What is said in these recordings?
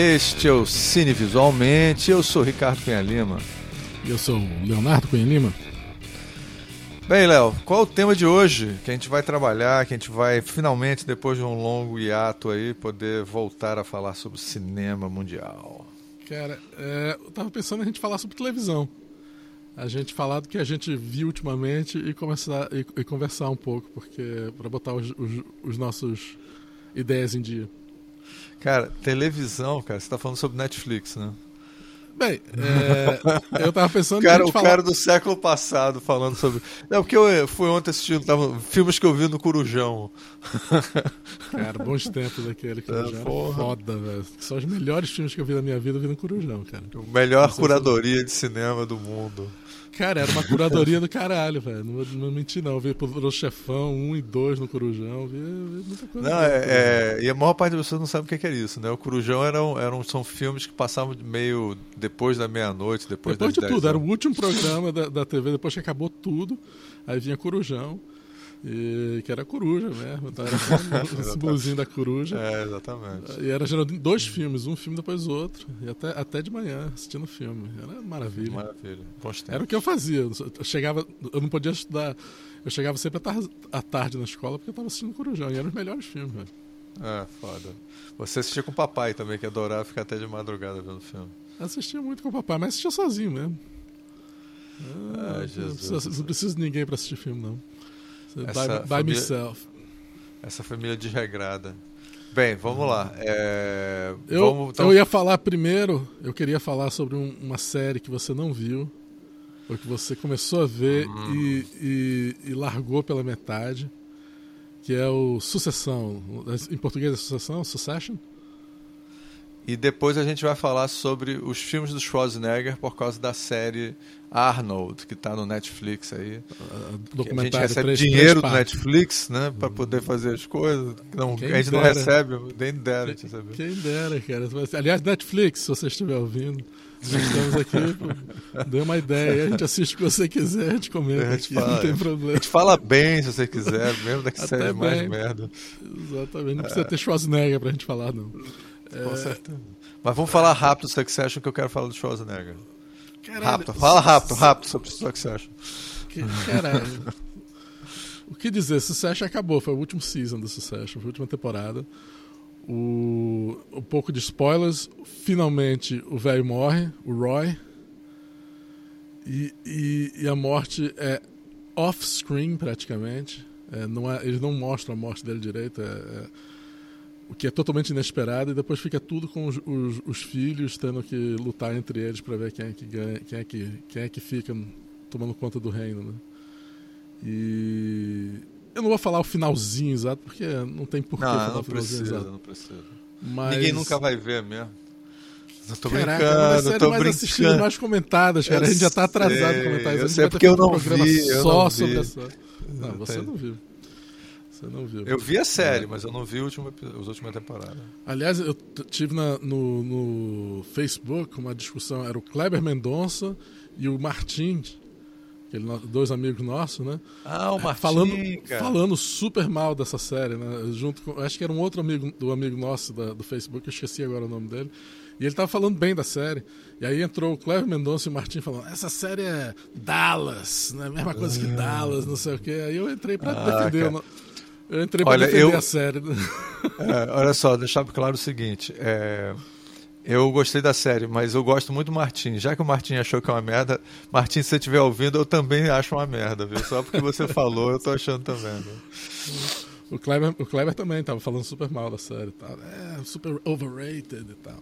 Este é o Cine Visualmente. Eu sou Ricardo Cunha Lima. E eu sou Leonardo Cunha Lima. Bem, Léo, qual é o tema de hoje que a gente vai trabalhar, que a gente vai finalmente, depois de um longo hiato aí, poder voltar a falar sobre cinema mundial? Cara, é, eu tava pensando a gente falar sobre televisão. A gente falar do que a gente viu ultimamente e, começar, e, e conversar um pouco, porque para botar os, os, os nossos ideias em dia. Cara, televisão, cara, você tá falando sobre Netflix, né? Bem, é, eu tava pensando cara, o falar... cara do século passado falando sobre. Não, porque eu fui ontem assistindo tava, filmes que eu vi no Corujão. Cara, bons tempos daquele Corujão. É, foda, velho. São os melhores filmes que eu vi na minha vida eu vi no Corujão, cara. O melhor curadoria de cinema do mundo. Cara, era uma curadoria do caralho, velho. Não, não menti, não. Eu vi o Chefão 1 e 2 no Corujão. Vi, vi muita coisa. Não, é, é, e a maior parte das pessoas não sabe o que é isso, né? O Corujão eram, eram, são filmes que passavam meio depois da meia-noite, depois, depois de tudo. Era o último programa da, da TV, depois que acabou tudo. Aí vinha Corujão. E, que era coruja mesmo, tá? era o símbolozinho da coruja. É, exatamente. E era geralmente dois filmes, um filme depois do outro, e até, até de manhã assistindo filme. Era maravilha. Maravilha. Era o que eu fazia. Eu chegava, eu não podia estudar, eu chegava sempre à tarde, à tarde na escola porque eu estava assistindo Corujão, e eram os melhores filmes, velho. É, foda. Você assistia com o papai também, que adorava ficar até de madrugada vendo filme. Assistia muito com o papai, mas assistia sozinho mesmo. Ah, Jesus. Não precisa, não precisa de ninguém para assistir filme, não. Essa by, by myself. Essa família desregrada. Bem, vamos lá. É... Eu, vamos, então... eu ia falar primeiro, eu queria falar sobre um, uma série que você não viu, ou que você começou a ver uhum. e, e, e, largou pela metade, que é o Sucessão. Em português é Sucessão? Succession? E depois a gente vai falar sobre os filmes do Schwarzenegger por causa da série Arnold, que está no Netflix aí. Uh, a gente recebe três, dinheiro três do Netflix, né? Para poder fazer as coisas. Não, a gente dera. não recebe, nem dera. Quem, quem dera, cara. Aliás, Netflix, se você estiver ouvindo. Estamos aqui, dê uma ideia, a gente assiste o que você quiser, a gente comenta a gente aqui, fala, não tem problema. A gente fala bem se você quiser, mesmo da que seja mais merda. Exatamente, não precisa ter Schwarzenegger pra gente falar, não. Com é... certeza. Mas vamos falar rápido do Succession que eu quero falar do Schwarzenegger. Caralho, rápido, fala rápido, rápido sobre o Succession. Que, caralho. o que dizer? Succession acabou, foi o último season do Succession, foi a última temporada. O, um pouco de spoilers. Finalmente o velho morre, o Roy. E, e, e a morte é off-screen praticamente. É, não é, eles não mostram a morte dele direito. É, é, o que é totalmente inesperado, e depois fica tudo com os, os, os filhos tendo que lutar entre eles para ver quem é que ganha, quem é que, quem é que fica tomando conta do reino, né? E eu não vou falar o finalzinho exato, porque não tem porquê não, falar não o finalzinho precisa, exato. Não precisa. Mas... Ninguém nunca vai ver mesmo. Eu tô Caraca, brincando, é tô mais brincando. assistidas, mais comentadas, cara. Eu a gente já tá atrasado sei, em comentários. Eu sei porque eu não um vi, eu só não sobre vi. essa. Não, você não viu. Você não viu. Eu vi a série, é. mas eu não vi último, os últimas temporadas. Aliás, eu tive na, no, no, Facebook uma discussão, era o Kleber Mendonça e o Martins, dois amigos nossos, né? Ah, o É, Martins, falando, cara. falando super mal dessa série, né? Junto com, acho que era um outro amigo do amigo nosso da, do Facebook, eu esqueci agora o nome dele. E ele tava falando bem da série. E aí entrou o Cleber Mendonça e o Martin falando: essa série é Dallas, né? Mesma coisa que Dallas, não sei o quê. Aí eu entrei pra Ah, defender. cara. Eu, entrei Olha, defender eu- a série. É, olha só, deixar claro o seguinte. é, eu gostei da série, mas eu gosto muito do Martin. Já que o Martin achou que é uma merda, Martin, se você estiver ouvindo, eu também acho uma merda, viu? Só porque você falou, eu tô achando também. Né? O Kleber, o Kleber também tava falando super mal da série e tal. É, super overrated e tal.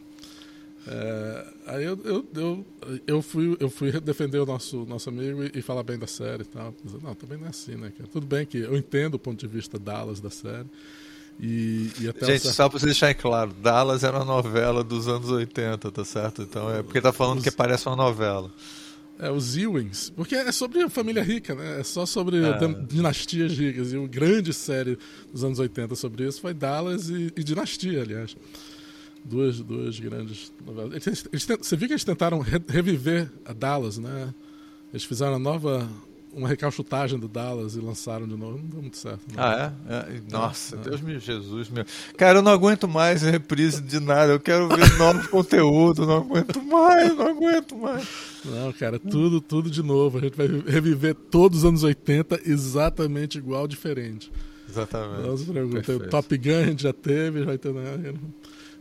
É, aí eu, eu, eu, eu, fui, eu fui defender o nosso, nosso amigo e, e falar bem da série e tal. Não, também não é assim, né, cara? Tudo bem que eu entendo o ponto de vista Dallas da série. E, e Gente, certo- só pra vocês deixarem claro, Dallas era uma novela dos anos 80, tá certo? Então é porque tá falando que parece uma novela. É, os Ewings. Porque é sobre a família rica, né? É só sobre É. dinastias ricas. E uma grande série dos anos 80 sobre isso foi Dallas e, e Dinastia, aliás. Duas, duas grandes novelas. Eles, eles você viu que eles tentaram re- reviver a Dallas, né? Eles fizeram a nova uma recalchutagem do Dallas e lançaram de novo. Não deu muito certo. Não. Ah, é? é. Nossa, é. Deus meu Jesus, meu. Cara, eu não aguento mais reprise de nada. Eu quero ver novo conteúdo. Não aguento mais, não aguento mais. Não, cara, tudo, tudo de novo. A gente vai reviver todos os anos 80 exatamente igual, diferente. Exatamente. Não se preocupe. Top Gun a gente já teve, vai ter. Né?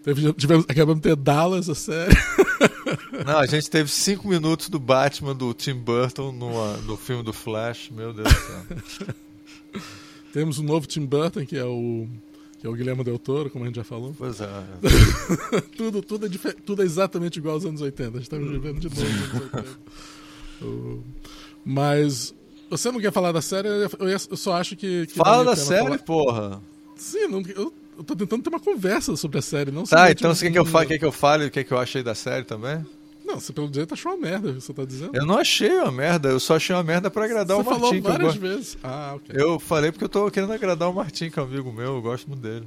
Teve, tivemos, acabamos de ter Dallas, a série. Não, a gente teve cinco minutos do Batman do Tim Burton no, no filme do Flash, meu Deus do céu. Temos um novo Tim Burton, que é o, que é o Guilherme Del Toro, como a gente já falou. Pois é. tudo, tudo, é tudo é exatamente igual aos anos 80. A gente está vivendo de novo nos anos 80. Mas você não quer falar da série? Eu, eu só acho que. que Fala da série, falar... porra. Sim, não, eu, eu tô tentando ter uma conversa sobre a série, não Tá, então você quer que eu fale, quer que eu fale o que, é que eu achei da série também? Não, você pelo jeito achou uma merda, você tá dizendo? Eu não achei uma merda, eu só achei uma merda pra agradar você o Martim. Você falou várias vezes. Ah, ok. Eu falei porque eu tô querendo agradar o Martim, que é um amigo meu, eu gosto muito dele.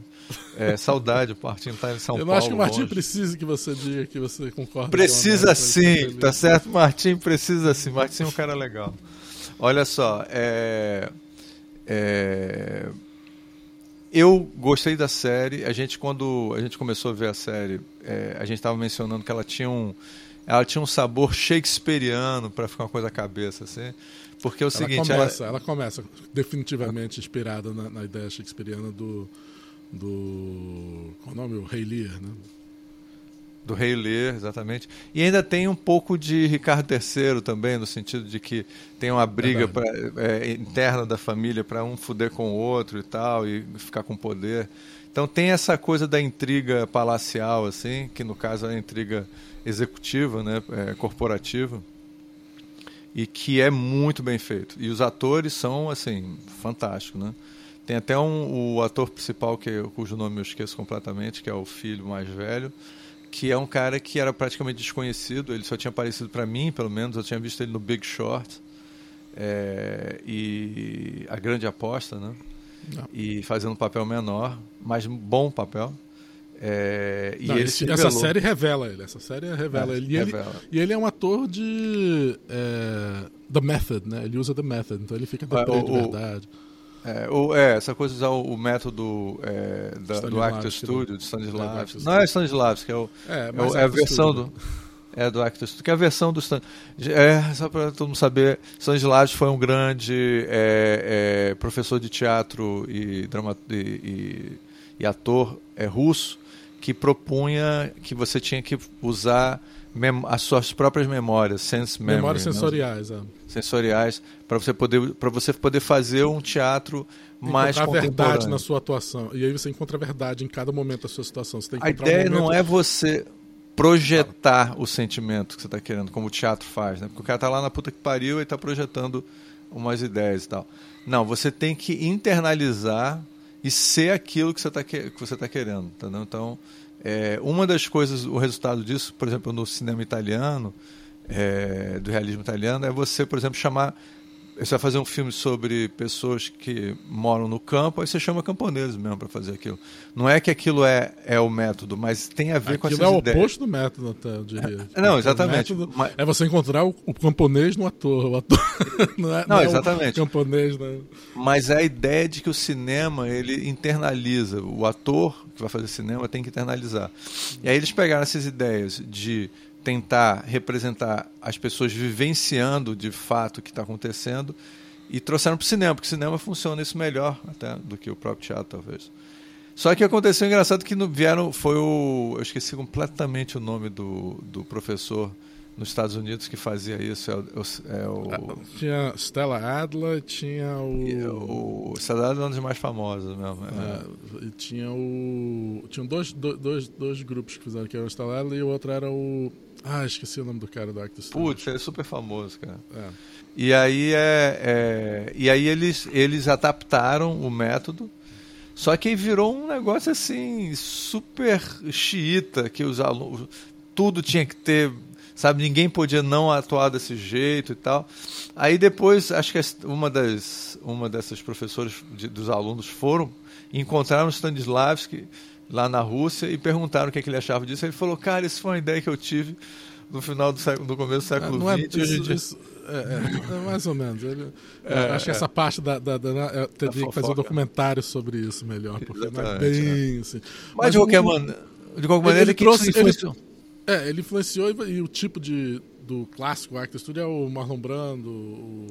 É, saudade, o Martim tá em São Paulo. Eu não acho que o Martim longe. precise que você diga que você concorda Precisa sim, tá certo? Martim precisa sim. Martim é um cara legal. Olha só, é... é eu gostei da série. A gente, quando a gente começou a ver a série, é, a gente estava mencionando que ela tinha um, ela tinha um sabor shakespeariano para ficar uma coisa à cabeça, assim. Porque é o ela seguinte. Começa, ela... ela começa definitivamente inspirada na, na, ideia shakespeariana do. do. Qual é o nome? O Rei Lear, né? Do Rei Lear, exatamente. E ainda tem um pouco de Ricardo III também, no sentido de que tem uma briga pra, é, interna da família para um fuder com o outro e tal, e ficar com poder. Então tem essa coisa da intriga palacial, assim, que no caso é a intriga executiva, né, é, corporativa, e que é muito bem feito. E os atores são, assim, fantásticos, né? Tem até um, o ator principal, que, cujo nome eu esqueço completamente, que é o filho mais velho, que é um cara que era praticamente desconhecido, ele só tinha aparecido para mim, pelo menos, eu tinha visto ele no Big Short, é, e A Grande Aposta, né? Não. E fazendo um papel menor, mas bom papel. É, e Não, ele esse, essa série revela ele, essa série revela é, ele. E, revela. ele. e ele é um ator de é, The Method, né? Ele usa The Method, então ele fica de, o, de verdade. O, é, o, é, essa coisa de usar o, o método é, da, do Actor Studio, de Stanislavski. Não é Stanislavski, é, o, é, é, é a versão do. É do Actor Studio, que é a versão do Stan... É, só para todo mundo saber, Stanislavski foi um grande é, é, professor de teatro e, drama, e, e, e ator é, russo que propunha que você tinha que usar as suas próprias memórias, sense memory, memórias né? sensoriais, né? é. sensoriais, para você poder para você poder fazer um teatro mais encontrar verdade na sua atuação. E aí você encontra a verdade em cada momento da sua situação. A ideia um momento... não é você projetar o sentimento que você está querendo, como o teatro faz, né? Porque o cara tá lá na puta que pariu e está projetando umas ideias e tal. Não, você tem que internalizar e ser aquilo que você está que você tá querendo, entendeu? Então, é, uma das coisas, o resultado disso, por exemplo, no cinema italiano, é, do realismo italiano, é você, por exemplo, chamar você vai fazer um filme sobre pessoas que moram no campo, aí você chama camponeses mesmo para fazer aquilo. Não é que aquilo é, é o método, mas tem a ver aquilo com essas é o ideias. oposto do método, até, eu diria. É, não, exatamente. Mas... É você encontrar o, o, camponês no ator. O ator não, é, não, não é exatamente. o camponês, né? Mas é a ideia de que o cinema ele internaliza. O ator que vai fazer cinema tem que internalizar. E aí eles pegaram essas ideias de tentar representar as pessoas vivenciando de fato o que está acontecendo e trouxeram para o cinema, porque o cinema funciona isso melhor até do que o próprio teatro, talvez. Só que aconteceu engraçado que vieram, foi o. Eu esqueci completamente o nome do, do professor nos Estados Unidos que fazia isso. É o, é o... Ah, tinha Stella Adler, tinha o. o Stella Adler é um dos mais famosos mesmo. É. É, tinha o. Tinham dois, dois, dois grupos que fizeram, que era o Stella Adler e o outro era o. Ah, esqueci o nome do cara do Actus Putz, ele é super famoso, cara. É. E aí, é, é, e aí eles, eles adaptaram o método, só que aí virou um negócio assim, super xiita, que os alunos. Tudo tinha que ter. Sabe, ninguém podia não atuar desse jeito e tal. Aí depois, acho que uma, das, uma dessas professoras de, dos alunos foram encontraram Stanislavski lá na Rússia e perguntaram o que, é que ele achava disso. Ele falou: Cara, isso foi uma ideia que eu tive no final do, século, no começo do século XX. É, isso, é, é, é, mais ou menos. Ele, é, acho que essa parte da. da, da, da teria que fazer um documentário sobre isso melhor, porque não é bem assim. Mas, Mas de qualquer maneira. De qualquer maneira, ele, ele trouxe. Ele, é, ele influenciou e, e, o tipo de. Do clássico Actor Studio é o Marlon Brando, o,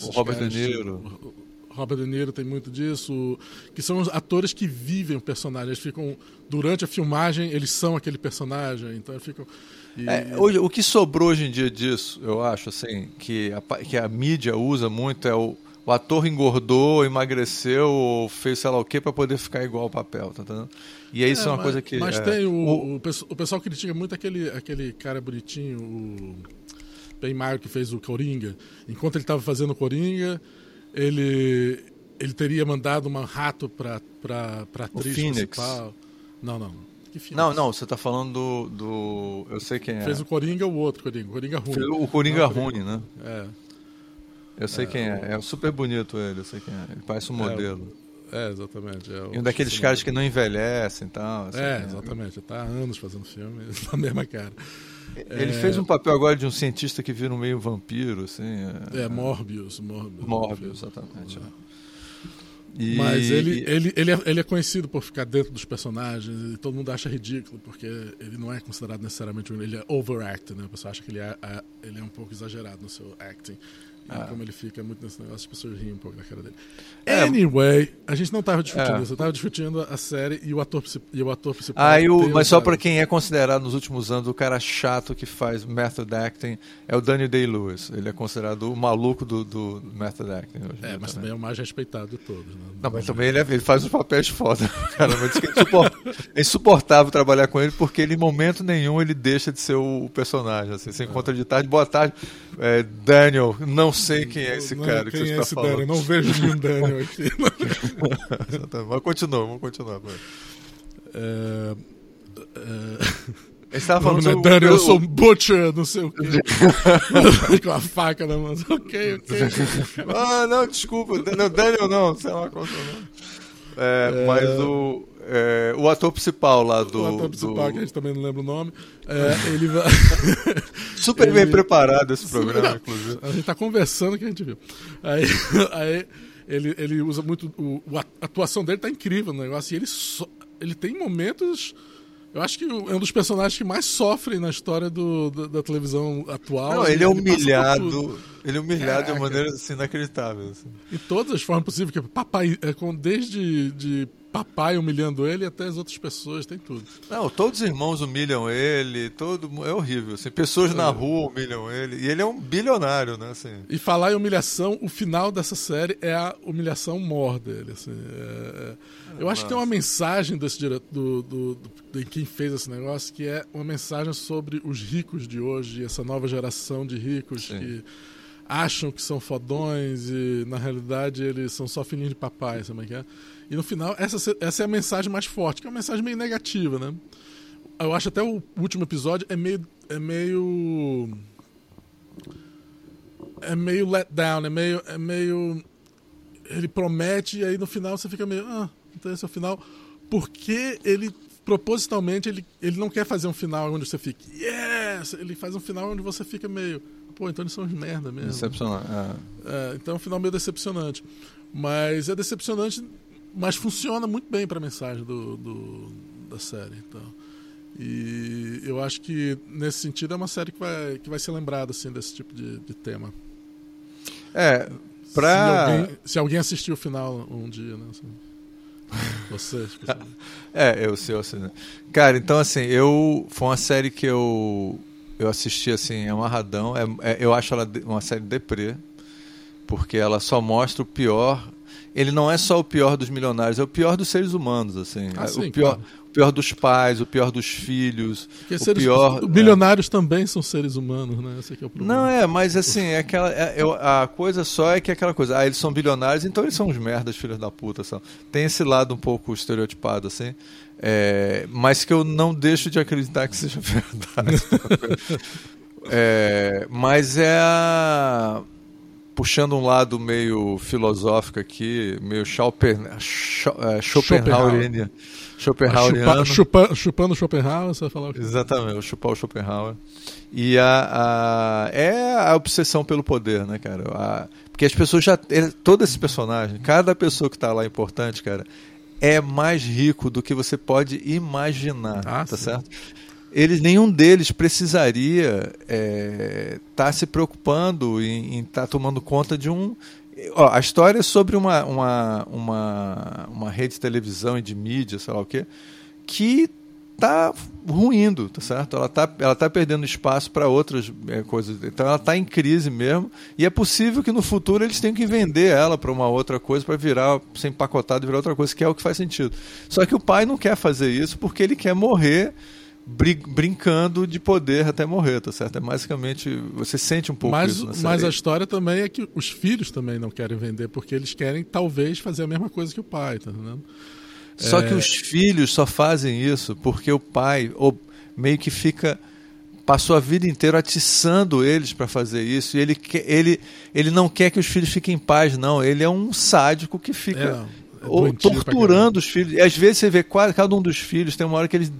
o Robert De Niro. Robert De Niro tem muito disso, que são os atores que vivem o personagem. Eles ficam durante a filmagem, eles são aquele personagem, então ficam. E... É, hoje, o que sobrou hoje em dia disso, eu acho, assim, que a, que a mídia usa muito é o, o ator engordou, emagreceu, ou fez sei lá o que para poder ficar igual ao papel, tá entendendo? E isso é, é uma mas, coisa que. Mas é, tem o, o, o, pessoal critica muito aquele, aquele cara bonitinho, o Ben Maio que fez o Coringa. Enquanto ele estava fazendo o Coringa, ele, ele teria mandado uma rato para a atriz principal. Não, não. Não, não, você está falando do, do, Eu sei quem é. Fez o Coringa o outro Coringa. O Coringa Rune. O Coringa Rune, né? É. Eu sei é, quem é. É super bonito ele, eu sei quem é. Ele parece um é, modelo. É, exatamente. É um daqueles caras que não envelhecem e tal. Assim, é, exatamente. Está há anos fazendo filme na mesma cara. Ele é... fez um papel agora de um cientista que vira um meio vampiro, assim. É, é Morbius. Morbius, Morbius exatamente. É. E... Mas ele, ele, ele, é, ele é conhecido por ficar dentro dos personagens e todo mundo acha ridículo, porque ele não é considerado necessariamente um. Ele é overact, né? O pessoal acha que ele é, ele é um pouco exagerado no seu acting. Ah. como ele fica muito nesse negócio, as pessoas riem um pouco da cara dele. É. Anyway, a gente não estava discutindo é. isso, eu estava discutindo a série e o ator, e o ator principal. Ah, o, mas só para quem é considerado nos últimos anos o cara chato que faz method acting é o Daniel Day-Lewis. Ele é considerado o maluco do, do method acting. Hoje é, mas também. é o mais respeitado de todos. Né? Não, mas também ele, é, ele faz os papéis foda. Cara, é, é insuportável trabalhar com ele porque ele, em momento nenhum, ele deixa de ser o, personagem. Assim, você encontra de tarde, boa tarde, é, Daniel, não sei quem é esse não, cara que você é está falando. Daniel? Não vejo nenhum Daniel aqui. Mas continua, vamos continuar. É, é... Estava falando não, Daniel, eu sou um butcher, não sei o quê. Com a faca na mão. Ok, ok. ah, não, desculpa. Não, Daniel não, sei lá qual é o nome. É, é... Mas o, é, o ator principal lá do. O ator principal, do... que a gente também não lembra o nome. É, ele vai. Super ele... bem preparado esse programa, inclusive. A gente tá conversando que a gente viu. Aí, aí ele, ele usa muito. O, a atuação dele tá incrível no negócio. E ele, so, ele tem momentos. Eu acho que é um dos personagens que mais sofrem na história do, da, da televisão atual. Não, ele é humilhado. Ele é humilhado de uma maneira assim, inacreditável. Assim. E todas as formas possíveis. Que papai, é, desde de papai humilhando ele e até as outras pessoas, tem tudo. Não, todos os irmãos humilham ele, todo é horrível. Assim, pessoas é. na rua humilham ele. E ele é um bilionário, né? Assim. E falar em humilhação, o final dessa série é a humilhação mor dele. Assim, é, é... eu acho que tem uma mensagem desse direto, do, do, do, de quem fez esse negócio, que é uma mensagem sobre os ricos de hoje, essa nova geração de ricos Sim. que acham que são fodões e na realidade eles são só filhinhos de papai, sabe o que é? E no final, essa, essa é a mensagem mais forte, que é uma mensagem meio negativa, né? Eu acho até o último episódio é meio. É meio. É meio let down, é meio. É meio ele promete e aí no final você fica meio. Ah, então esse é o final. Porque ele, propositalmente, ele, ele não quer fazer um final onde você fique. Yes! Ele faz um final onde você fica meio. Pô, então eles são uns merda mesmo. Decepcionante. É. É, então é um final meio decepcionante. Mas é decepcionante mas funciona muito bem para a mensagem do, do, da série. Então. E eu acho que, nesse sentido, é uma série que vai, que vai ser lembrada assim, desse tipo de, de tema. É, pra... Se alguém, se alguém assistiu o final um dia, né? Assim, você. é, eu sei, eu sei. Né? Cara, então assim, eu. Foi uma série que eu. Eu assisti assim, amarradão. É, é, eu acho ela uma série deprê, porque ela só mostra o pior ele não é só o pior dos milionários, é o pior dos seres humanos, assim. Ah, é sim, o, pior, claro. o pior dos pais, o pior dos filhos, Porque o seres, pior... Bilionários é... também são seres humanos, né? Esse é o problema. Não, é, mas assim, é aquela, é, a coisa só é que é aquela coisa, ah, eles são bilionários, então eles são uns merdas, filhos da puta, são. Tem esse lado um pouco estereotipado, assim, é, mas que eu não deixo de acreditar que seja verdade. é, mas é a puxando um lado meio filosófico aqui, meio Schopenhauer, Schopenhaueriano. Schopenhaueriano. Chupa, chupando Schopenhauer, você vai falar o quê? Exatamente, chupar o Schopenhauer. E a, a, é a obsessão pelo poder, né, cara? A, porque as pessoas já. Todo esse personagem, cada pessoa que está lá importante, cara, é mais rico do que você pode imaginar. Ah, tá sim. certo? Eles nenhum deles precisaria estar é, tá se preocupando em estar tá tomando conta de um ó, a história é sobre uma, uma, uma, uma rede de televisão e de mídia sei lá o quê, que está ruindo tá certo? Ela está ela tá perdendo espaço para outras é, coisas. Então ela está em crise mesmo e é possível que no futuro eles tenham que vender ela para uma outra coisa para virar ser empacotado e virar outra coisa que é o que faz sentido. Só que o pai não quer fazer isso porque ele quer morrer brincando de poder até morrer, tá certo? É basicamente, você sente um pouco mas, isso. Mas a história também é que os filhos também não querem vender, porque eles querem talvez fazer a mesma coisa que o pai, tá entendendo? Só é... que os filhos só fazem isso porque o pai ou, meio que fica passou a vida inteira atiçando eles para fazer isso e ele, ele, ele não quer que os filhos fiquem em paz, não. Ele é um sádico que fica é, é torturando os filhos. E às vezes você vê cada um dos filhos, tem uma hora que eles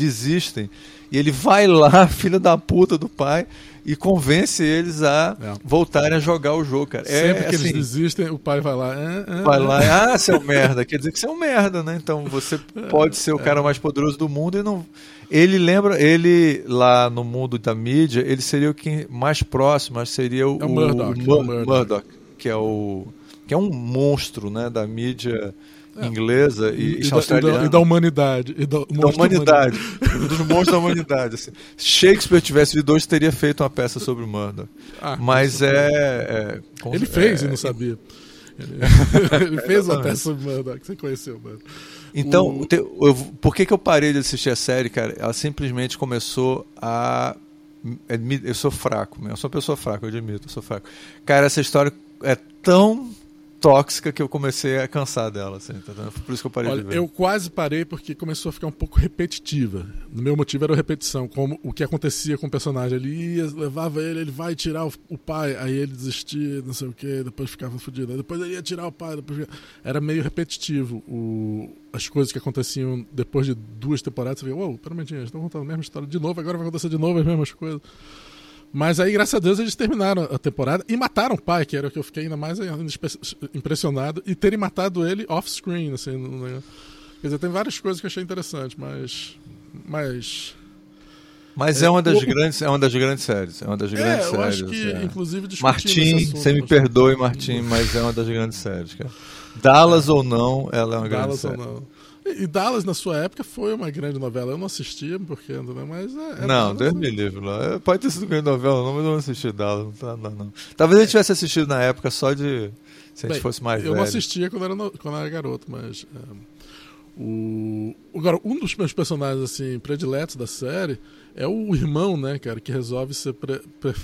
desistem. E ele vai lá, filho da puta do pai, e convence eles a é. voltarem a jogar o jogo, cara. É, Sempre é, que assim, eles desistem, o pai vai lá. É, é, vai lá, ah, seu merda. Quer dizer que você é um merda, né? Então você pode ser o cara mais poderoso do mundo e não. Ele lembra, ele lá no mundo da mídia, ele seria o que mais próximo, mas seria o, é o Murdoch, o, o Murdoch, que é o que é um monstro, né, da mídia é. inglesa e, e, australiana. E da, humanidade. E da, da humanidade. dos monstros da humanidade. Assim. Se Shakespeare tivesse vivido hoje, teria feito uma peça sobre o Murdoch. Ah, Mas é, é, Ele fez é, e não sabia. Ele, ele fez uma peça sobre o Murdoch. Você conheceu, mano. Então, o... te, eu, por que, que eu parei de assistir a série, cara? Ela simplesmente começou a. Eu sou fraco, eu sou uma pessoa fraca, eu admito, eu sou fraco. Cara, essa história é tão tóxica que eu comecei a cansar dela, assim, tá Por isso que eu parei Olha, de ver. Eu quase parei porque começou a ficar um pouco repetitiva. O meu motivo era a repetição, como o que acontecia com o personagem. Ele ia, levava ele, ele vai tirar o, o pai, aí ele desistia, não sei o que, depois ficava fudido. Depois ele ia tirar o pai, depois... Era meio repetitivo o, as coisas que aconteciam depois de duas temporadas. Você vê, uou, wow, pera um momentinho, estão contando a mesma história de novo, agora vai acontecer de novo as mesmas coisas. Mas aí, graças a Deus, eles terminaram a temporada e mataram o pai, que era o que eu fiquei ainda mais impressionado, e terem matado ele off-screen, assim. Né? Quer dizer, tem várias coisas que eu achei interessante, mas. Mas. Mas é, é uma das o... grandes, é uma das grandes séries, é uma das grandes é, eu séries. Acho que, é. inclusive, Martim, você me perdoe, Martim, mas é uma das grandes séries, cara. Dallas é. ou não, ela é uma Dallas grande série. Ou não. E Dallas, na sua época, foi uma grande novela. Eu não assistia, porque, né? mas é. é não, Deus me livre lá. Pode ter sido grande novela, não, mas eu não assisti Dallas. Não, tá, não, não. Talvez a gente tivesse assistido na época só de. Se a gente fosse mais eu velho. não assistia quando era, no, quando era garoto, mas. É, o... Agora, um dos meus personagens assim prediletos da série é o irmão, né, cara, que resolve ser pre, pre,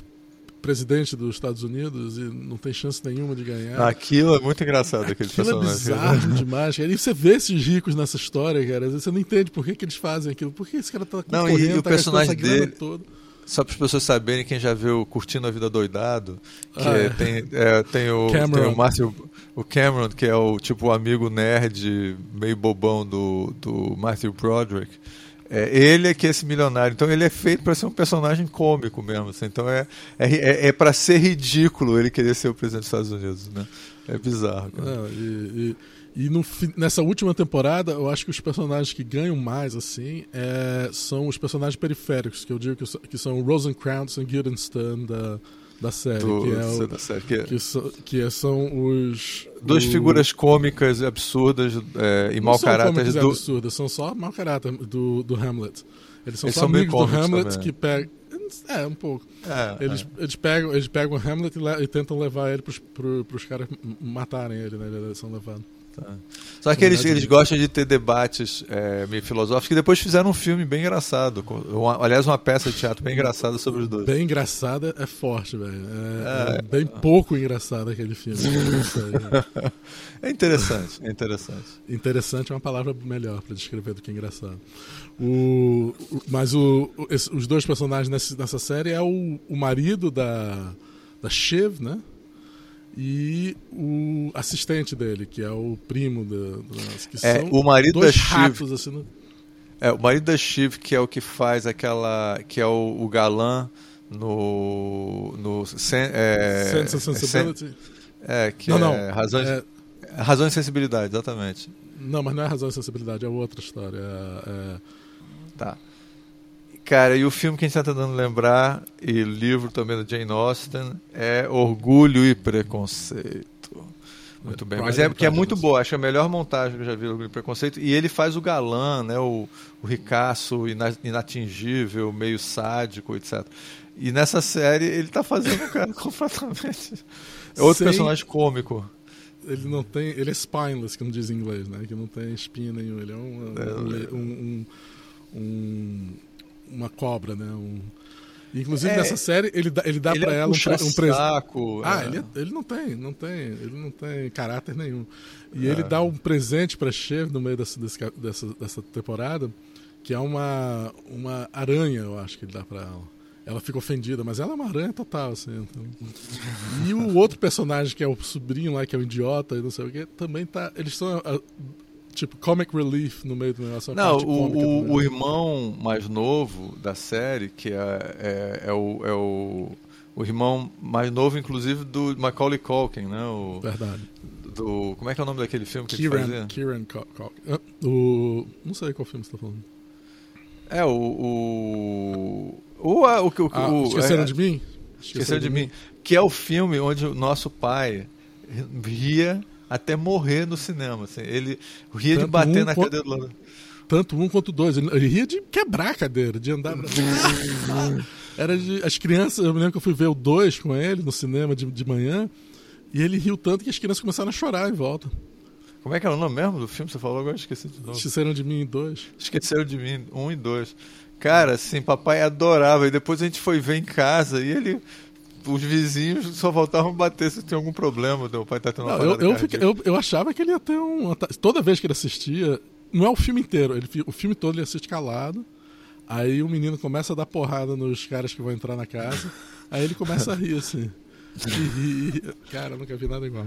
presidente dos Estados Unidos e não tem chance nenhuma de ganhar. Aquilo é muito engraçado, aquele aquilo é personagem. é bizarro demais. Cara. E você vê esses ricos nessa história, cara. Às vezes você não entende por que, que eles fazem aquilo. Por que esse cara tá Não, e, o tá personagem dele... Todo. Só para as pessoas saberem, quem já viu Curtindo a Vida Doidado, que ah, é. tem, é, tem, o, Cameron. tem o Matthew, o Cameron, que é o tipo o amigo nerd, meio bobão do, do Matthew Broderick. É, ele é que é esse milionário. Então ele é feito para ser um personagem cômico mesmo. Assim. Então é, é, é, é para ser ridículo ele querer ser o presidente dos Estados Unidos. Né? É bizarro. E, e, e no, nessa última temporada, eu acho que os personagens que ganham mais assim é, são os personagens periféricos, que eu digo que, que são Rosencrantz e Guildenstern da da série, Do, que, é o, da série que, é... que, so, que são os duas o... figuras cômicas absurdas é, e mau caráter do absurdas, são só mau caráter do, do Hamlet. Eles são eles só são amigos do Hamlet também. que pegam é, um pouco. É, eles, é. eles, pegam, eles pegam o Hamlet e, e tentam levar ele para os caras matarem ele, né? Eles são levados. Tá. Só que eles, eles gostam de ter debates é, meio filosóficos que depois fizeram um filme bem engraçado. Uma, aliás, uma peça de teatro bem engraçada sobre os dois. Bem engraçada é forte, velho. É, é, é, bem pouco engraçado aquele filme. é interessante, é interessante. Interessante é uma palavra melhor para descrever do que engraçado. O, mas o, os dois personagens nessa, nessa série é o, o marido da, da Shiv, né? E o assistente dele, que é o primo da, da que é, são o marido dois da ratos, Shiv, assim, no... É, o marido da Shiv, que é o que faz aquela. que é o, o galã no. no sen, é, Sense and Sensibility. É, que não, é não, razões, é... razões e sensibilidade, exatamente. Não, mas não é razão e sensibilidade, é outra história. É, é... Tá. Cara, e o filme que a gente está tentando lembrar, e livro também do Jane Austen, é Orgulho e Preconceito. Muito bem, mas é que é muito boa, acho é a melhor montagem que eu já vi Orgulho e Preconceito. E ele faz o galã, né, o, o ricaço inatingível, meio sádico, etc. E nessa série ele está fazendo um cara completamente. É outro Sem... personagem cômico ele não tem. Ele é spineless, que não diz em inglês, né? Que não tem espinha nenhuma. Ele é um, é, um, um, um uma cobra, né? Um, inclusive é, nessa série ele dá, ele dá ele pra é ela um, um presente. Ah, é. ele, ele não tem, não tem, ele não tem caráter nenhum. E ele é. dá um presente pra Chev no meio dessa, dessa, dessa temporada, que é uma, uma aranha, eu acho que ele dá pra ela ela fica ofendida, mas ela é uma aranha total, assim. Então. E o outro personagem, que é o sobrinho lá, que é o idiota e não sei o que, também tá. Eles são. Tipo, comic relief no meio do negócio. Não, o, o, o, irmão mais novo da série, que é, é, é, o, é o, o irmão mais novo, inclusive, do Macaulay Culkin, né? O, Verdade. Do, como é que é o nome daquele filme que Kieran, ele fazia? Kieran Culkin. O, não sei qual filme você está falando. É, o. o o, o, o, ah, o Esqueceram é, de mim? Esqueceram de, de mim. mim. Que é o filme onde o nosso pai ria até morrer no cinema. Assim. Ele ria Tanto de bater um na cadeira do lado. Tanto um quanto dois. Ele, ele ria de quebrar a cadeira, de andar Era de, as crianças, eu me lembro que eu fui ver o dois com ele no cinema de, de manhã, e ele riu tanto que as crianças começaram a chorar em volta. Como é que era o nome mesmo do filme? Você falou agora, esqueci de novo. Esqueceram de mim em dois. Esqueceram de mim, um e dois. Cara, assim, papai adorava. E depois a gente foi ver em casa e ele. Os vizinhos só voltavam a bater se tinha algum problema. Meu pai tá tendo uma não, eu, eu, fiquei, eu, eu, achava que ele ia ter um. Toda vez que ele assistia, não é o filme inteiro, ele, o filme todo ele assiste calado. Aí o menino começa a dar porrada nos caras que vão entrar na casa. aí ele começa a rir, assim. E, cara, nunca vi nada igual.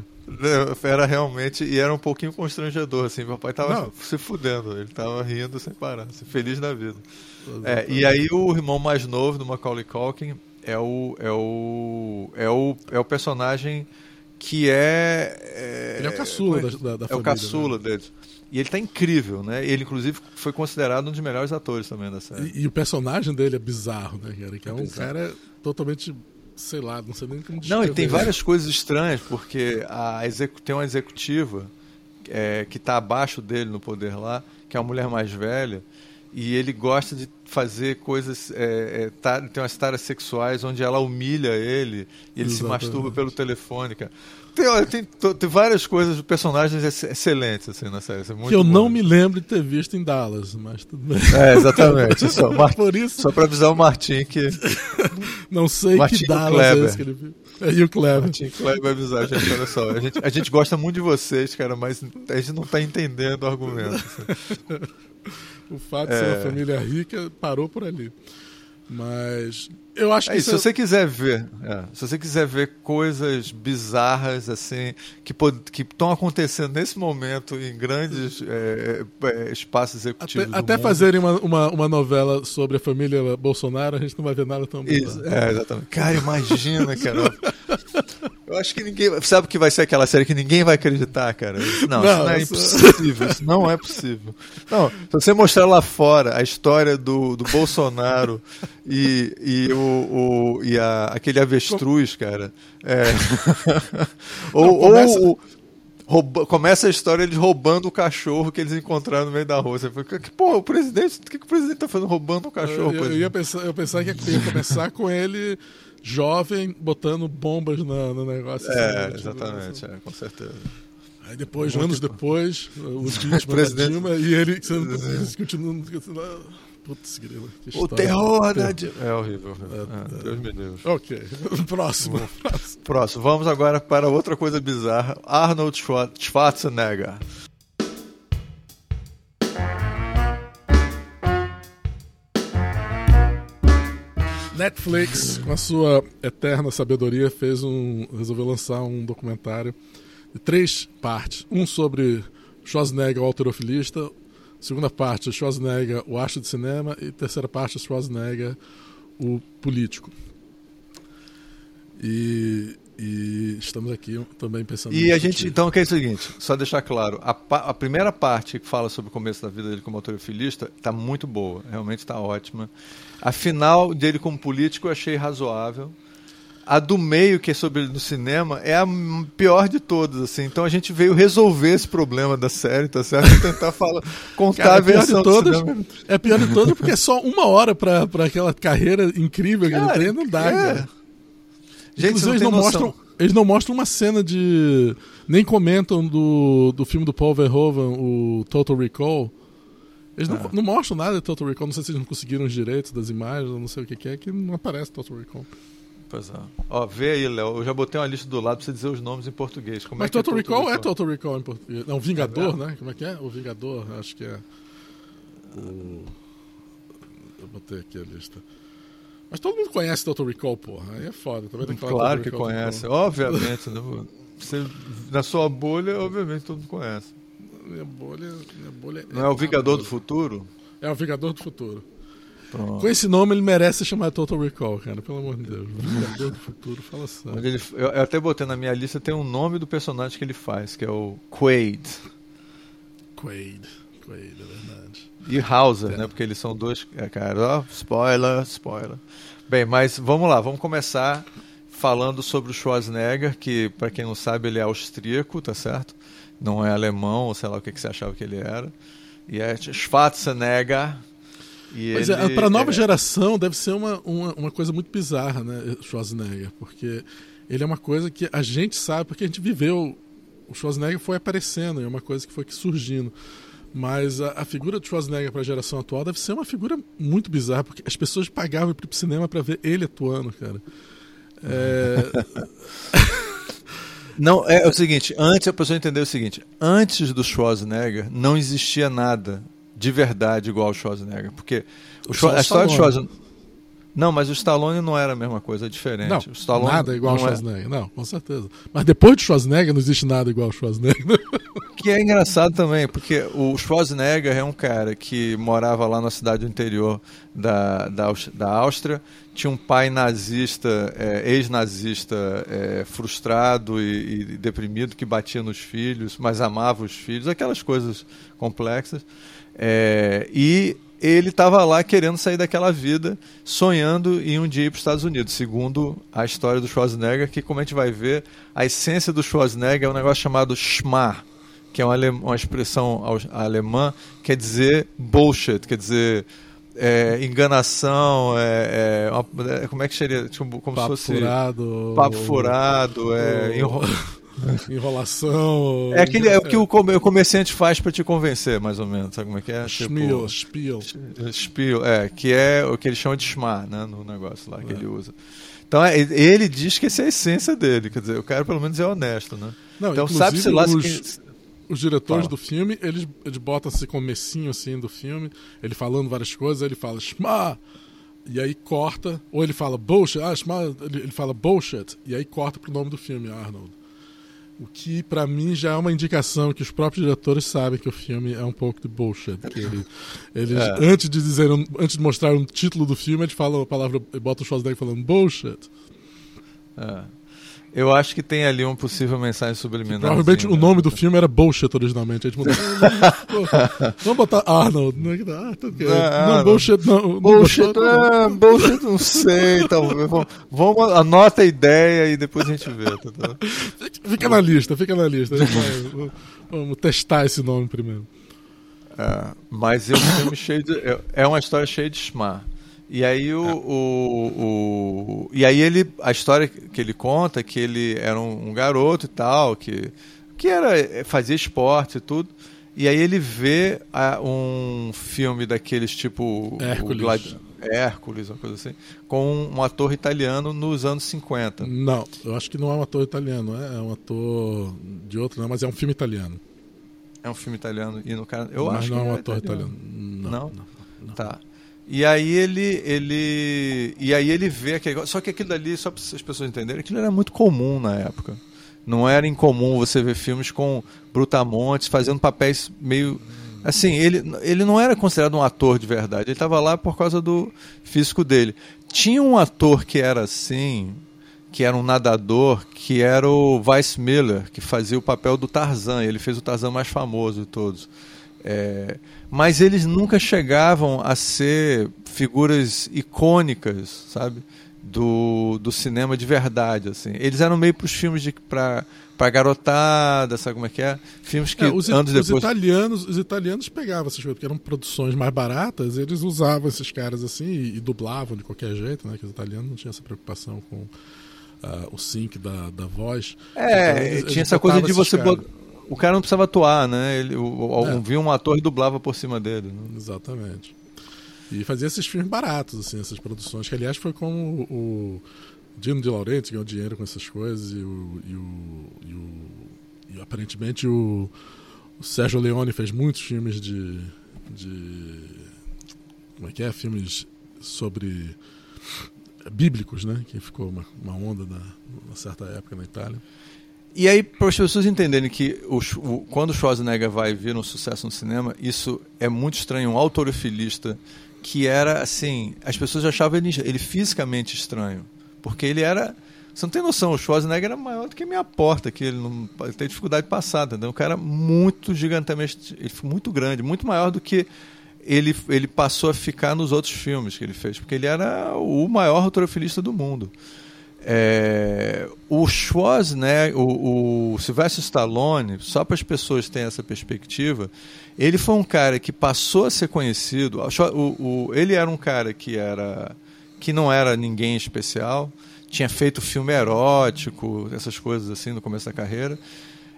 Era realmente, e era um pouquinho constrangedor, assim. Meu pai tava Não. se fudendo, ele tava rindo sem parar, assim, feliz da vida. É, e aí o irmão mais novo do Macaulay Culkin é o, é o, é o, é o personagem que é, é ele é o caçula é, da, da, da é família. É o caçula né? dele. E ele tá incrível, né? Ele, inclusive, foi considerado um dos melhores atores também da série. E, e o personagem dele é bizarro, né, cara? Que é, é um bizarro. cara totalmente sei lá, não sei nem como Não, e tem várias coisas estranhas, porque a execu... tem uma executiva é, que está abaixo dele no poder lá, que é uma mulher mais velha, e ele gosta de fazer coisas. É, é, tá, tem umas taras sexuais onde ela humilha ele e ele Exatamente. se masturba pelo telefone, cara. Tem, olha, tem, tem, várias coisas, personagens excelentes assim na série. É que eu bom. não me lembro de ter visto em Dallas, mas tudo bem. É, exatamente. Só, Mar... Por isso... só pra avisar o Martin que. não sei Martin que Dallas é esse que ele viu. É, e o Kleber. Martin Kleber avisar, gente, olha só. A gente, a gente gosta muito de vocês, cara, mas a gente não tá entendendo o argumento. Assim. o fato de ser uma é. família rica parou por ali. Mas eu acho que. É, se você quiser ver, é, se você quiser ver coisas bizarras assim que estão acontecendo nesse momento em grandes é, é, espaços executivos. Até, até fazerem uma, uma, uma, novela sobre a família Bolsonaro, a gente não vai ver nada tão bizarro. É, exatamente. Cara, imagina, cara. Eu acho que ninguém. Sabe que vai ser aquela série que ninguém vai acreditar, cara? Não, não isso não é impossível. Isso não é possível. Não, se você mostrar lá fora a história do, do Bolsonaro e, e, o, o, e a, aquele avestruz, cara. É... ou, não, começa... ou Rouba, começa a história eles roubando o cachorro que eles encontraram no meio da rua. Você fica, que, pô, o presidente, o que, que o presidente tá fazendo roubando o cachorro? Eu, eu, ia pensar, eu pensava que ia começar com ele jovem botando bombas no, no negócio. É, assim, exatamente, é, com certeza. Aí depois, Muito anos depois, o vítima presidente... Dilma e ele continuando. Putz, grila. O terror da Dilma. É horrível. É, é, Deus me Deus. Ok. Próximo. Próximo. Vamos agora para outra coisa bizarra. Arnold Schwarzenegger. Netflix, com a sua eterna sabedoria, fez um, resolveu lançar um documentário de três partes. Um sobre Schwarzenegger, o alterofilista. Segunda parte, Schwarzenegger, o astro de cinema. E terceira parte, Schwarzenegger, o político. E, e estamos aqui também pensando E a gente, então, que é o seguinte, só deixar claro, a, a, primeira parte que fala sobre o começo da vida dele como autorofilista está muito boa, realmente está ótima. A final dele como político eu achei razoável. A do meio, que é sobre no cinema, é a pior de todas, assim. Então a gente veio resolver esse problema da série, tá certo? E tentar falar, contar Cara, é a versão de todas. É pior de todas porque é só uma hora para aquela carreira incrível que Cara, ele tem, não dá, é. cara. Gente, Inclusive, eles não, mostram, eles não mostram uma cena de. Nem comentam do, do filme do Paul Verhoeven, o Total Recall. Eles não, ah. não mostram nada de Total Recall. Não sei se eles não conseguiram os direitos das imagens, não sei o que, que é, que não aparece Total Recall. Pois é. Ó, vê aí, Léo. Eu já botei uma lista do lado pra você dizer os nomes em português. Como Mas é Total, é Recall, Recall é Total Recall em português. Não, Vingador, é né? Como é que é? O Vingador, acho que é. O... Eu botei aqui a lista. Mas todo mundo conhece Total Recall, porra. Aí é foda. Tá vendo claro que conhece. Obviamente. Né? Você, na sua bolha, obviamente, todo mundo conhece. Minha bolha, minha bolha Não é, é o Vingador do Futuro? É o Vingador do Futuro. Pronto. Com esse nome, ele merece ser chamado Total Recall, cara. Pelo amor de Deus. Vingador do Futuro, fala sério. Ele, eu, eu, até botei na minha lista, tem um nome do personagem que ele faz, que é o Quaid. Quaid. Quaid, é verdade. E Hauser, é. né? Porque eles são dois. É, cara, ó, spoiler, spoiler. Bem, mas vamos lá, vamos começar falando sobre o Schwarzenegger, que, para quem não sabe, ele é austríaco, tá certo? Não é alemão, ou sei lá o que, que você achava que ele era. E é Schwarzenegger, Mas é, para a nova é... geração deve ser uma, uma, uma, coisa muito bizarra, né, Schwarzenegger, porque ele é uma coisa que a gente sabe, porque a gente viveu, o Schwarzenegger foi aparecendo, é uma coisa que foi surgindo. Mas a, a figura do Schwarzenegger para a geração atual deve ser uma figura muito bizarra, porque as pessoas pagavam para ir pro cinema para ver ele atuando, cara. É... Não, é, é, o seguinte, antes a pessoa entender o seguinte, antes do Schwarzenegger não existia nada de verdade igual ao Schwarzenegger. Porque o, a história do Schwarzenegger. Não, mas o Stallone não era a mesma coisa, é diferente. Não, o Stallone nada igual ao é. Schwarzenegger. É... Não, com certeza. Mas depois do Schwarzenegger não existe nada igual ao Schwarzenegger. Que é engraçado também, porque o Schwarzenegger é um cara que morava lá na cidade do interior da, da, da Áustria, tinha um pai nazista, é, ex-nazista, é, frustrado e, e deprimido, que batia nos filhos, mas amava os filhos, aquelas coisas complexas. É, e ele estava lá querendo sair daquela vida, sonhando em um dia ir para os Estados Unidos, segundo a história do Schwarzenegger, que, como a gente vai ver, a essência do Schwarzenegger é um negócio chamado Schmar, que é uma, uma expressão alemã, quer dizer bullshit, quer dizer é, enganação, é, é, uma, é, como é que seria? Tipo, como papo se fosse. Furado, papo furado, é, Enrolação. É, aquele, é o que o, o comerciante faz para te convencer, mais ou menos. Sabe como é que é? Spiel, tipo, spiel. Spiel, é, que é o que ele chama de schmar, né, no negócio lá que é. ele usa. Então, é, ele diz que essa é a essência dele, quer dizer, o cara pelo menos é honesto, né? Não, então, sabe-se lá os, os diretores fala. do filme, eles, eles botam esse comecinho assim do filme, ele falando várias coisas, ele fala schmar, e aí corta, ou ele fala bullshit, ah, schmar, ele, ele fala bullshit, e aí corta pro nome do filme, Arnold. O que para mim já é uma indicação que os próprios diretores sabem que o filme é um pouco de bullshit. Que ele, eles, é. antes de dizer, antes de mostrar um título do filme, eles falam a palavra, botam o Schwarzenegger falando bullshit. É. Eu acho que tem ali uma possível mensagem subliminar. Provavelmente o nome do filme era Bullshit originalmente. A gente mudou. Vamos botar Arnold. Não, ah, tá okay. não, não, Bullshit não. Bullshit, não, é, bullshit não sei. Talvez. Vamos, anota a ideia e depois a gente vê. Tá, tá? Fica na lista, fica na lista. Vai, vamos testar esse nome primeiro. É, mas é um filme cheio de. É, é uma história cheia de smart. E aí o, é. o, o, e aí ele a história que ele conta é que ele era um, um, garoto e tal que que era é, fazia esporte e tudo e aí ele vê a, um filme daqueles tipo Hércules. Hércules, uma coisa assim, com um ator italiano nos anos 50. Não, eu acho que não é um ator italiano, é, é um ator de outro, não, mas é um filme italiano. É um filme italiano e no cara, eu mas acho não que é um ator italiano. italiano. Não, não? não, não. Tá. E aí ele, ele, e aí ele vê aquele, só que aquilo ali, só para as pessoas entenderem, aquilo era muito comum na época. Não era incomum você ver filmes com Brutamontes fazendo papéis meio assim, ele, ele não era considerado um ator de verdade. Ele estava lá por causa do físico dele. Tinha um ator que era assim, que era um nadador, que era o Vice Miller, que fazia o papel do Tarzan. Ele fez o Tarzan mais famoso de todos. É, mas eles nunca chegavam a ser figuras icônicas, sabe? Do, do cinema de verdade, assim. Eles eram meio para os filmes de para para garotada, sabe como é que é? Filmes que é, os, anos os depois italianos, os italianos pegavam essas coisas, porque eram produções mais baratas, eles usavam esses caras assim e, e dublavam de qualquer jeito, né? Que os italianos não tinham essa preocupação com uh, o sync da, da voz. É, então, eles, tinha eles essa coisa de você o cara não precisava atuar, né? Ele, o, é. Via um ator e dublava por cima dele. Né? Exatamente. E fazia esses filmes baratos, assim, essas produções, que aliás foi como o Dino de Laurenti ganhou dinheiro com essas coisas e o, e o, e o e aparentemente o, o Sérgio Leone fez muitos filmes de, de como é que é? Filmes sobre bíblicos, né? Que ficou uma, uma onda na, certa época na Itália. E aí, para as pessoas entenderem que o, o, quando o Schwarzenegger vai vir um sucesso no cinema, isso é muito estranho. Um autorofilista que era assim, as pessoas achavam ele, ele fisicamente estranho, porque ele era você não tem noção, o Schwarzenegger era maior do que a minha porta, que ele não ele tem dificuldade de passar, entendeu? Um cara muito gigantemente, ele foi muito grande, muito maior do que ele, ele passou a ficar nos outros filmes que ele fez, porque ele era o maior autorofilista do mundo. É, o Schwarzenegger, o, o Sylvester Stallone, só para as pessoas terem essa perspectiva, ele foi um cara que passou a ser conhecido. O, o, ele era um cara que era que não era ninguém especial, tinha feito filme erótico, essas coisas assim no começo da carreira.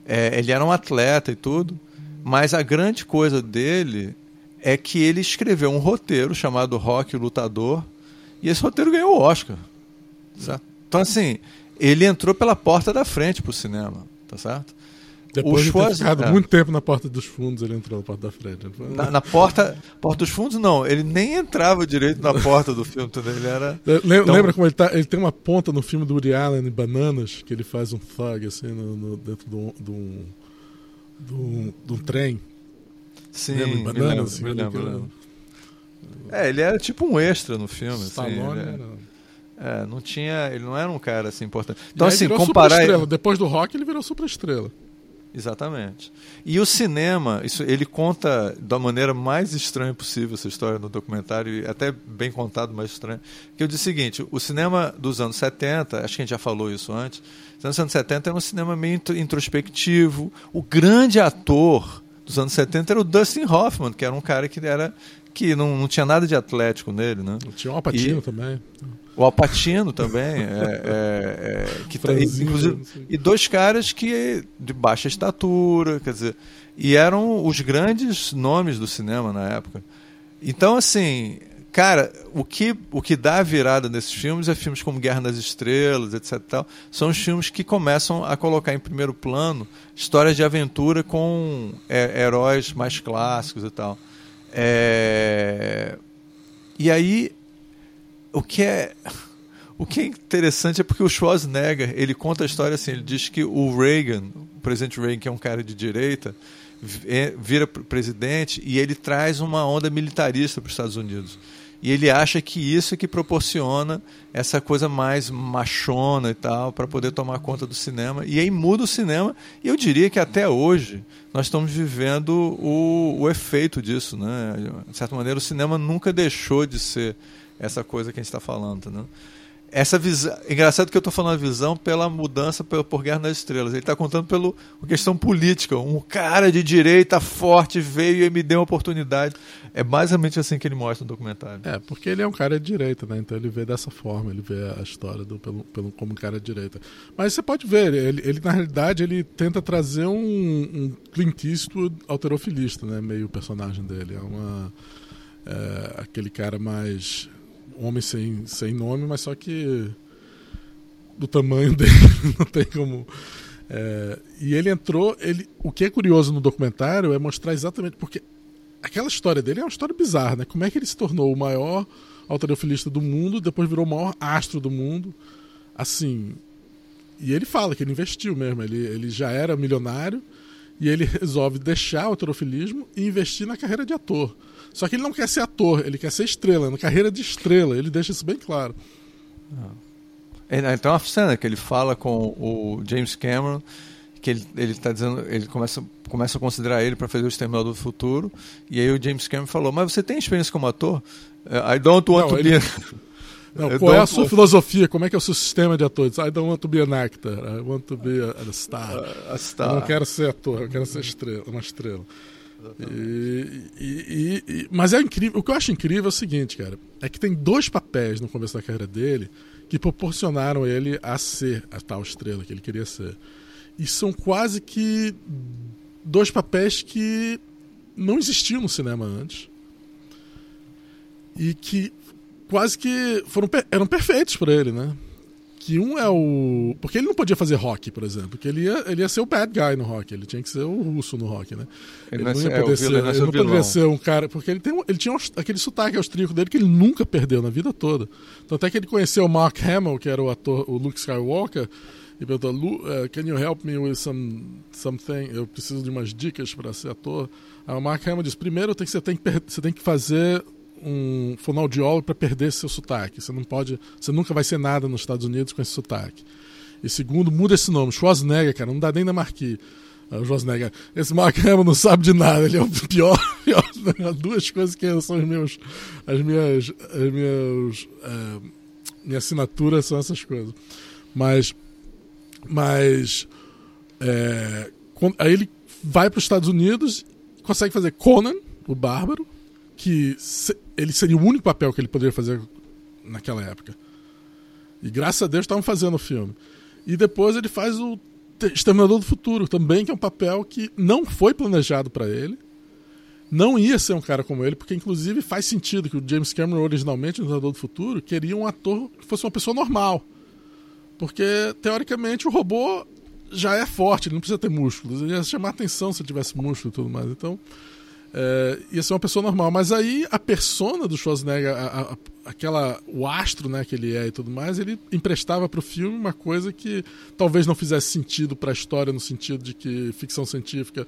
É, ele era um atleta e tudo, mas a grande coisa dele é que ele escreveu um roteiro chamado Rock Lutador e esse roteiro ganhou o Oscar. Certo? Então, assim, ele entrou pela porta da frente pro cinema, tá certo? Depois o de ter ficado é. muito tempo na porta dos fundos, ele entrou na porta da frente. Na, na, porta, porta dos fundos, não. Ele nem entrava direito na porta do filme. Entendeu? Ele era... Lembra, então... lembra como ele tá? Ele tem uma ponta no filme do Woody Allen, Bananas, que ele faz um thug, assim, no, no dentro de um, de, um, trem. Sim, lembra, Bananas, me lembro, assim, me lembro, lembro. É, ele era tipo um extra no filme. Stallone assim, ele... era... É, não tinha. Ele não era um cara assim importante. Então, assim, comparar. Ele... Depois do rock, ele virou super estrela. Exatamente. E o cinema, isso, ele conta da maneira mais estranha possível essa história no documentário, e até bem contado, mais estranho. Que eu disse o seguinte: o cinema dos anos 70, acho que a gente já falou isso antes, os anos 70 era um cinema meio introspectivo. O grande ator dos anos 70 era o Dustin Hoffman, que era um cara que era que não, não tinha nada de atlético nele, né? Tinha um Alpatino e, também. O Alpatino também, é, é, é, que tá, inclusive, e dois caras que de baixa estatura, quer dizer, e eram os grandes nomes do cinema na época. Então, assim, cara, o que, o que dá a virada nesses filmes é filmes como Guerra nas Estrelas, etc. Tal, são os filmes que começam a colocar em primeiro plano histórias de aventura com é, heróis mais clássicos e tal. É... E aí o que é o que é interessante é porque o Schwarzenegger ele conta a história assim ele diz que o Reagan o presidente Reagan que é um cara de direita é, vira presidente e ele traz uma onda militarista para os Estados Unidos. E ele acha que isso é que proporciona essa coisa mais machona e tal para poder tomar conta do cinema. E aí muda o cinema e eu diria que até hoje nós estamos vivendo o, o efeito disso né? De certa maneira o cinema nunca deixou de ser essa coisa que a gente está falando. Né? Essa visão, engraçado que eu estou falando a visão pela mudança por, por Guerra nas Estrelas. Ele está contando pela questão política. Um cara de direita forte veio e me deu uma oportunidade. É basicamente assim que ele mostra no documentário. É, porque ele é um cara de direita, né? Então ele vê dessa forma, ele vê a história do, pelo, pelo, como um cara de direita. Mas você pode ver, ele, ele na realidade ele tenta trazer um, um Clint Eastwood alterofilista, né? Meio personagem dele. É uma. É, aquele cara mais homem sem, sem nome, mas só que do tamanho dele não tem como. É, e ele entrou. Ele, o que é curioso no documentário é mostrar exatamente porque aquela história dele é uma história bizarra, né? Como é que ele se tornou o maior alterofilista do mundo, depois virou o maior astro do mundo? Assim. E ele fala que ele investiu mesmo, ele, ele já era milionário e ele resolve deixar o autorofilismo e investir na carreira de ator. Só que ele não quer ser ator, ele quer ser estrela, na carreira de estrela, ele deixa isso bem claro. Ah. Então a cena que ele fala com o James Cameron que ele ele está dizendo ele começa começa a considerar ele para fazer o Exterminador do Futuro e aí o James Cameron falou mas você tem experiência como ator I don't want não, to ele... be não, qual é a sua filosofia? Como é que é o seu sistema de atores? I don't want to be an actor. I want to be a, a star. A star. Eu não quero ser ator, eu quero ser estrela, uma estrela. E, e, e, mas é incrível. O que eu acho incrível é o seguinte, cara. É que tem dois papéis no começo da carreira dele que proporcionaram ele a ser a tal estrela que ele queria ser. E são quase que dois papéis que não existiam no cinema antes. E que quase que foram eram perfeitos para ele, né? Que um é o. Porque ele não podia fazer rock, por exemplo. Porque ele ia, ele ia ser o bad guy no rock. Ele tinha que ser o russo no rock, né? Ele, ele não ia é, poder ser. Ele não poderia ser um cara. Porque ele, tem, ele tinha aquele sotaque austríaco dele que ele nunca perdeu na vida toda. Então, até que ele conheceu o Mark Hamill, que era o ator, o Luke Skywalker, e perguntou: uh, Can you help me with some, something? Eu preciso de umas dicas para ser ator. Aí o Mark Hamill disse: Primeiro, tem que, você, tem que, você tem que fazer um fonoaudiólogo para perder seu sotaque. Você não pode, você nunca vai ser nada nos Estados Unidos com esse sotaque. E segundo, muda esse nome, Schwarzenegger, cara, não dá nem na marquise. O Schwarzenegger, esse Mark Hamill não sabe de nada, ele é o pior, duas coisas que são os meus, as minhas, as minhas, uh, minha assinatura são essas coisas. Mas, mas, é, aí ele vai para os Estados Unidos, consegue fazer Conan, o Bárbaro, que ele seria o único papel que ele poderia fazer naquela época. E graças a Deus estavam fazendo o filme. E depois ele faz o Exterminador do Futuro também, que é um papel que não foi planejado para ele. Não ia ser um cara como ele, porque inclusive faz sentido que o James Cameron originalmente, no Exterminador do Futuro, queria um ator que fosse uma pessoa normal. Porque, teoricamente, o robô já é forte, ele não precisa ter músculos. Ele ia chamar atenção se tivesse músculo e tudo mais. Então, é, ia ser uma pessoa normal. Mas aí a persona do Schwarzenegger, a, a, aquela, o astro né, que ele é e tudo mais, ele emprestava para o filme uma coisa que talvez não fizesse sentido para a história, no sentido de que ficção científica,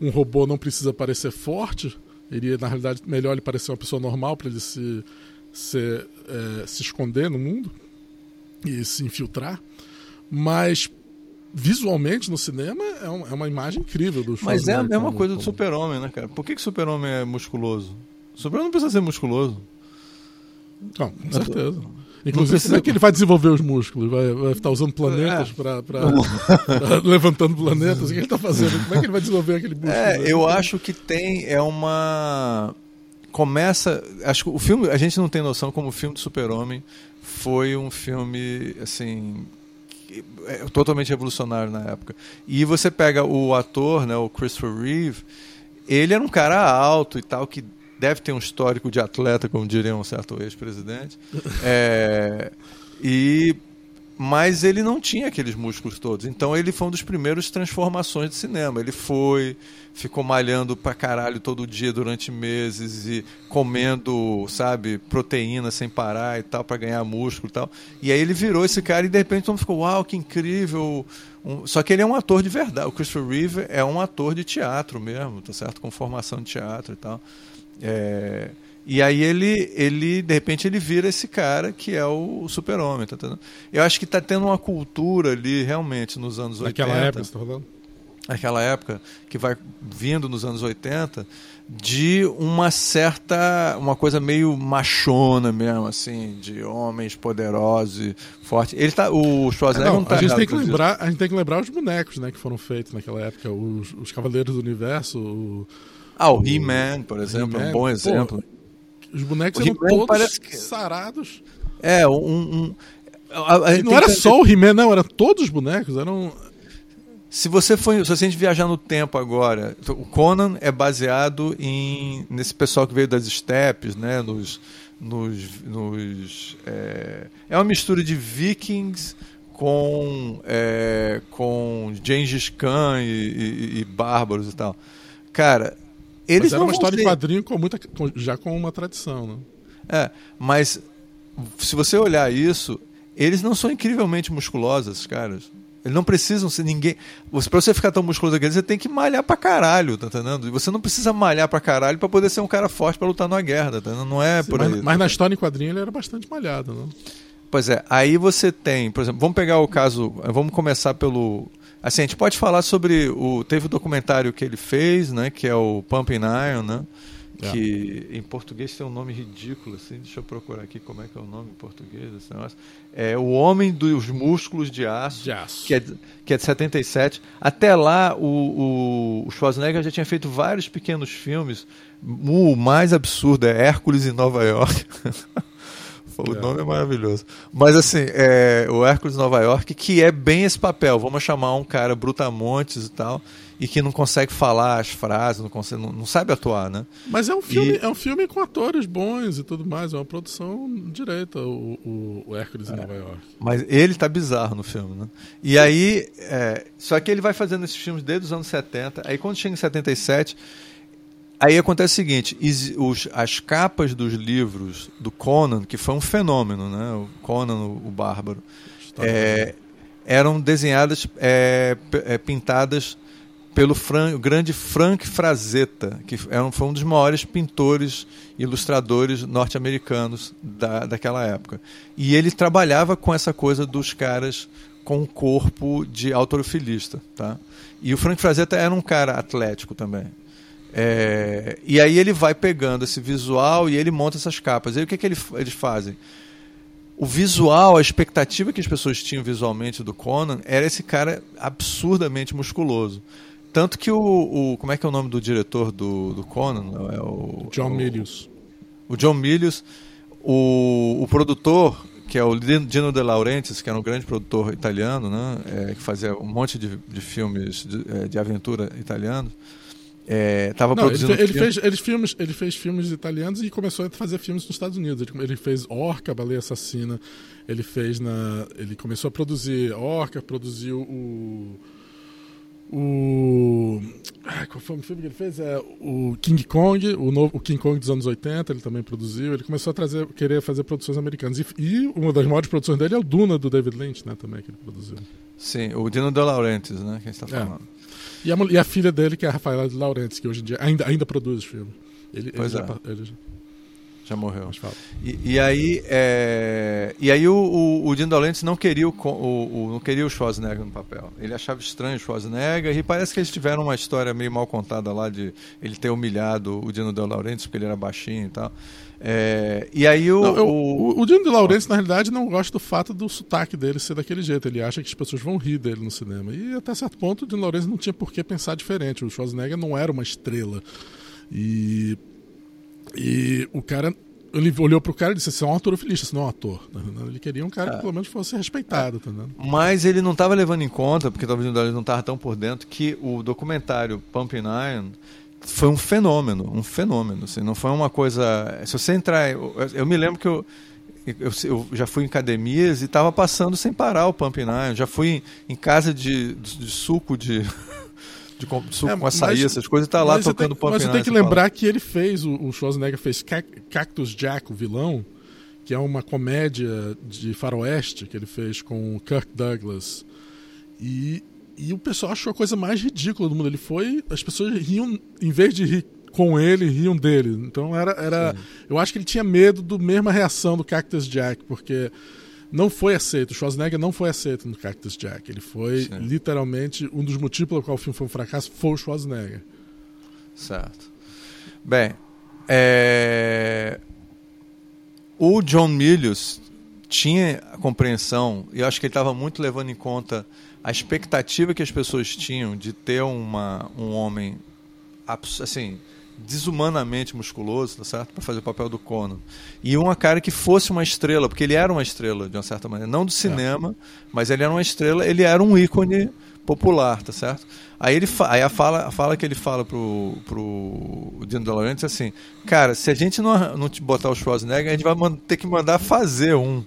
um robô não precisa parecer forte. Iria, na realidade, melhor ele parecer uma pessoa normal para ele se, se, é, se esconder no mundo e se infiltrar. Mas visualmente no cinema é, um, é uma imagem incrível do Mas é a mesma como, coisa do super-homem, né, cara? Por que, que super-homem é musculoso? O super-homem não precisa ser musculoso. Não, com certeza. Inclusive, como é que ele vai desenvolver os músculos? Vai, vai estar usando planetas é. para. levantando planetas? O que ele está fazendo? Como é que ele vai desenvolver aquele músculo? É, eu acho que tem. É uma. Começa. Acho que o filme. A gente não tem noção como o filme do Super-Homem foi um filme, assim é totalmente revolucionário na época. E você pega o ator, né, o Christopher Reeve, ele era um cara alto e tal, que deve ter um histórico de atleta, como diria um certo ex-presidente. É, e mas ele não tinha aqueles músculos todos. Então ele foi um dos primeiros transformações de cinema. Ele foi, ficou malhando pra caralho todo dia durante meses e comendo, sabe, proteína sem parar e tal para ganhar músculo e tal. E aí ele virou esse cara e de repente todo mundo ficou, uau, que incrível. Um... Só que ele é um ator de verdade. O Christopher Reeve é um ator de teatro mesmo, tá certo? Com formação de teatro e tal. É... E aí ele, ele, de repente, ele vira esse cara que é o, super-homem. Tá Eu acho que está tendo uma cultura ali, realmente, nos anos Naquela 80. época, você tá falando? Naquela época, que vai vindo nos anos 80, de uma certa. uma coisa meio machona mesmo, assim, de homens poderosos e fortes. Ele tá, o Schwarzenegger não, não tá a gente tem que lembrar A gente tem que lembrar os bonecos né, que foram feitos naquela época, os, os Cavaleiros do Universo. O, ah, o, o He-Man, por exemplo, é um bom exemplo. Pô, os bonecos eram todos que... sarados. É, um. um a, a não era que... só o He-Man, não, eram todos os bonecos, eram. Se você for, se a gente viajar no tempo agora, o Conan é baseado em nesse pessoal que veio das estepes, né, nos, nos, nos é, é uma mistura de vikings com é, com Gengis Khan e, e, e bárbaros e tal. Cara, eles mas era uma história ser... em quadrinho com muita, com, já com uma tradição, né? É, mas se você olhar isso, eles não são incrivelmente musculosos, caras. Eles não precisam ser ninguém. Você, pra você ficar tão musculoso aqui, você tem que malhar pra caralho, tá entendendo? E você não precisa malhar pra caralho pra poder ser um cara forte pra lutar numa guerra, tá entendendo? Não é Sim, por mas, aí. Mas tá na história em quadrinho ele era bastante malhado, né? Pois é, aí você tem, por exemplo, vamos pegar o caso, vamos começar pelo. Assim, a gente pode falar sobre o. Teve o documentário que ele fez, né? Que é o Pumping Iron, né? É. que em português tem um nome ridículo, assim, deixa eu procurar aqui como é que é o nome em português negócio. É O Homem dos Músculos de Aço, de aço. Que, é, que é de 77. Até lá, o, o, o Schwarzenegger já tinha feito vários pequenos filmes. O mais absurdo é Hércules em Nova York. o é. nome é maravilhoso. Mas assim, é, o Hércules Nova York, que é bem esse papel. Vamos chamar um cara brutamontes e tal e que não consegue falar as frases, não, consegue, não, não sabe atuar, né? Mas é um filme, e... é um filme com atores bons e tudo mais, é uma produção direita, o, o, o Hércules é, em Nova York. Mas ele tá bizarro no filme, né? E Sim. aí, é, só que ele vai fazendo esses filmes desde os anos 70, aí quando chega em 77, aí acontece o seguinte, os, as capas dos livros do Conan, que foi um fenômeno, né? O Conan, o, o Bárbaro, é, eram desenhadas, é, é pintadas pelo Fran, o grande Frank Frazetta, que era um, foi um dos maiores pintores ilustradores norte-americanos da, daquela época. E ele trabalhava com essa coisa dos caras com um corpo de autorofilista. Tá? E o Frank Frazetta era um cara atlético também. É, e aí ele vai pegando esse visual e ele monta essas capas. E aí o que, que ele, eles fazem? O visual, a expectativa que as pessoas tinham visualmente do Conan era esse cara absurdamente musculoso. Tanto que o, o, Como é que é o nome do diretor do, do Conan? É o, John Milius. O, o John Milius. O, o produtor, que é o Dino De Laurentiis, que era um grande produtor italiano, né? É, que fazia um monte de, de filmes de, é, de aventura italianos. É, tava Não, produzindo ele, fez, ele, fez, filmes, ele fez filmes italianos e começou a fazer filmes nos Estados Unidos. Ele, ele fez Orca, Baleia Assassina. Ele fez na. Ele começou a produzir Orca, produziu o o. qual foi o filme que ele fez? É o King Kong, o, novo, o King Kong dos anos 80, ele também produziu. Ele começou a trazer, querer fazer produções americanas. E, e uma das maiores produções dele é o Duna do David Lynch, né? Também que ele produziu. Sim, o Dino de Laurentiis, né? Que a gente está é. falando. É. E, a, e a, filha dele, que é a Rafaela de Laurentiis, que hoje em dia ainda, ainda produz filme. Ele, pois ele é. Já, ele já, já morreu. E, e, aí, é... e aí o, o, o Dino Laurentiis não queria o, o, o, não queria o Schwarzenegger no papel. Ele achava estranho o Schwarzenegger e parece que eles tiveram uma história meio mal contada lá de ele ter humilhado o Dino De Laurentiis porque ele era baixinho e tal. É... e aí o, não, eu, o, o Dino De Laurentiis na realidade não gosta do fato do sotaque dele ser daquele jeito. Ele acha que as pessoas vão rir dele no cinema. E até certo ponto o Dino Laurentiis não tinha por que pensar diferente. O Schwarzenegger não era uma estrela. E e o cara ele olhou pro cara e disse: Você é um ator filista, você não é um ator. Tá ele queria um cara que é. pelo menos fosse respeitado. Tá Mas ele não estava levando em conta, porque talvez ele não estava tão por dentro, que o documentário Pumping Iron foi um fenômeno. Um fenômeno. Assim, não foi uma coisa. Se você entrar. Eu, eu me lembro que eu, eu, eu, já fui em academias e estava passando sem parar o Pumping Iron. Já fui em, casa de, de, de suco de de suco é, com açaí, essas coisas, e tá lá tocando tem, Mas você tem que lembrar fala. que ele fez, o, o Schwarzenegger fez Cactus Jack, o vilão, que é uma comédia de faroeste que ele fez com o Kirk Douglas. E, e o pessoal achou a coisa mais ridícula do mundo. Ele foi. As pessoas riam, em vez de rir com ele, riam dele. Então era. era eu acho que ele tinha medo da mesma reação do Cactus Jack, porque não foi aceito. O Schwarzenegger não foi aceito no Cactus Jack. Ele foi Sim. literalmente um dos motivos pelo qual o filme foi um fracasso foi o Schwarzenegger. Certo. Bem, é... o John Milius tinha a compreensão, e eu acho que ele estava muito levando em conta a expectativa que as pessoas tinham de ter uma, um homem assim desumanamente musculoso, tá certo? Para fazer o papel do Conan. E uma cara que fosse uma estrela, porque ele era uma estrela de uma certa maneira, não do cinema, é. mas ele era uma estrela, ele era um ícone popular, tá certo? Aí ele aí a fala, a fala que ele fala pro pro Dino De Laurentiis é assim: "Cara, se a gente não não te botar o Schwarzenegger, a gente vai ter que mandar fazer um".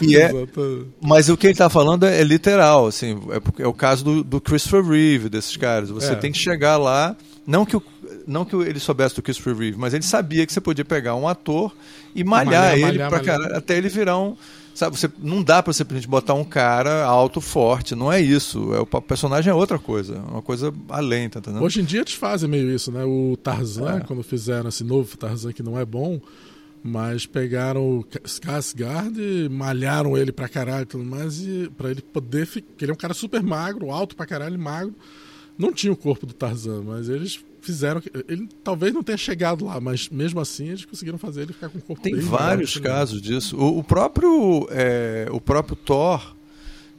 Que é Mas o que ele tá falando é, é literal, assim, é, é o caso do, do Christopher Reeve, desses caras. Você é. tem que chegar lá, não que o não que ele soubesse do Christopher Reeve, mas ele sabia que você podia pegar um ator e malhar, malhar ele malhar, pra malhar. Cara, até ele virar um. Sabe, você, não dá pra você botar um cara alto, forte, não é isso. É, o personagem é outra coisa, é uma coisa além, tá entendendo? Hoje em dia eles fazem meio isso, né? O Tarzan, é. quando fizeram esse novo Tarzan que não é bom, mas pegaram o Skarsgård e malharam ele pra caralho e tudo mais, e pra ele poder ficar. Ele é um cara super magro, alto pra caralho, magro. Não tinha o corpo do Tarzan, mas eles fizeram. Ele talvez não tenha chegado lá, mas mesmo assim eles conseguiram fazer ele ficar com o corpo Tem vários casos disso. O, o próprio, é, o próprio Thor,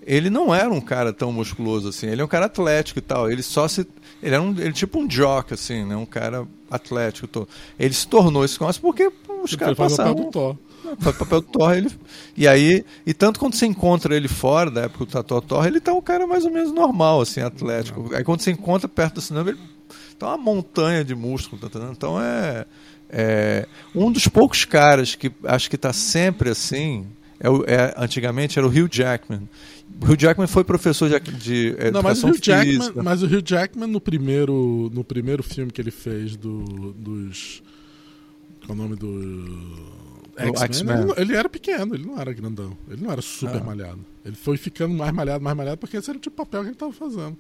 ele não era um cara tão musculoso assim. Ele é um cara atlético e tal. Ele só se. Ele era um, ele, tipo um jock, assim, né? Um cara atlético. Ele se tornou esse negócio porque os caras passaram. O papel do Thor. Faz o papel do Thor. Ele, e aí, e tanto quando você encontra ele fora da época do Tatu Thor, ele tá um cara mais ou menos normal, assim, atlético. Aí quando você encontra perto do cinema, ele tá uma montanha de músculo, tá entendendo? Então é, é. Um dos poucos caras que acho que tá sempre assim. É, é, antigamente era o Hugh Jackman. O Hugh Jackman foi professor de, de Não, mas o Hugh Jackman, mas o Hugh Jackman no primeiro, no primeiro filme que ele fez do, dos qual é o nome do X-Men? Ele, ele, era pequeno, ele não era grandão. Ele não era super ah. malhado. Ele foi ficando mais malhado, mais malhado, porque esse era o tipo de papel que ele estava fazendo.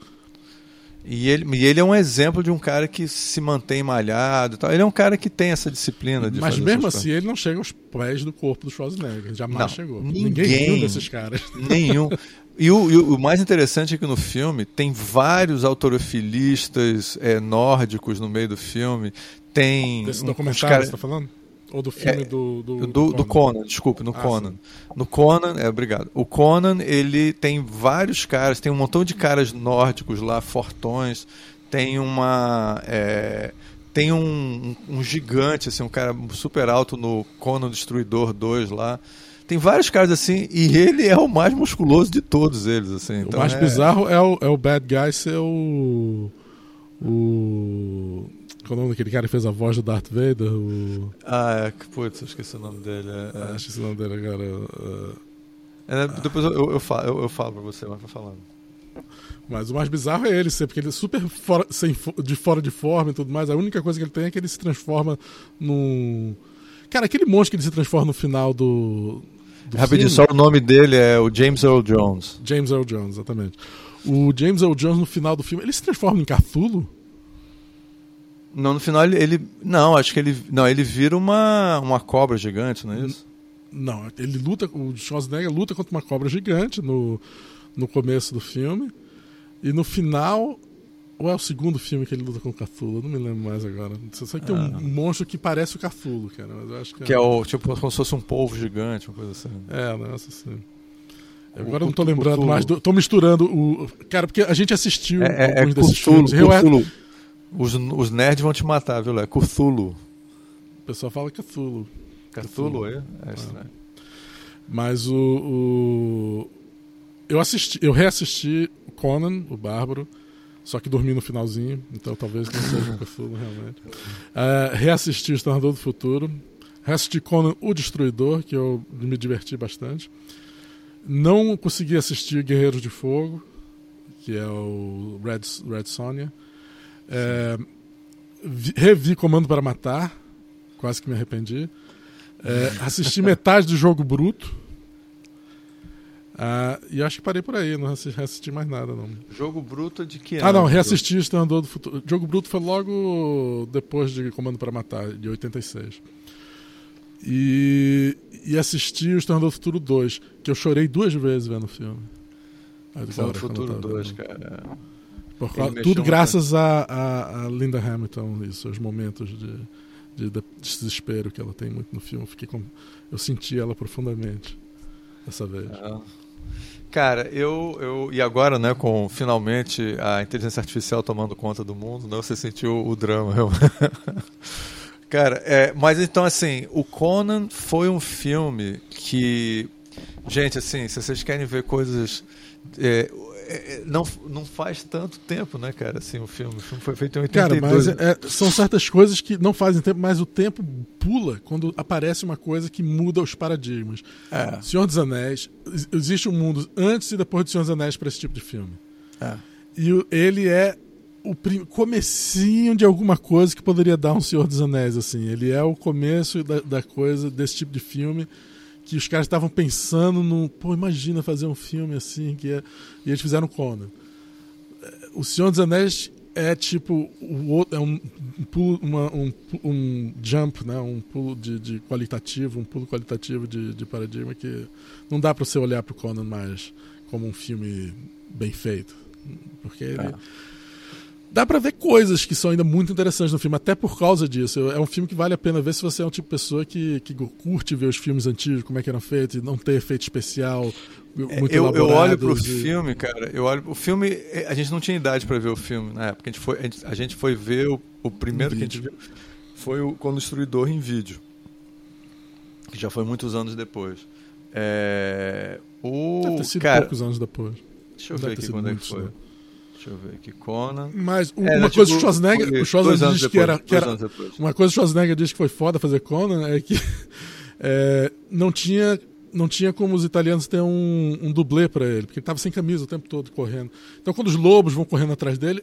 E ele, e ele é um exemplo de um cara que se mantém malhado tal. Ele é um cara que tem essa disciplina de Mas mesmo assim, coisas. ele não chega aos pés do corpo do Schwarzenegger. Jamais não, chegou. Ninguém, viu desses caras. Nenhum. E o, e o, mais interessante é que no filme tem vários autorofilistas é, nórdicos no meio do filme. Tem. Desse documentário cara... você tá falando? Ou do filme é, do, do, do, do, Conan. do Conan, desculpe, no ah, Conan. Sim. No Conan, é, obrigado. O Conan, ele tem vários caras, tem um montão de caras nórdicos lá, fortões, tem uma. É, tem um, um, um, gigante, assim, um cara super alto no Conan Destruidor 2 lá. Tem vários caras assim, e ele é o mais musculoso de todos eles, assim. Então o mais é... bizarro é o, é o bad guy ser o. O. Qual é o nome daquele cara que fez a voz do Darth Vader? O... Ah, é. Putz, eu esqueci o nome dele. É, é... esqueci o nome dele agora. É, né, depois eu, eu, eu, falo, eu, eu falo pra você, mas vai falando. Mas o mais bizarro é ele ser, porque ele é super fora, sem, de fora de forma e tudo mais. A única coisa que ele tem é que ele se transforma num. Cara, aquele monstro que ele se transforma no final do. do Rapidinho, só o nome dele é o James Earl Jones. James Earl Jones, exatamente. O James Earl Jones no final do filme, ele se transforma em Cthulhu? Não, no final ele, ele, Não, acho que ele. Não, ele vira uma, uma cobra gigante, não é isso? Não, ele luta. O Schwarzenegger luta contra uma cobra gigante no, no começo do filme. E no final. Ou é o segundo filme que ele luta com o Cthulhu? Eu não me lembro mais agora. Você sabe que ah. tem um, um, monstro que parece o Cthulhu, cara. Mas eu acho que, que é, é o. Tipo, como se fosse um polvo gigante, uma coisa assim. É, nossa, assim. Agora eu não tô lembrando Cthulhu. mais. Do, tô misturando o. Cara, porque a gente assistiu é, é, alguns é desses Cthulhu, filmes. Cthulhu. Os, os nerds vão te matar, viu, Léo? Cthulhu. O pessoal fala Cthulhu. Cthulhu, é? É estranho. Mas o, o, Eu assisti, eu reassisti Conan, o Bárbaro, só que dormi no finalzinho, então talvez não seja o Cthulhu realmente. Uh, reassisti O Estornador do Futuro. Reassisti Conan, o Destruidor, que eu me diverti bastante. Não consegui assistir Guerreiros de Fogo, que é o Red, Red Sonja. É, vi, revi Comando para Matar, quase que me arrependi. É, assisti metade do jogo bruto. Ah, e acho que parei por aí, não reassisti mais nada. não. Jogo bruto de que ano? Ah, não, reassisti Estandor do Futuro. Jogo bruto foi logo depois de Comando para Matar, de 86. E, e assisti o Estandor do Futuro 2, que eu chorei duas vezes vendo o filme. Estandor do Futuro 2, cara. Por, tudo graças a, a, a, Linda Hamilton e seus momentos de, de, de, desespero que ela tem muito no filme. Fiquei com, eu senti ela profundamente dessa vez. Ah. Cara, eu, eu. E agora, né, com finalmente a inteligência artificial tomando conta do mundo, né, você sentiu o drama, Cara, é, mas então, assim, o Conan foi um filme que. Gente, assim, se vocês querem ver coisas. É, não, não faz tanto tempo, né, cara, assim, o filme. O filme foi feito em 82. Cara, mas é, são certas coisas que não fazem tempo, mas o tempo pula quando aparece uma coisa que muda os paradigmas. É. Senhor dos Anéis, existe um mundo antes e depois de Senhor dos Anéis para esse tipo de filme. É. E ele é o comecinho de alguma coisa que poderia dar um Senhor dos Anéis, assim. Ele é o começo da, da coisa, desse tipo de filme que os caras estavam pensando no... Pô, imagina fazer um filme assim, que é... E eles fizeram Conan. O Senhor dos Anéis é tipo o é um, pulo, uma, um, um jump, né? um pulo de, de, qualitativo, um pulo qualitativo de, de paradigma que não dá para você olhar para o Conan mais como um filme bem feito, porque ele é. Dá para ver coisas que são ainda muito interessantes no filme, até por causa disso. É um filme que vale a pena ver se você é um tipo de pessoa que, que curte ver os filmes antigos, como é que eram feitos, e não ter efeito especial, muito eu, eu olho pro e... filme, cara. Eu olho o filme. A gente não tinha idade para ver o filme na época. A gente foi, a gente, a gente foi ver o, o primeiro que a gente viu foi o Destruidor em vídeo, que já foi muitos anos depois. É, o Deve ter sido cara, poucos anos depois. Deixa eu ver aqui quando é que foi. Né? Deixa eu ver aqui, Conan. Mas é, uma coisa tipo, Schwarzenegger, o Schwarzenegger disse que era, que era uma coisa que o Schwarzenegger disse que foi foda fazer Conan é que é, não tinha não tinha como os italianos ter um, um dublê para ele, porque ele estava sem camisa o tempo todo correndo. Então, quando os lobos vão correndo atrás dele,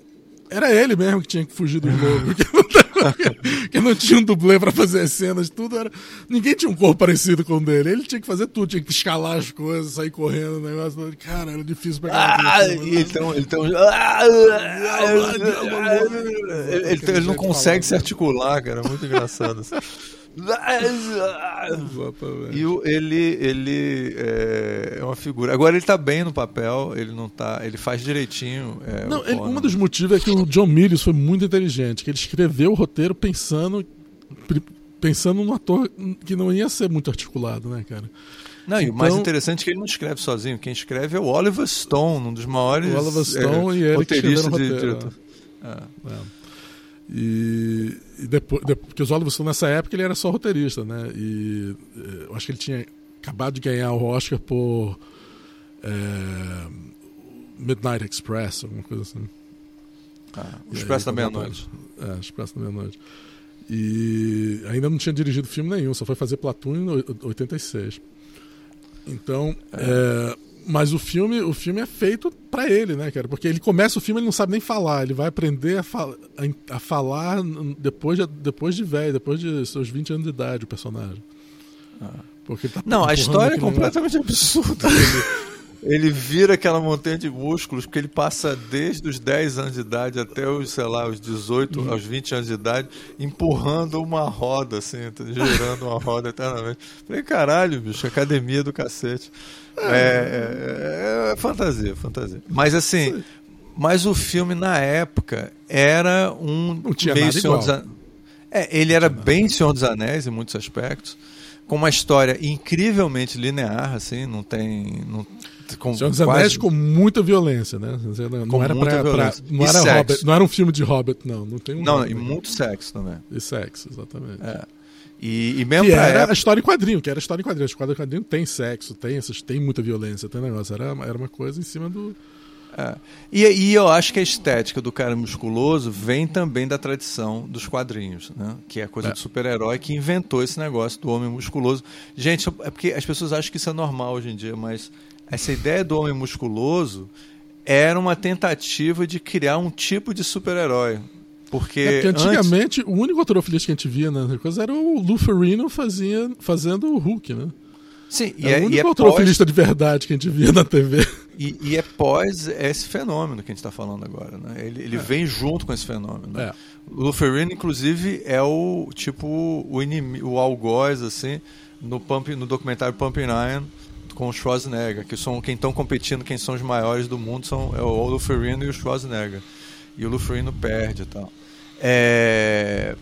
era ele mesmo que tinha que fugir dos lobos. que não tinha um dublê para fazer as cenas, tudo era. Ninguém tinha um corpo parecido com o dele. Ele tinha que fazer tudo, tinha que escalar as coisas, sair correndo, o negócio. Cara, era difícil pegar. Ah, então, então. Ele, ele não consegue se articular, cara. Muito engraçado. e o, ele, ele é, é, uma figura. Agora ele tá bem no papel, ele não tá. Ele faz direitinho. É, não, ele, um dos motivos é que o John Milius foi muito inteligente, que ele escreveu o roteiro pensando. Pensando num ator que não ia ser muito articulado, né, cara? Não, então, e o mais então- interessante é que ele não escreve sozinho. Quem escreve é o Oliver Stone, um dos maiores. Oliver Stone é, e escreveram o roteiro. De, é. é. E, e depois, depois, porque os Oliver Stone nessa época ele era só roteirista, né? E eh, eu acho que ele tinha acabado de ganhar o Oscar por é, Midnight Express, alguma coisa assim. Ah, o Expresso da Meia-Noite. É, Expresso da Meia-Noite. E ainda não tinha dirigido filme nenhum, só foi fazer Platoon em 86. Então, é. É, mas o filme, o filme é feito para ele, né, cara? Porque ele começa o filme ele não sabe nem falar, ele vai aprender a, fal a, a falar depois de, depois de velho, depois de seus 20 anos de idade, o personagem. Ah. Porque tá não, a história é completamente absurda. ele vira aquela montanha de músculos, porque ele passa desde os 10 anos de idade até os, sei lá, os 18, uhum. aos 20 anos de idade, empurrando uma roda, assim, girando uma roda eternamente. Falei, caralho, bicho, academia do cacete. É, é, é, é fantasia, fantasia. Mas assim, Sim. mas o filme na época era um Não tinha meio Senhor dos Anéis. É, ele era bem Senhor dos Anéis em muitos aspectos, com uma história incrivelmente linear, assim, não tem. Não, com Senhor dos quase... Anéis com muita violência, né? Não, não era pra, pra, não era Robert, não era um filme de Hobbit, não. Não tem um Não, e muito sexo também. E sexo, exatamente. É. E, e mesmo que era época... a história em quadrinho, que era história em quadrinho. A história em quadrinho tem sexo, tem, essas, tem muita violência, tem negócio. Era, era uma coisa em cima do. É. E, e, eu acho que a estética do cara musculoso vem também da tradição dos quadrinhos, né? que é a coisa é. do super-herói que inventou esse negócio do homem musculoso. Gente, é porque as pessoas acham que isso é normal hoje em dia, mas essa ideia do homem musculoso era uma tentativa de criar um tipo de super-herói. Porque, é porque antigamente antes... o único autorofilista que a gente via na coisa era o Lou Ferrino fazia, fazendo o Hulk, né? Sim, e é, é o único autorofilista pós... de verdade que a gente via na TV. E, e é pós esse fenômeno que a gente está falando agora, né? Ele, ele é. vem junto com esse fenômeno. Né? É. O Lou Ferrino, inclusive, é o tipo o inimigo, o algoz, assim, no, Pump, no documentário Pumping Iron com o Schwarzenegger, que são quem estão competindo, quem são os maiores do mundo, são é o Lou Ferrino e o Schwarzenegger. E o Lou Ferrino perde e tal. É,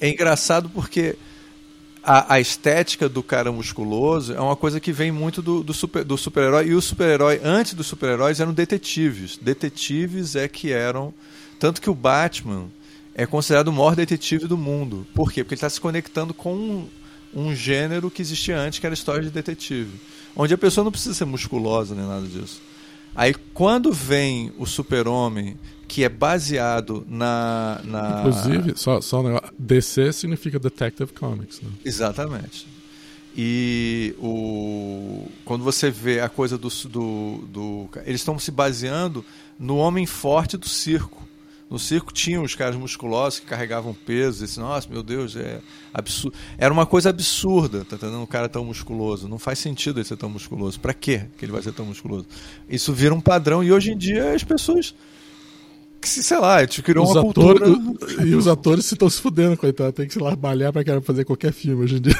é engraçado porque a, a, estética do cara musculoso é uma coisa que vem muito do, do super-herói. Do super e o super-herói, antes dos super-heróis, eram detetives. Detetives é que eram. Tanto que o Batman é considerado o maior detetive do mundo. Por quê? Porque ele está se conectando com um, um, gênero que existia antes, que era a história de detetive. Onde a pessoa não precisa ser musculosa nem nada disso. Aí quando vem o super-homem que é baseado na. na... Inclusive, só, só um negócio, DC significa Detective Comics, né? Exatamente. E o, quando você vê a coisa do. do, do eles estão se baseando no homem forte do circo. No circo tinha os caras musculosos que carregavam peso, e assim, nossa, meu Deus, é absurdo. Era uma coisa absurda, tá entendendo? Um cara tão musculoso. Não faz sentido ele ser tão musculoso. Para quê que ele vai ser tão musculoso? Isso vira um padrão e hoje em dia as pessoas que, sei lá, te criou os uma atores, cultura. E os atores se estão se fudendo, coitado. Tem que, sei lá, malhar pra cara fazer qualquer filme hoje em dia.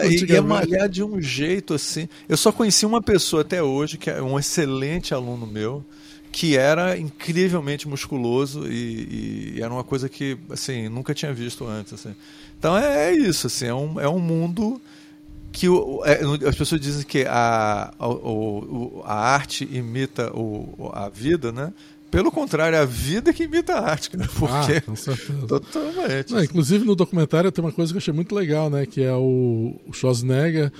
É, e é malhar de um jeito assim. Eu só conheci uma pessoa até hoje, que é um excelente aluno meu, que era incrivelmente musculoso e, e, era uma coisa que assim nunca tinha visto antes assim. então é, é isso assim é um, é um mundo que o, é, as pessoas dizem que a, a, a arte imita o, a vida né pelo contrário, é a vida que imita a arte, né? Porque. Ah, com certeza. Totalmente. Não, inclusive no documentário tem uma coisa que eu achei muito legal, né? Que é o, o Schwarzenegger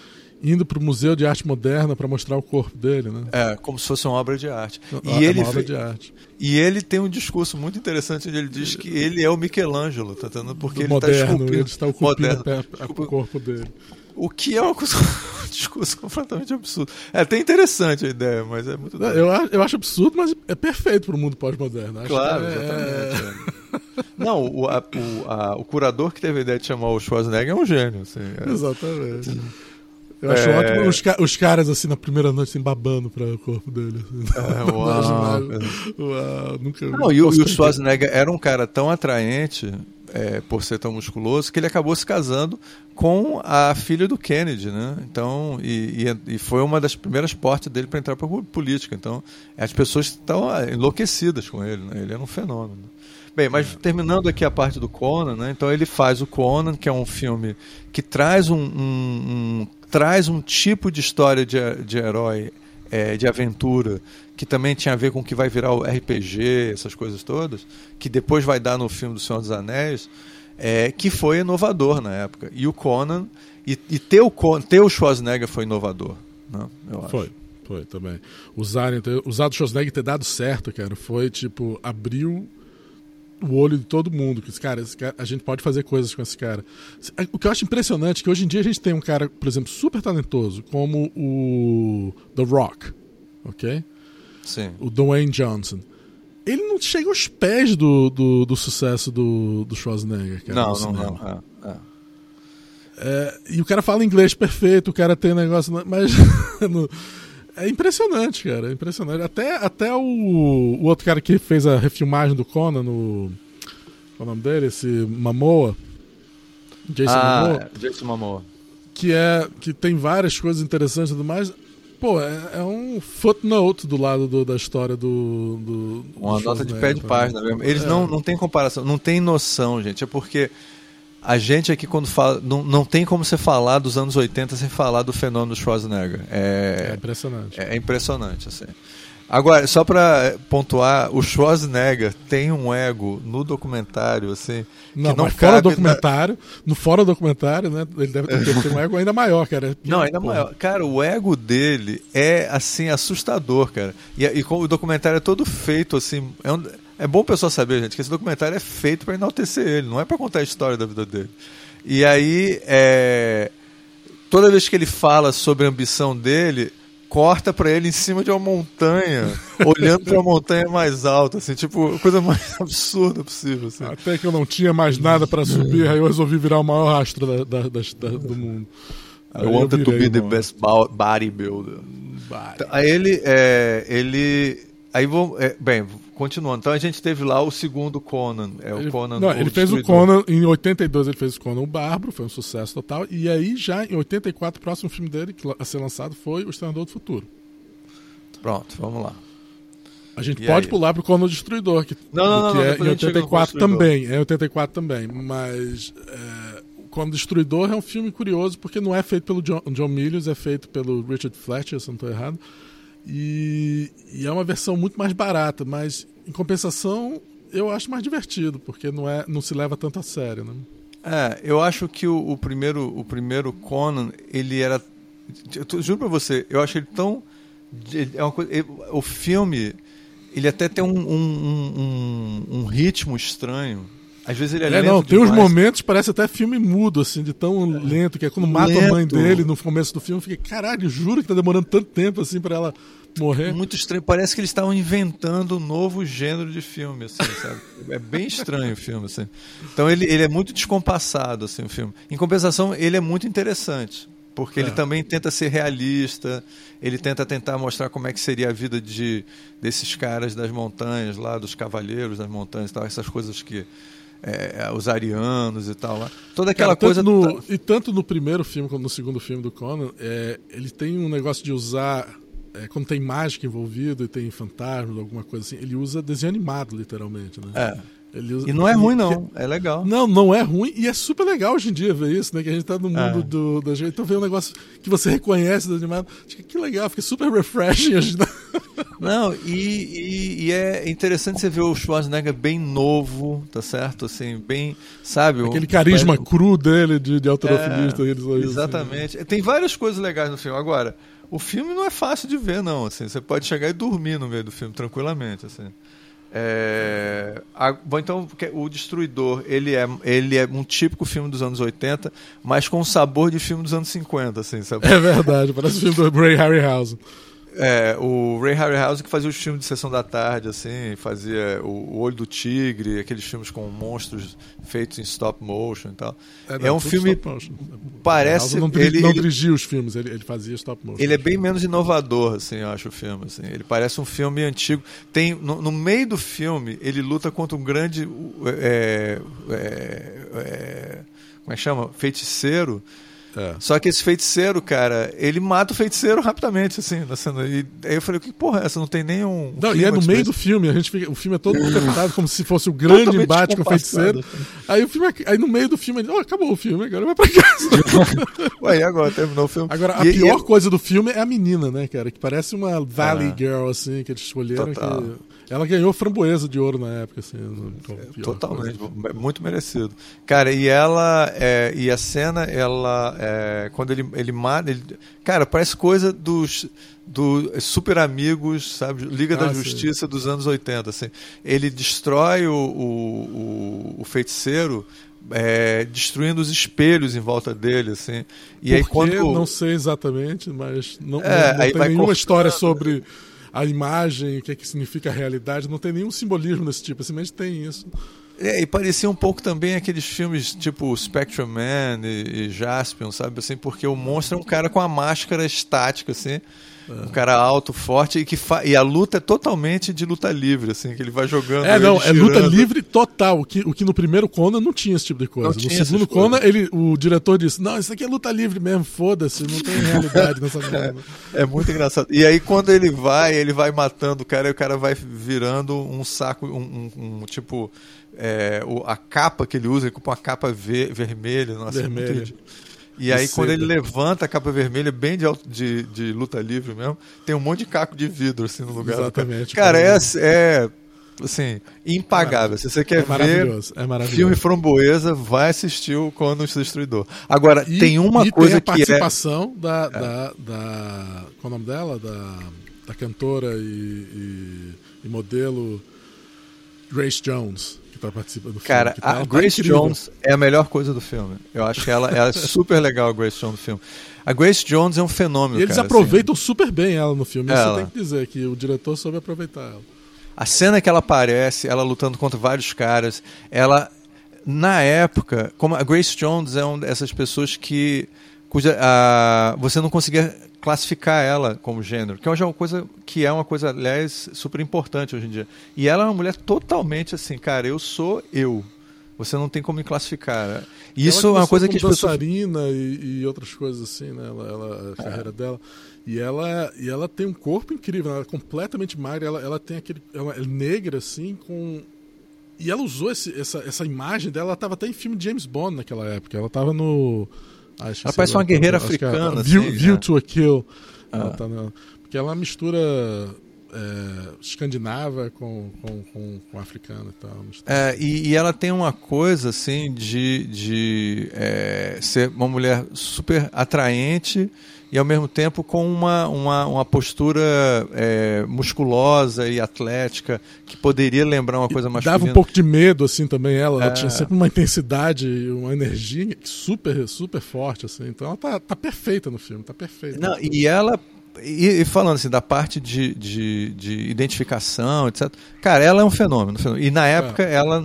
indo para o Museu de Arte Moderna para mostrar o corpo dele, né? É, como se fosse uma obra de arte. E é ele uma obra de arte. E ele tem um discurso muito interessante onde ele diz que ele é o Michelangelo, tá entendendo? Porque Do ele está esculpindo, ele está esculpindo o corpo dele. O que é uma coisa, um discurso completamente absurdo. É até interessante a ideia, mas é muito. eu, eu acho absurdo, mas é perfeito para o mundo pós-moderno. Claro, é... exatamente. É. Não, o, a, o, a, o curador que teve a ideia de chamar o Schwarzenegger é um gênio. Assim, é... Exatamente. Eu acho é... ótimo os, os, caras assim na primeira noite assim, babando para o corpo dele. Assim. É, uau, uau, nunca Não, e, o, e o Schwarzenegger era um cara tão atraente é, por ser tão musculoso que ele acabou se casando com a filha do Kennedy, né? Então, e, e, e foi uma das primeiras portas dele para entrar para a política. Então, as pessoas estão ah, enlouquecidas com ele, né? Ele era um fenômeno. Bem, mas terminando aqui a parte do Conan, né? Então ele faz o Conan, que é um filme que traz um, um, um traz um tipo de história de, de herói, é, de aventura, que também tinha a ver com o que vai virar o RPG, essas coisas todas, que depois vai dar no filme do Senhor dos Anéis, é, que foi inovador na época. E o Conan, e, e ter, o, ter o Schwarzenegger foi inovador. Né, eu acho. Foi. Foi também. Usarem, usar o Schwarzenegger ter dado certo, cara, foi tipo, abriu o olho de todo mundo. Que esse cara, cara, a gente pode fazer coisas com esse cara. O que eu acho impressionante é que hoje em dia a gente tem um cara, por exemplo, super talentoso, como o The Rock, ok? Sim. O Dwayne Johnson. Ele não chega aos pés do, do, do sucesso do, do Schwarzenegger, cara. Não, não, não. É, é. É, e o cara fala inglês perfeito, o cara tem negócio. Mas. no, é impressionante, cara. É impressionante. Até, até o, o outro cara que fez a refilmagem do Conan, no. Qual é o nome dele? Esse Mamoa. Jason ah, Mamoa. Jason Mamoa. Que, é, que tem várias coisas interessantes e tudo mais. Pô, é, é, um footnote do lado do, da história do. do Uma nota de pé de página mesmo. Eles é. não, não têm comparação, não tem noção, gente. É porque a gente aqui quando fala não, não tem como você falar dos anos 80 sem falar do fenômeno Schwarzenegger. É, é impressionante. é, é, impressionante assim. Agora só para pontuar o Schwarzenegger tem um ego no documentário assim não, não mas fora do documentário na... no fora do documentário né ele deve ter, ter um ego ainda maior cara. Não ainda Porra. maior. Cara o ego dele é assim assustador cara. E, e o documentário é todo feito assim é um, é bom o pessoal saber, gente, que esse documentário é feito para enaltecer ele, não é para contar a história da vida dele. E aí, é... toda vez que ele fala sobre a ambição dele, corta para ele em cima de uma montanha, olhando para a montanha mais alta, assim, tipo, coisa mais absurda possível. Assim. Até que eu não tinha mais nada para subir, aí eu resolvi virar o maior rastro da, da, da, do mundo. I wanted to be the best bodybuilder. Body. Aí ele, é, ele, aí vou, é, bem, continuando. Então a gente teve lá o segundo Conan. É o ele, Conan. Não, ele fez o Conan em 82, ele fez o Conan o Bárbaro, foi um sucesso total. E aí já em 84 o próximo filme dele a ser lançado foi O Exterminador do Futuro. Pronto, vamos lá. A gente e pode aí? pular pro Conan Destruidor, que, não, não, não, que é em 84 também. É em 84 também, mas é, o Conan Destruidor é um filme curioso porque não é feito pelo John, John Milius, é feito pelo Richard Fletcher, se não estou errado. E, e, é uma versão muito mais barata, mas em compensação eu acho mais divertido, porque não, é, não se leva tanto a sério. Né? É, eu acho que o, o primeiro, o primeiro Conan, ele era. Eu juro pra você, eu acho ele tão. É uma coisa, o filme, ele até tem um, um, um, um ritmo estranho às vezes ele é, é lento não, tem uns momentos, parece até filme mudo, assim, de tão lento, que é quando mata lento. a mãe dele no começo do filme, eu fiquei, caralho, juro que tá demorando tanto tempo, assim, pra ela morrer. Muito estranho. Parece que eles estavam inventando um novo gênero de filme, assim, sabe? É bem estranho o filme, assim. Então ele, ele é muito descompassado, assim, o filme. Em compensação, ele é muito interessante. Porque é. ele também tenta ser realista, ele tenta tentar mostrar como é que seria a vida de, desses caras das montanhas lá, dos cavaleiros das montanhas, tal, essas coisas que é, os arianos e tal lá. Toda aquela Cara, coisa. No, e tanto no primeiro filme como no segundo filme do Conan, é, ele tem um negócio de usar. É, quando tem mágica envolvido e tem fantasmas, alguma coisa assim, ele usa desenho animado, literalmente, né? É. Usa... E não é ruim, não. É legal. Não, não é ruim. E é super legal hoje em dia ver isso, né? Que a gente tá no mundo é. do, da gente. Então vê um negócio que você reconhece do animado. Que legal, fica super refreshing hoje. Não, e, e, e, é interessante você ver o Schwarzenegger bem novo, tá certo? Assim, bem, sabe? Aquele carisma cru dele de, de alterofilista. É, assim. exatamente. Assim. Tem várias coisas legais no filme. Agora, o filme não é fácil de ver, não. Assim, você pode chegar e dormir no meio do filme tranquilamente. Assim. É, a, bom, então o Destruidor ele é, ele é um típico filme dos anos 80, mas com sabor de filme dos anos 50, assim, sabe? É verdade, parece o filme do Ray Harryhausen. É, o Ray Harryhausen que fazia os filmes de sessão da tarde, assim, fazia o, Olho do Tigre, aqueles filmes com monstros feitos em stop motion e tal. É, não, é um filme. Parece. Não, ele, não dirigia os filmes, ele, ele fazia stop motion. Ele é bem menos inovador, assim, eu acho o filme. Assim. Ele parece um filme antigo. Tem no, no meio do filme ele luta contra um grande. É, é, é, como é que chama? Feiticeiro é. Só que esse feiticeiro, cara, ele mata o feiticeiro rapidamente, assim, na cena. E aí eu falei, que porra é essa? Não tem nenhum. Não, e é no meio do filme, a gente fica, o filme é todo interpretado como se fosse o grande Totalmente embate com o feiticeiro. Assim. Aí o filme, aí no meio do filme, ele, oh, acabou o filme, agora vai pra casa. Ué, e agora? Terminou o filme. Agora, a e, pior e... coisa do filme é a menina, né, cara? Que parece uma Valley ah. Girl, assim, que eles escolheram. Total. Que ela ganhou framboesa de ouro na época, assim. É, totalmente, coisa. muito merecido. Cara, e ela. É, e a cena, ela. É, quando ele, ele mata. Ele, cara, parece coisa dos. Do Super Amigos, sabe? Liga ah, da Justiça sim. dos anos 80. Assim. Ele destrói o, o, o, feiticeiro. É, destruindo os espelhos em volta dele, assim. E Por aí quando não sei exatamente, mas não, é, não, não tem nenhuma história sobre a imagem, o que, é que significa a realidade, não tem nenhum simbolismo desse tipo, simplesmente tem isso. É, e parecia um pouco também aqueles filmes tipo Spectrum Man e, e Jaspion, sabe? Assim, porque o monstro é um cara com a máscara estática, assim. Um cara alto, forte e que fa... e a luta é totalmente de luta livre, assim, que ele vai jogando. É, não, é luta livre total. O que, o que no primeiro Conan não tinha esse tipo de coisa. Não no segundo Conan, ele, o diretor disse: Não, isso aqui é luta livre mesmo, foda-se, não tem realidade nessa é, é muito engraçado. E aí, quando ele vai, ele vai matando o cara e o cara vai virando um saco, um, um, um tipo. É, o, a capa que ele usa, ele com uma capa ver, vermelha, nossa, vermelha. É muito e aí, quando ele levanta a capa vermelha, bem de, de, de, luta livre mesmo, tem um monte de caco de vidro assim no lugar. Exatamente. Cara, é, é assim, impagável. Se você quer é ver é filme framboesa, vai assistir o Conan o Destruidor. Agora, e, tem uma e coisa tem a que é... participação da, é. da, da... Qual é o nome dela? Da, da cantora e, e, e modelo Grace Jones para participar do filme. Cara, tá, a tá Grace tá Jones é a melhor coisa do filme. Eu acho que ela, ela é super legal, a Grace Jones no filme. A Grace Jones é um fenômeno. E eles cara, aproveitam assim. super bem ela no filme. Ela. Isso tem que dizer que o diretor soube aproveitar ela. A cena que ela aparece, ela lutando contra vários caras, ela na época, como a Grace Jones é uma dessas pessoas que cuja a, você não conseguia classificar ela como gênero, que é uma coisa que é uma coisa, aliás, super importante hoje em dia. E ela é uma mulher totalmente assim, cara, eu sou eu. Você não tem como me classificar. E isso é uma coisa que as dançarina pessoas... e, e outras coisas assim, né? Ela, ela a carreira é. dela. E ela, e ela tem um corpo incrível, ela é completamente magra, ela, ela tem aquele. Ela é negra, assim, com. E ela usou esse, essa, essa imagem dela, ela estava até em filme de James Bond naquela época. Ela estava no. Acho ela parece uma guerreira é africana. View, assim, view né? to a Kill. Ah. Tá porque ela mistura é, escandinava com, com, com, com africana e tal. É, e, e, ela tem uma coisa assim de, de é, ser uma mulher super atraente e ao mesmo tempo com uma, uma, uma postura é, musculosa e atlética que poderia lembrar uma coisa mais Dava um pouco de medo assim também ela, ela é. tinha sempre uma intensidade, uma energia super super forte assim. Então ela tá, tá perfeita no filme, tá perfeita. Não, e ela e, e, falando assim, da parte de, de, de, identificação, etc. Cara, ela é um fenômeno. E na época, é. ela.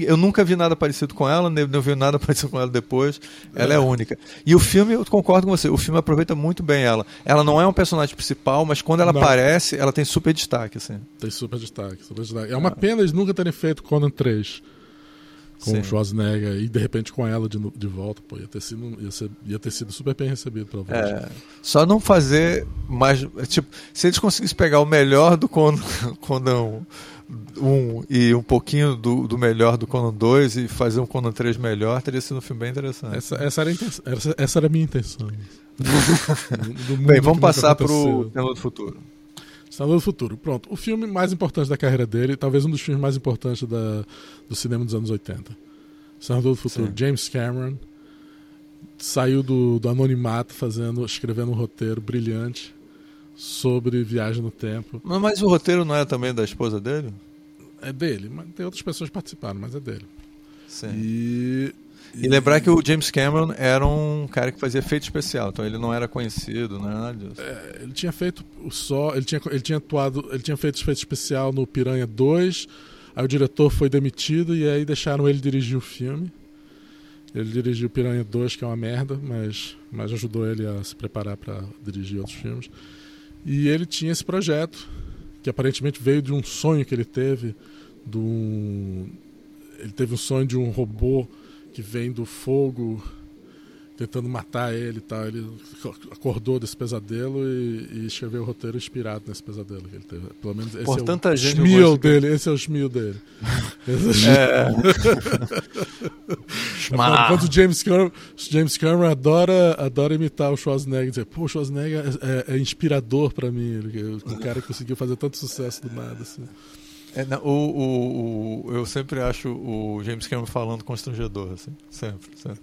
Eu nunca vi nada parecido com ela, nem não vi nada parecido com ela depois. Ela é. é. única. E o filme, eu concordo com você, o filme aproveita muito bem ela. Ela não é um personagem principal, mas quando ela não. aparece, ela tem super destaque. Assim. Tem super destaque, super destaque. É uma pena eles nunca terem feito Conan 3 com o Schwarzenegger e de repente com ela de, de volta, pô, ia ter sido, ia, ser, ia ter sido super bem recebido pela volta. É, só não fazer mais. Tipo, se eles conseguissem pegar o melhor do Conan, Conan 1 e um pouquinho do, do melhor do Conan 2 e fazer um Conan 3 melhor, teria sido um filme bem interessante. Essa, essa, era, essa, essa era a minha intenção. do, do bem, vamos passar para o do Futuro. Senador do Futuro. Pronto. O filme mais importante da carreira dele, talvez um dos filmes mais importantes da, do cinema dos anos 80. Senador do Futuro. Sim. James Cameron saiu do, do anonimato fazendo, escrevendo um roteiro brilhante sobre viagem no tempo. Mas, mas o roteiro não é também da esposa dele? É dele, mas tem outras pessoas que participaram, mas é dele. Sim. E e lembrar que o James Cameron era um cara que fazia efeito especial, então ele não era conhecido, era nada. É, ele tinha feito só. Ele tinha, ele tinha atuado. Ele tinha feito efeito especial no Piranha 2. Aí o diretor foi demitido e aí deixaram ele dirigir o filme. Ele dirigiu Piranha 2, que é uma merda, mas, mas ajudou ele a se preparar para dirigir outros filmes. E ele tinha esse projeto, que aparentemente veio de um sonho que ele teve. Um, ele teve um sonho de um robô que vem do fogo tentando matar ele e tal. Ele acordou desse pesadelo e, e escreveu o roteiro inspirado nesse pesadelo que ele teve. Pelo menos esse Por é tanta o gente smil dele. Que... Esse é o smil dele. é. Enquanto o James Cameron, James Cameron adora, adora imitar o Schwarzenegger. Dizer, pô, o Schwarzenegger é, é, é inspirador para mim. Ele, o cara conseguiu fazer tanto sucesso do nada. Assim. É, não, o, o, o, eu sempre acho o James Cameron falando constrangedor, assim, sempre, sempre.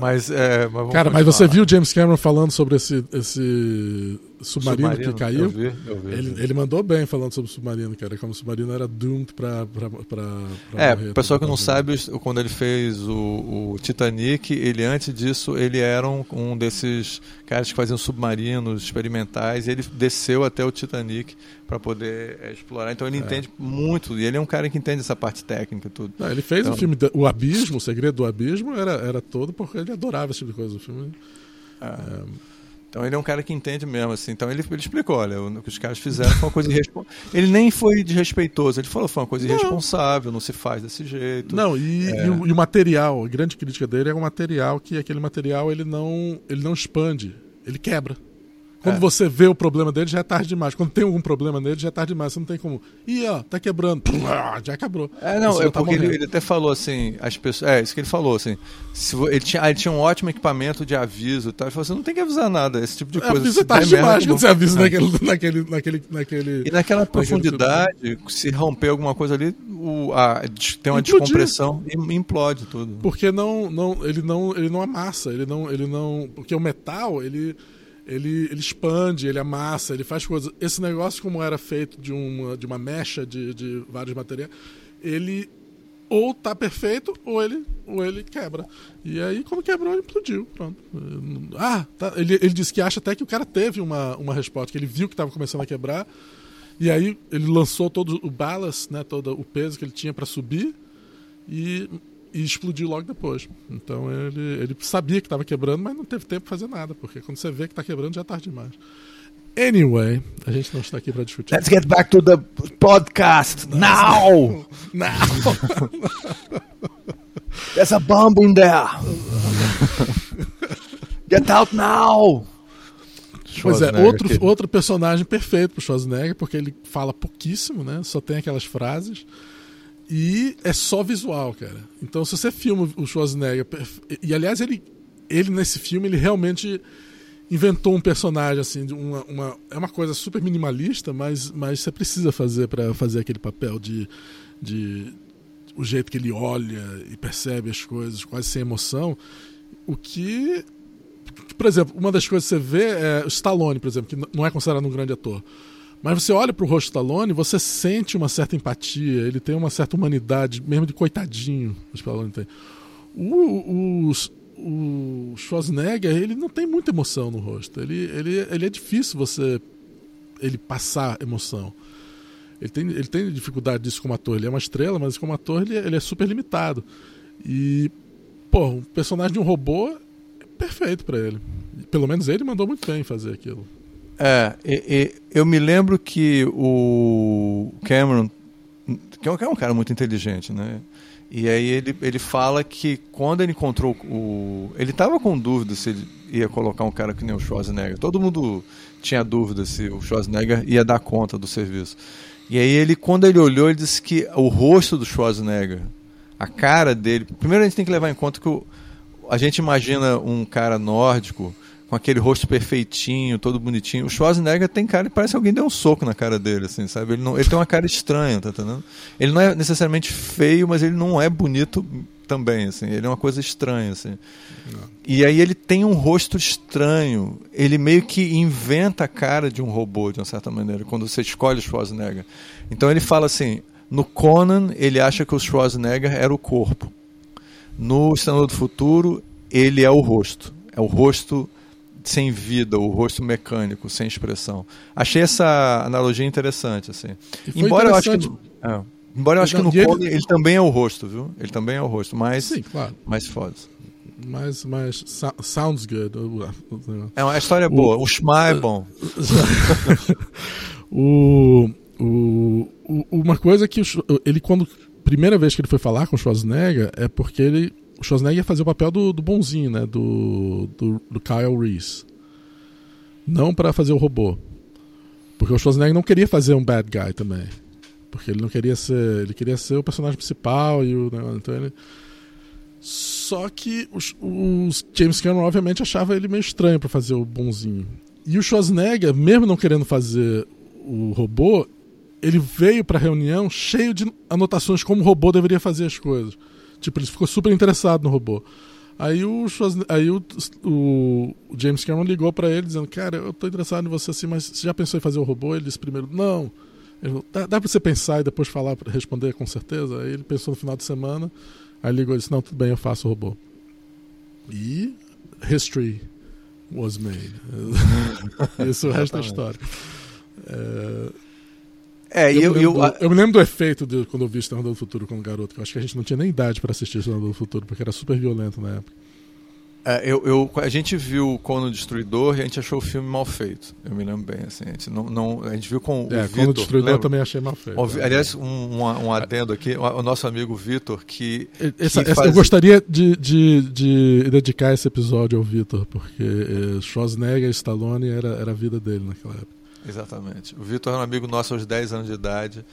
Mas, é, mas Cara, continuar. mas você viu o James Cameron falando sobre esse, esse submarino, submarino, que caiu? Eu vi, eu vi, ele, ele mandou bem falando sobre o submarino, cara, como o submarino era doomed pra, pra, pra, pra É, o pessoal que não sabe, quando ele fez o, o, Titanic, ele antes disso, ele era um, um desses caras que faziam submarinos experimentais, ele desceu até o Titanic para poder é, explorar. Então ele é. entende muito, e ele é um cara que entende essa parte técnica e tudo. Não, ele fez então... o filme O Abismo, o Segredo do Abismo, era, era todo porque ele adorava esse tipo de coisa. O filme. É. é então ele é um cara que entende mesmo, assim. Então ele, ele explicou, olha, o que os caras fizeram foi uma coisa irresponsável. Ele nem foi desrespeitoso, ele falou foi uma coisa irresponsável, não, não se faz desse jeito. Não, e, é... e, o, e, o, material, a grande crítica dele é o material que aquele material ele não, ele não expande, ele quebra. Quando é. você vê o problema dele, já é tarde demais. Quando tem algum problema nele, já é tarde demais. Você não tem como. Ih, ó, tá quebrando. Já quebrou. É, não, é tá porque ele, ele, até falou assim, as pessoas. É, isso que ele falou, assim. Se, ele, tinha, ele tinha um ótimo equipamento de aviso e tal. Ele falou assim: não tem que avisar nada, esse tipo de coisa. Avisa tarde demais quando você avisa é. naquele, naquele, naquele, naquele. E naquela profundidade, se romper alguma coisa ali, o, a, tem uma Implodir. descompressão e implode tudo. Porque não, não, ele não, ele não amassa, ele não, ele não. Porque o metal, ele ele, ele expande, ele amassa, ele faz coisas. Esse negócio, como era feito de uma, de uma mecha de, de vários materiais, ele ou tá perfeito ou ele, ou ele quebra. E aí, quando quebrou, ele explodiu. Pronto. Ah, tá. ele, ele disse que acha até que o cara teve uma, uma resposta, que ele viu que estava começando a quebrar. E aí ele lançou todo o ballast, né, todo o peso que ele tinha para subir. E e explodiu logo depois. Então ele, ele sabia que estava quebrando, mas não teve tempo para fazer nada, porque quando você vê que está quebrando já é tarde demais. Anyway, a gente não está aqui para discutir. Let's get back to the podcast now. Now. There's a bomb in there. Get out now. Pois é, outro, outro personagem perfeito pro Schwarzenegger, porque ele fala pouquíssimo, né? Só tem aquelas frases. E é só visual, cara. Então, se você filma o Schwarzenegger. E, aliás, ele, ele nesse filme, ele realmente inventou um personagem, assim, uma, uma, é uma coisa super minimalista, mas, mas você precisa fazer para fazer aquele papel de, de. o jeito que ele olha e percebe as coisas, quase sem emoção. O que. Por exemplo, uma das coisas que você vê é o Stallone, por exemplo, que não é considerado um grande ator. Mas você olha pro rosto Stallone, você sente uma certa empatia, ele tem uma certa humanidade, mesmo de coitadinho, o Stallone tem. O, o, o Schwarzenegger, ele não tem muita emoção no rosto. Ele, ele, ele é difícil você ele passar emoção. Ele tem, ele tem dificuldade disso como ator. Ele é uma estrela, mas como ator ele, ele é super limitado. E, pô, um personagem de um robô é perfeito para ele. Pelo menos ele mandou muito bem fazer aquilo. É, e, e, eu me lembro que o Cameron, que é um cara muito inteligente, né? E aí ele, ele fala que quando ele encontrou o. Ele estava com dúvida se ele ia colocar um cara que nem o Schwarzenegger. Todo mundo tinha dúvida se o Schwarzenegger ia dar conta do serviço. E aí ele, quando ele olhou, ele disse que o rosto do Schwarzenegger, a cara dele. Primeiro a gente tem que levar em conta que o, a gente imagina um cara nórdico com aquele rosto perfeitinho, todo bonitinho. O Schwarzenegger tem cara que parece que alguém deu um soco na cara dele, assim, sabe? Ele, não, ele tem uma cara estranha, tá entendendo? Ele não é necessariamente feio, mas ele não é bonito também, assim. Ele é uma coisa estranha, assim. Não. E aí ele tem um rosto estranho. Ele meio que inventa a cara de um robô, de uma certa maneira, quando você escolhe o Schwarzenegger. Então ele fala assim, no Conan ele acha que o Schwarzenegger era o corpo. No Estado do Futuro ele é o rosto. É o rosto sem vida, o rosto mecânico, sem expressão. Achei essa analogia interessante, assim. Embora interessante. eu acho que. É, embora eu acho que no ele... ele também é o rosto, viu? Ele também é o rosto, mas. Sim, claro. Mais foda. Mas, mas sounds good. É uma história boa. O, o Schma é bom. o, o, o, uma coisa que ele, quando. Primeira vez que ele foi falar com o Schwarzenegger é porque ele o Schwarzenegger ia fazer o papel do, do bonzinho, né? Do, do, do Kyle Reese. Não para fazer o robô. Porque o Schwarzenegger não queria fazer um bad guy também. Porque ele não queria ser. Ele queria ser o personagem principal e o. Né, então ele... Só que os James Cameron, obviamente, achava ele meio estranho para fazer o bonzinho. E o Schwarzenegger, mesmo não querendo fazer o robô, ele veio para a reunião cheio de anotações como o robô deveria fazer as coisas. Tipo, ele ficou super interessado no robô. Aí o, aí o, o James Cameron ligou para ele dizendo: Cara, eu tô interessado em você assim, mas você já pensou em fazer o robô? Ele disse primeiro: Não. Ele falou, dá, dá pra você pensar e depois falar, responder com certeza? Aí ele pensou no final de semana, aí ligou e disse: Não, tudo bem, eu faço o robô. E history was made. Isso é o resto da história. É, é, eu, eu, eu, do, eu, me lembro do efeito de, quando eu vi Exterminador do Futuro como garoto, que eu acho que a gente não tinha nem idade para assistir Exterminador do Futuro, porque era super violento na época. É, eu, eu, a gente viu o Cono Destruidor e a gente achou o filme mal feito. Eu me lembro bem, assim. A gente, não, não, a gente viu com é, o Vitor. Cono Destruidor eu também achei mal feito. O, é. aliás, um, um, um, adendo aqui, o nosso amigo Vitor, que. Essa, que faz... Eu gostaria de, de, de, dedicar esse episódio ao Vitor, porque eh, Schwarzenegger e Stallone era, era a vida dele naquela época. Exatamente. O Vitor é um amigo nosso aos 10 anos de idade,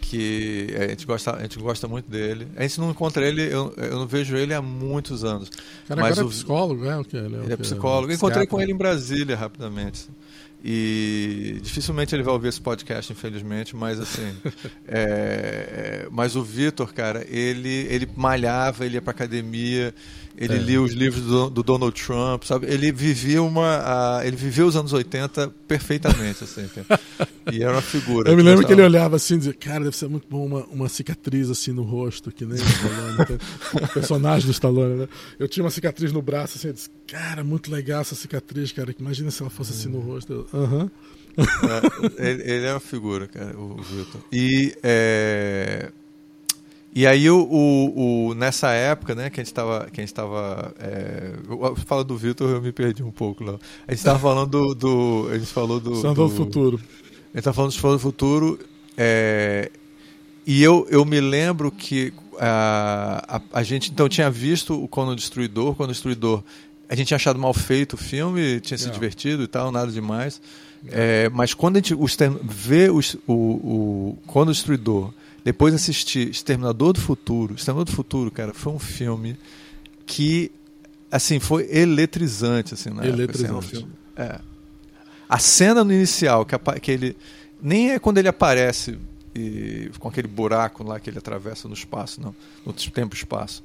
que a gente gosta, a gente gosta muito dele. A gente não encontra ele, eu, eu não vejo ele há muitos anos. Cara, mas agora é o, é psicólogo, é o que ele é? Ele é psicólogo. Encontrei com ele em Brasília rapidamente. E dificilmente ele vai ouvir esse podcast, infelizmente, mas assim. é, mas o Vitor, cara, ele, ele malhava, ele ia pra academia, ele é. lia os livros do, do, Donald Trump, sabe? Ele vivia uma. Ele vivia os anos 80 perfeitamente, assim. e era uma figura. Eu me lembro que ele olhava assim e dizia, cara, deve ser muito bom uma, uma cicatriz assim no rosto, que nem o Stallone, o personagem do Stallone, né? Eu tinha uma cicatriz no braço, assim, eu disse, cara, muito legal essa cicatriz, cara. Imagina se ela fosse assim no rosto. Aham. Uhum. É, ele, ele, é uma figura, cara, o, o Vitor. E é, e aí, o, o, o, nessa época, né, que a gente estava. Que a gente tava, é, fala do Vitor, eu me perdi um pouco lá. A gente estava falando do, do, A gente falou do. do, do futuro. A gente estava falando do futuro. É, e eu, eu me lembro que a, a, a, gente então tinha visto o Cono Destruidor. Cono Destruidor, a gente tinha achado mal feito o filme, tinha se divertido e tal, nada demais. É, mas quando a gente o, vê o, o, o Cono Destruidor depois assisti Exterminador do Futuro. Exterminador do Futuro, cara, foi um filme que, assim, foi eletrizante, assim, né? Eletrizante. Assim, é. A cena no inicial, que, que ele... Nem é quando ele aparece e, com aquele buraco lá que ele atravessa no espaço, não. No tempo e espaço.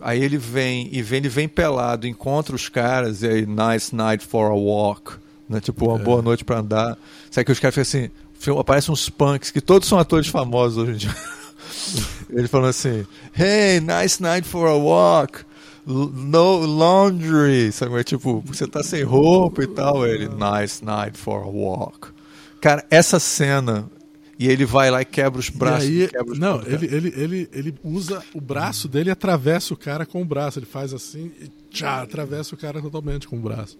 Aí ele vem, e vem, ele vem pelado, encontra os caras, e aí, nice night for a walk. Né? Tipo, uma é. boa noite para andar. Sabe que os caras ficam assim aparecem uns punks, que todos são atores famosos hoje em dia. Ele falando assim: Hey, nice night for a walk. no laundry, sabe? É tipo, você tá sem roupa e tal. Ele, nice night for a walk. Cara, essa cena e ele vai lá e quebra os braços. Aí, os não, ele, ele, ele, ele usa o braço dele e atravessa o cara com o braço. Ele faz assim e tchá, atravessa o cara totalmente com o braço.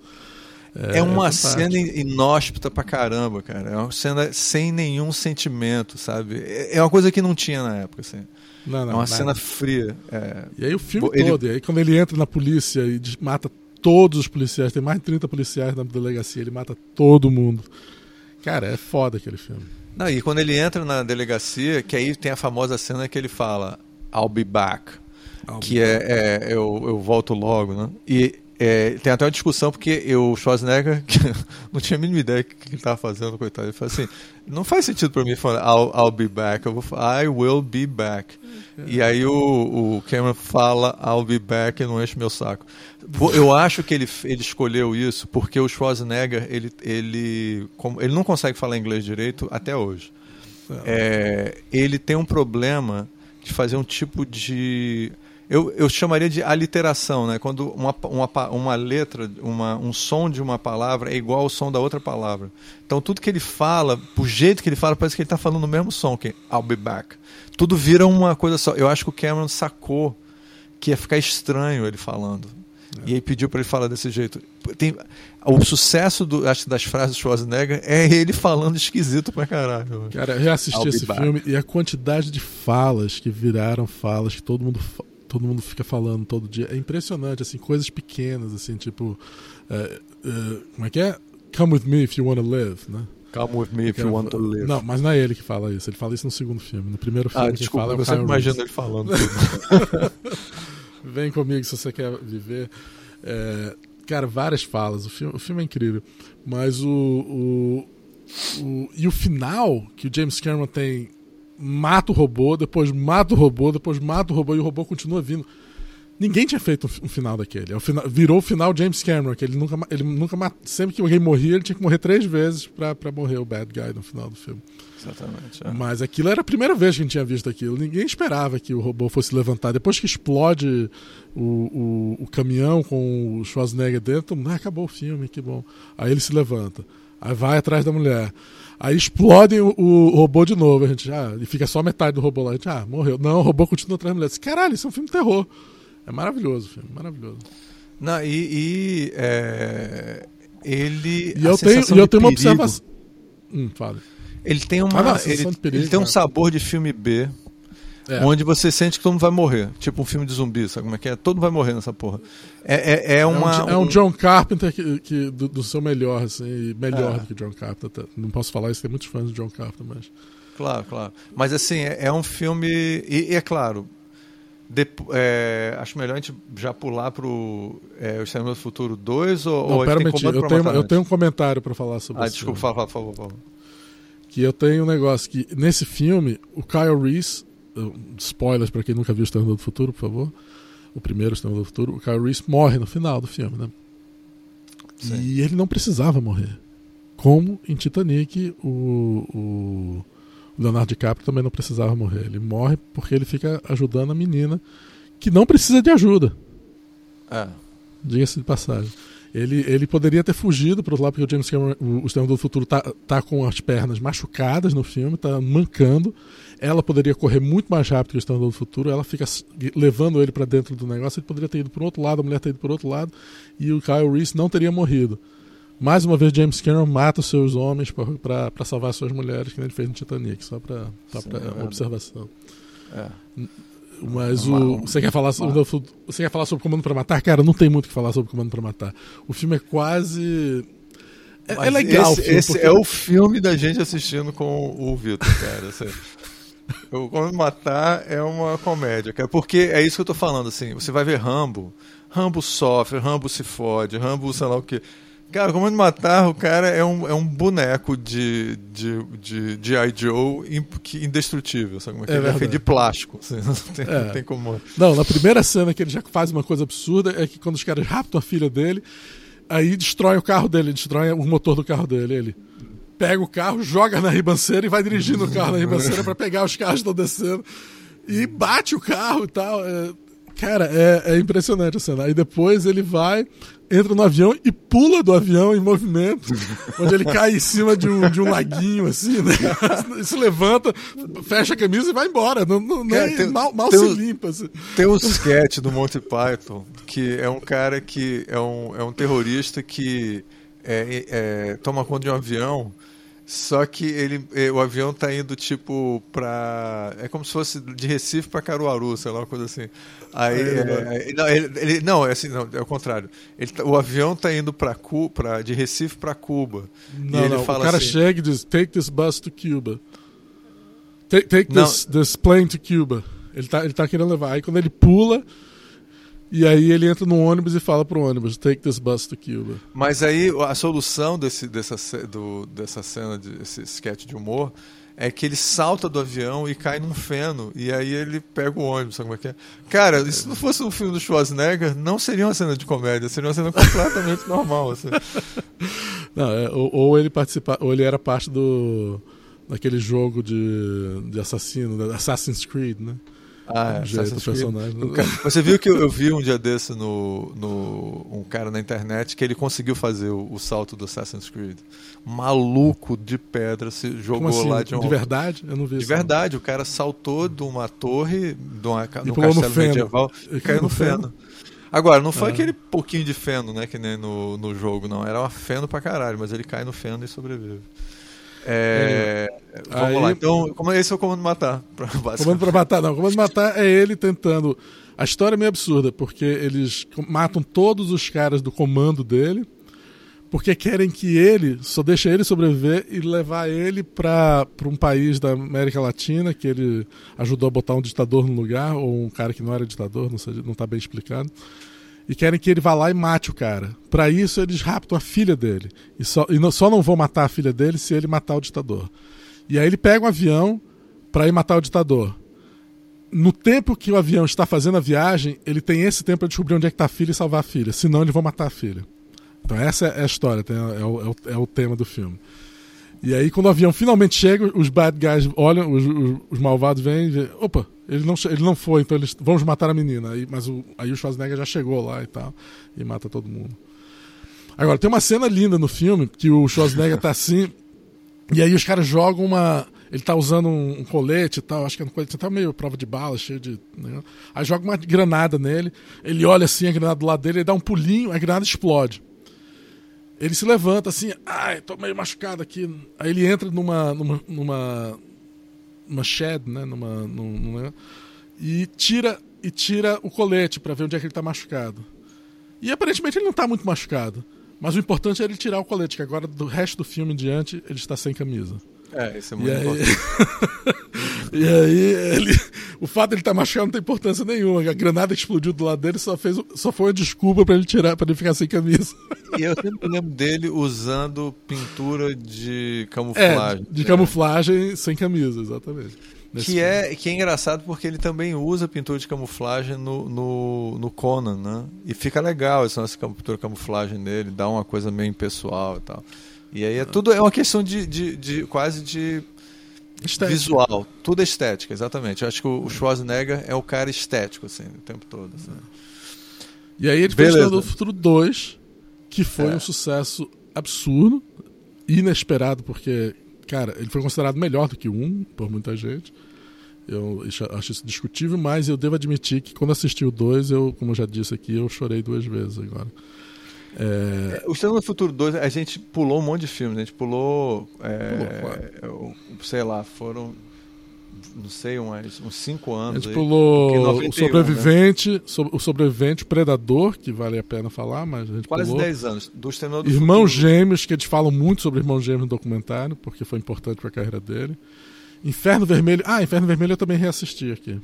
É, é uma é cena inóspita pra caramba, cara. É uma cena sem nenhum sentimento, sabe? É, é uma coisa que não tinha na época, assim. Não, não, é uma nada. cena fria. É... E aí o filme todo, e aí quando ele entra na polícia e mata todos os policiais, tem mais de 30 policiais na delegacia, ele mata todo mundo. Cara, é foda aquele filme. Não, e quando ele entra na delegacia, que aí tem a famosa cena que ele fala I'll be back. I'll que be é, back. é, eu, eu volto logo, né? E é, tem até uma discussão porque eu, o Schwarzenegger não tinha a mínima ideia do que ele estava fazendo, coitado. Ele falou assim: não faz sentido para mim falar I'll, I'll, be back. Eu vou falar I will be back. E aí o, o Cameron fala I'll be back e não enche meu saco. Eu acho que ele, ele escolheu isso porque o Schwarzenegger ele, ele, ele não consegue falar inglês direito até hoje. É, ele tem um problema de fazer um tipo de eu, eu chamaria de aliteração, né? Quando uma, uma, uma letra, uma, um som de uma palavra é igual ao som da outra palavra. Então tudo que ele fala, o jeito que ele fala, parece que ele está falando o mesmo som, que I'll be back. Tudo vira uma coisa só. Eu acho que o Cameron sacou que ia ficar estranho ele falando. É. E aí pediu para ele falar desse jeito. Tem, o sucesso do, acho, das frases do Schwarzenegger é ele falando esquisito pra caralho. Cara, eu reassisti esse back. filme e a quantidade de falas que viraram falas que todo mundo todo mundo fica falando todo dia. É impressionante, assim, coisas pequenas, assim, tipo. Uh, uh, como é que é? Come with me if you want to live, né? Come with me if you want to live. Não, mas não é ele que fala isso. Ele fala isso no segundo filme. No primeiro ah, filme, ah, desculpa, fala eu sempre imagino ele falando. Vem comigo se você quer viver. É, cara, várias falas. O filme, o filme é incrível. Mas o, o, o. E o final que o James Cameron tem mata o robô, depois mata o robô, depois mata o robô e o robô continua vindo. Ninguém tinha feito um, final daquele. É o final, virou o final James Cameron, que ele nunca, ele nunca sempre que alguém morria, ele tinha que morrer três vezes para morrer o bad guy no final do filme. Exatamente. É. Mas aquilo era a primeira vez que a gente tinha visto aquilo. Ninguém esperava que o robô fosse levantar. Depois que explode o, o, o caminhão com o Schwarzenegger dentro, ah, acabou o filme, que bom. Aí ele se levanta. Aí vai atrás da mulher. Aí explodem o, o, robô de novo. A gente já. E fica só metade do robô lá. A gente, ah, morreu. Não, o robô continua atrás da mulher. Caralho, isso é um filme de terror. É maravilhoso o filme, maravilhoso. Não, e. e é, ele. E eu tenho, e eu tenho uma observação. Hum, fala. Ele tem uma. Ah, ele, perigo, ele, tem um sabor de filme B é. Onde você sente que todo mundo vai morrer. Tipo um filme de zumbi, sabe como é que é? Todo mundo vai morrer nessa porra. É, é, é uma. É um, é um John Carpenter que, que do, do, seu melhor, assim, melhor é. do que John Carpenter. Não posso falar isso, tem muitos fãs de John Carpenter, mas. Claro, claro. Mas assim, é, é um filme. E, e é claro, de, é, acho melhor a gente já pular pro é, O Exterminador do Futuro 2 ou, Não, ou pera eu, tenho, eu tenho um comentário para falar sobre isso. Ah, desculpa, fala, por favor. Que eu tenho um negócio que, nesse filme, o Kyle Reese spoilers para quem nunca viu o Exterminador do Futuro, por favor. O primeiro Exterminador do Futuro, o Kyle Reese morre no final do filme, né? Sim. E ele não precisava morrer. Como em Titanic, o, o Leonardo DiCaprio também não precisava morrer. Ele morre porque ele fica ajudando a menina que não precisa de ajuda. É. Diga-se de passagem. Ele, ele poderia ter fugido para outro lado, porque o James Cameron, o, Exterminador do Futuro, tá, tá com as pernas machucadas no filme, tá mancando. Ela poderia correr muito mais rápido que o Exterminador do Futuro, ela fica levando ele para dentro do negócio, ele poderia ter ido para outro lado, a mulher ter ido para outro lado, e o Kyle Reese não teria morrido. Mais uma vez, James Cameron mata os seus homens para salvar suas mulheres, que ele fez no Titanic, só para é observação. É. Mas o, você quer falar sobre você quer falar sobre Comando para Matar, cara? Não tem muito o que falar sobre Comando para Matar. O filme é quase é, é legal. Esse, esse porque... é o filme da gente assistindo com o Vitor, cara. Assim. o Comando Matar é uma comédia, cara. Porque é isso que eu tô falando, assim. Você vai ver Rambo, Rambo sofre, Rambo se fode, Rambo sei lá o que. Cara, Comando Matar, o cara é um, é um boneco de, de, de, de I. Joe indestrutível, sabe como é que é? Ele é feito de plástico, assim, não, tem, é. não tem como... Não, na primeira cena que ele já faz uma coisa absurda é que quando os caras raptam a filha dele, aí destrói o carro dele, destrói o motor do carro dele, ele pega o carro, joga na ribanceira e vai dirigindo o carro na ribanceira para pegar os carros que estão descendo e bate o carro e tal. É Cara, é, é impressionante a cena. Aí depois ele vai, entra no avião e pula do avião em movimento, onde ele cai em cima de um, de um laguinho, assim, né? se levanta, fecha a camisa e vai embora. Não, não, é, tem, mal, mal se um, limpa. Assim. Tem um sketch do Monty Python que é um cara que é um, é um terrorista que é, é, toma conta de um avião só que ele, eh, o avião tá indo tipo pra. É como se fosse de Recife para Caruaru, sei lá, uma coisa assim. Aí. É, é, não, ele, ele, não, é assim, não, é o contrário. Ele, tá, o avião tá indo pra, Cu, pra, de Recife para Cuba. Não, não, o cara assim, chega e diz: Take this bus to Cuba. Take, take this, this plane to Cuba. Ele tá, ele tá querendo levar. Aí quando ele pula e aí ele entra no ônibus e fala pro ônibus, take this bus to Cuba. Mas aí a solução desse, dessa, do, dessa cena, desse sketch de humor, é que ele salta do avião e cai num feno. E aí ele pega o ônibus, sabe como é que é? Cara, se não fosse um filme do Schwarzenegger, não seria uma cena de comédia, seria uma cena completamente normal. Assim. Não, é, ou, ou, ele participa, ou ele era parte do daquele jogo de, de assassino, Assassin's Creed, né? Ah, jeito personagem. Você viu que eu, eu, vi um dia desse no, no um cara na internet que ele conseguiu fazer o, o salto do Assassin's Creed. Maluco de pedra se jogou assim? lá de um. De verdade? Eu não vi De verdade, o cara saltou de uma torre, de, uma, de um castelo medieval e caiu no feno. feno. Agora, não foi ah. aquele pouquinho de feno, né, que nem no, no jogo, não. Era uma feno pra caralho, mas ele cai no feno e sobrevive. É, vamos Aí, lá, então, como esse é o comando matar? Comando para matar, não. Comando matar é ele tentando. A história é meio absurda, porque eles matam todos os caras do comando dele, porque querem que ele, só deixa ele sobreviver e levar ele para um país da América Latina, que ele ajudou a botar um ditador no lugar, ou um cara que não era ditador, não, sei, não tá bem explicado e querem que ele vá lá e mate o cara. Para isso, eles raptam a filha dele. E só, e não, só não vão matar a filha dele se ele matar o ditador. E aí ele pega um avião para ir matar o ditador. No tempo que o avião está fazendo a viagem, ele tem esse tempo para descobrir onde é que está a filha e salvar a filha. Senão, eles vão matar a filha. Então, essa é a história, é o, é o, é o tema do filme. E aí, quando o avião finalmente chega, os bad guys olham, os, os, os malvados vêm e vê, opa, ele não, ele não foi, então eles vamos matar a menina. Aí, mas o, aí o Schwarzenegger já chegou lá e tal, e mata todo mundo. Agora, tem uma cena linda no filme, que o Schwarzenegger tá assim, e aí os caras jogam uma. Ele tá usando um, um colete e tal, acho que é um colete tá meio prova de bala, cheio de. Né? Aí joga uma granada nele, ele olha assim, a granada do lado dele, ele dá um pulinho, a granada explode. Ele se levanta assim, ai, tô meio machucado aqui. Aí ele entra numa, numa, numa, numa shed, né, numa, numa, e tira e tira o colete para ver onde é que ele tá machucado. E aparentemente ele não tá muito machucado. Mas o importante é ele tirar o colete, que agora do resto do filme em diante ele está sem camisa. É, isso é muito e importante. Aí... e aí, ele... o fato de ele estar tá machucado não tem importância nenhuma. A granada que explodiu do lado dele só, fez... só foi uma desculpa para ele tirar, para ele ficar sem camisa. E eu sempre lembro dele usando pintura de camuflagem. É, de camuflagem sem camisa, exatamente. Que é, que é engraçado porque ele também usa pintura de camuflagem no, no, no Conan, né? E fica legal essa pintura de camuflagem dele, dá uma coisa meio impessoal e tal. E aí é tudo é uma questão de, de, de quase de estética. visual, tudo é estética, exatamente. Eu acho que o Schwarzenegger é o cara estético assim, o tempo todo. Assim. E aí ele Beleza. fez o Futuro 2, que foi é. um sucesso absurdo, inesperado, porque, cara, ele foi considerado melhor do que o 1 por muita gente. Eu acho isso discutível, mas eu devo admitir que quando assisti o 2, eu, como eu já disse aqui, eu chorei duas vezes agora. É... O Estrela do Futuro 2, a gente pulou um monte de filmes. A gente pulou. É, pulou sei lá, foram. Não sei, uns, uns cinco anos. A gente aí, pulou o Sobrevivente, né? o Sobrevivente Predador, que vale a pena falar, mas a gente Quase pulou. 10 anos. Do do Irmãos Futuro. Gêmeos, que eles falam muito sobre Irmãos Gêmeos no documentário, porque foi importante para a carreira dele. Inferno Vermelho. Ah, Inferno Vermelho eu também reassisti aqui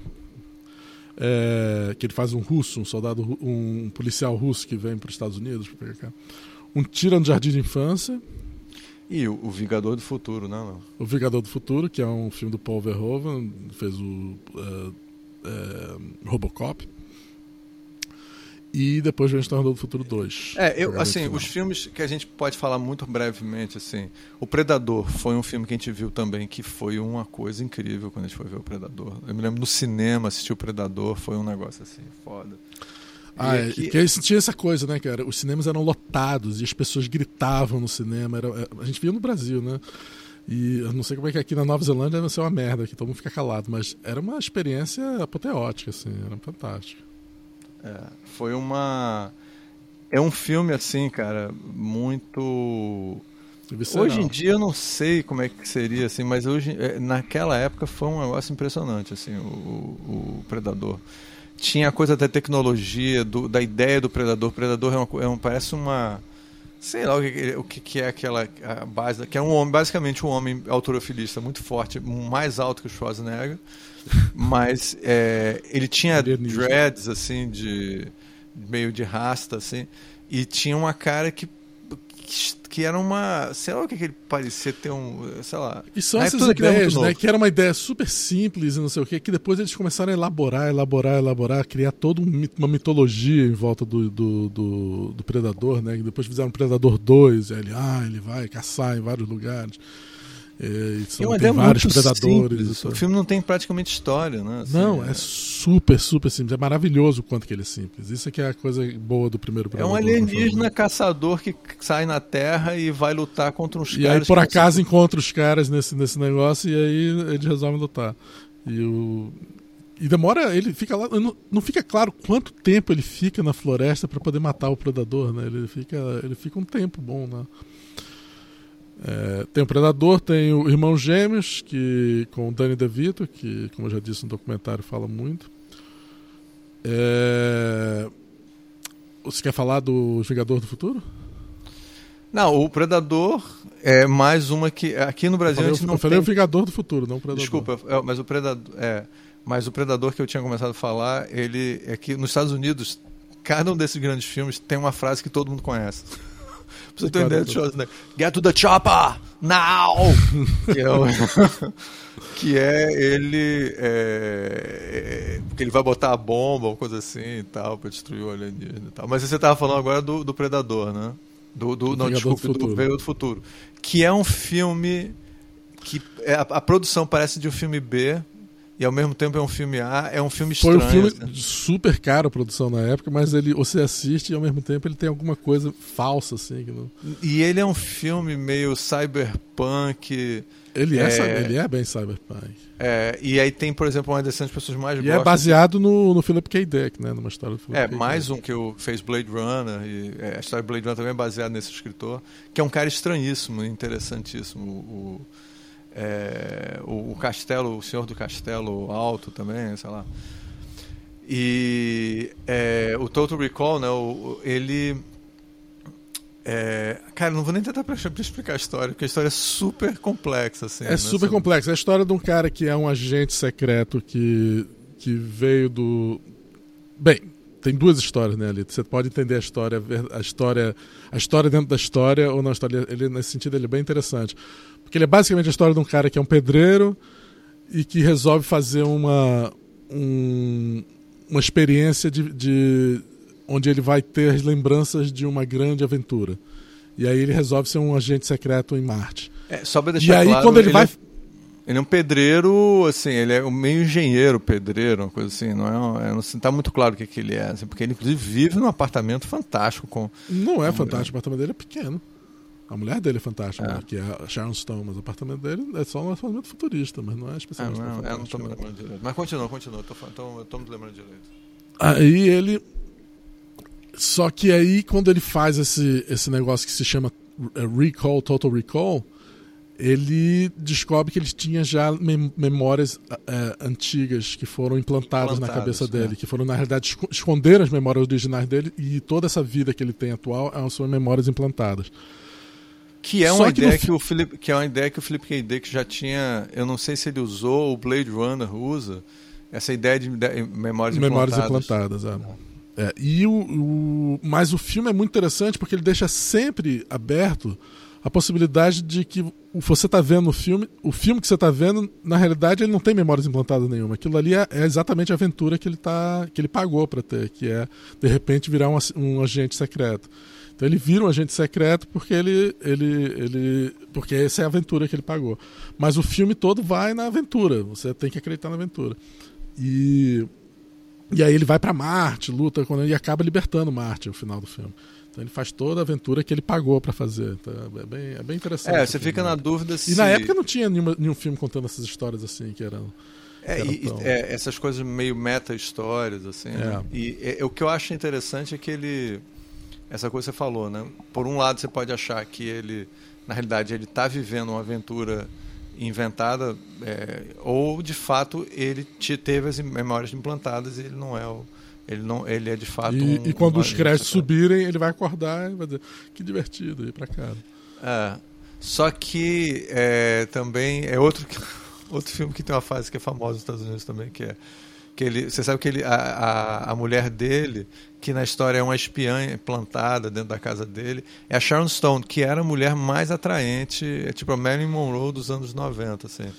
é, que ele faz um russo, um soldado, um policial russo que vem para os Estados Unidos para pegar. Um Tira no Jardim de Infância. E o, o Vingador do Futuro, né? Não? O Vingador do Futuro, que é um filme do Paul Verhoeven, fez o uh, uh, Robocop. E depois vem Exterminador do Futuro 2. É, eu, assim, os filmes que a gente pode falar muito brevemente, assim, o Predador foi um filme que a gente viu também que foi uma coisa incrível quando a gente foi ver o Predador. Eu me lembro no cinema assistir o Predador, foi um negócio assim, foda. Ah, é, que... que tinha essa coisa, né, cara? Os cinemas eram lotados e as pessoas gritavam no cinema. Era, é, a gente via no Brasil, né? E eu não sei como é que aqui na Nova Zelândia deve ser uma merda, que todo mundo fica calado, mas era uma experiência apoteótica, assim, era fantástico. É, foi uma. É um filme, assim, cara, muito. Hoje em dia eu não sei como é que seria, assim, mas hoje, é, naquela época foi um negócio impressionante, assim, o, o Predador. Tinha a coisa da tecnologia, do, da ideia do Predador. O Predador é, uma, é um, parece uma sei lá o que, o que é aquela base, que é um homem, basicamente um homem autorofilista muito forte, mais alto que o Schwarzenegger, mas é, ele tinha dreads assim de meio de rasta assim, e tinha uma cara que que era uma. Sei lá o que, que ele parecia ter um. Sei lá. E são essas ideias, né? Que era uma ideia super simples e não sei o que, que depois eles começaram a elaborar, elaborar, elaborar, criar toda uma mitologia em volta do, do, do, do Predador, né? E depois fizeram Predador 2, ele, ah, ele vai caçar em vários lugares. É, são, é tem vários predadores. O filme não tem praticamente história, né? Assim, não, é... é... super, super simples. É maravilhoso o quanto que ele é simples. Isso é que é a coisa boa do primeiro. É um alienígena caçador que sai na Terra e vai lutar contra uns e caras. E aí, por acaso, encontra os caras nesse, nesse negócio e aí eles resolvem lutar. E o. E demora, ele fica lá, não, não fica claro quanto tempo ele fica na floresta para poder matar o predador, né? Ele fica, ele fica um tempo bom, né? É, tem o Predador, tem o Irmão Gêmeos, que com o Danny DeVito, que, como eu já disse no documentário, fala muito. É... Você quer falar do Vingador do Futuro? Não, o Predador é mais uma que. Aqui no Brasil eu falei, a gente não. Eu falei tem... o Vingador do Futuro, não o Predador. Desculpa, é, mas o Predador. É, mas o Predador que eu tinha começado a falar, ele é que nos Estados Unidos, cada um desses grandes filmes tem uma frase que todo mundo conhece. Pra você uma ideia do Schwarzenegger. Get to the chopper! Now! que, é o... que é ele. É... Porque ele vai botar a bomba, uma coisa assim e tal, pra destruir o alienígena e tal. Mas você tava falando agora do, do Predador, né? Do, do, não, desculpe, do Veio do Futuro. Que é um filme que é, a, a, produção parece de um filme B, e ao mesmo tempo é um filme A, é um filme estranho. Foi um filme assim. super caro a produção na época, mas ele você assiste e ao mesmo tempo ele tem alguma coisa falsa assim. Não... E ele é um filme meio cyberpunk. Ele é, é, ele é bem cyberpunk. É, e aí tem, por exemplo, uma das pessoas mais E é baseado no, no Philip K. Dick, né? Numa história do Philip É, K. mais um que eu fez Blade Runner. E, é, a história de Blade Runner também é baseada nesse escritor, que é um cara estranhíssimo, interessantíssimo. O, o é, o, o, Castelo, o Senhor do Castelo Alto também, sei lá. E é, o Total Recall, né, o, ele. É, cara, não vou nem tentar explicar a história, porque a história é super complexa. Assim, é né, super complexa. É a história de um cara que é um agente secreto que, que veio do. Bem, tem duas histórias né, ali. Você pode entender a história, a história, a história dentro da história ou não. História, ele, nesse sentido, ele é bem interessante. Porque ele é basicamente a história de um cara que é um pedreiro e que resolve fazer uma, um, uma experiência de, de, onde ele vai ter as lembranças de uma grande aventura. E aí ele resolve ser um agente secreto em Marte. É, só pra deixar e aí, claro, quando ele, ele vai. É, ele é um pedreiro, assim, ele é um meio engenheiro pedreiro, uma coisa assim, não é, não está muito claro o que, que ele é, assim, porque ele inclusive vive num apartamento fantástico com. Não é fantástico, o apartamento dele é pequeno. A mulher dele é fantástica, é. Né? que é a Sharon Stone, mas o apartamento dele é só um apartamento futurista, mas não é especialmente. É, não, é, não estou me lembrando direito. Mas continua, continua, tô, tô, me lembrando direito. Aí ele. Só que aí, quando ele faz esse, esse negócio que se chama é, Recall, Total Recall, ele descobre que ele tinha já mem memórias é, antigas que foram implantadas, implantadas na cabeça dele, é. que foram, na realidade, esconder as memórias originais dele e toda essa vida que ele tem atual são memórias implantadas. Que é uma ideia que, no... que, o Philip, que é uma ideia que o Philip K. Dick já tinha, eu não sei se ele usou, o Blade Runner usa essa ideia de memórias, memórias implantadas. implantadas é. é. e o, o, mas o filme é muito interessante porque ele deixa sempre aberto a possibilidade de que você está vendo o filme, o filme que você está vendo, na realidade ele não tem memórias implantadas nenhuma. Aquilo ali é, é exatamente a aventura que ele tá, que ele pagou para ter, que é de repente virar um, um, agente secreto. Então ele vira um agente secreto porque ele, ele, ele, porque essa é a aventura que ele pagou. Mas o filme todo vai na aventura. Você tem que acreditar na aventura. E e aí ele vai para Marte, luta quando ele acaba libertando Marte no final do filme. Então ele faz toda a aventura que ele pagou para fazer. Então é, bem, é bem interessante. É, você fica na dúvida se. E na época não tinha nenhuma, nenhum filme contando essas histórias assim, que eram. É, tão... é, essas coisas meio meta-histórias, assim. Né? É. Né? E é, o que eu acho interessante é que ele. Essa coisa que você falou, né? Por um lado, você pode achar que ele, na realidade, ele está vivendo uma aventura inventada, é, ou de fato ele te, teve as memórias implantadas e ele não é o ele, não, ele é de fato. E, um, e quando os créditos subirem, ele vai acordar e vai dizer: que divertido ir para casa. É. Só que é, também é outro, outro filme que tem uma fase que é famosa nos Estados Unidos também, que é que ele, você sabe que ele, a, a, a, mulher dele, que na história é uma espiã plantada dentro da casa dele, é a Sharon Stone, que era a mulher mais atraente, é tipo a Marilyn Monroe dos anos 90, assim.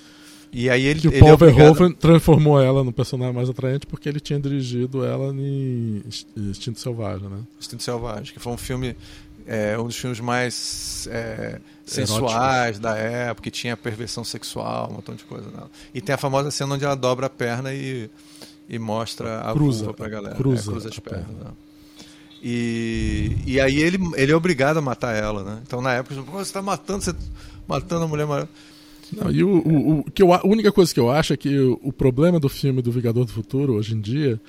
E aí ele. Que o ele Paul é Verhoeven transformou ela no personagem mais atraente porque ele tinha dirigido ela em Instinto Selvagem, né? Instinto Selvagem, que foi um filme. É, um dos filmes mais é, sensuais da época, que tinha perversão sexual, um montão de coisa nela. E tem a famosa cena onde ela dobra a perna e, e mostra a cruza, vulva pra galera. Cruza, é, cruza as pernas. Perna. Né? E, e aí ele, ele é obrigado a matar ela, né? Então na época, você está matando, você matando a mulher não, e o, o, o, que eu, a única coisa que eu acho é que o, o, problema do filme do Vingador do Futuro, hoje em dia,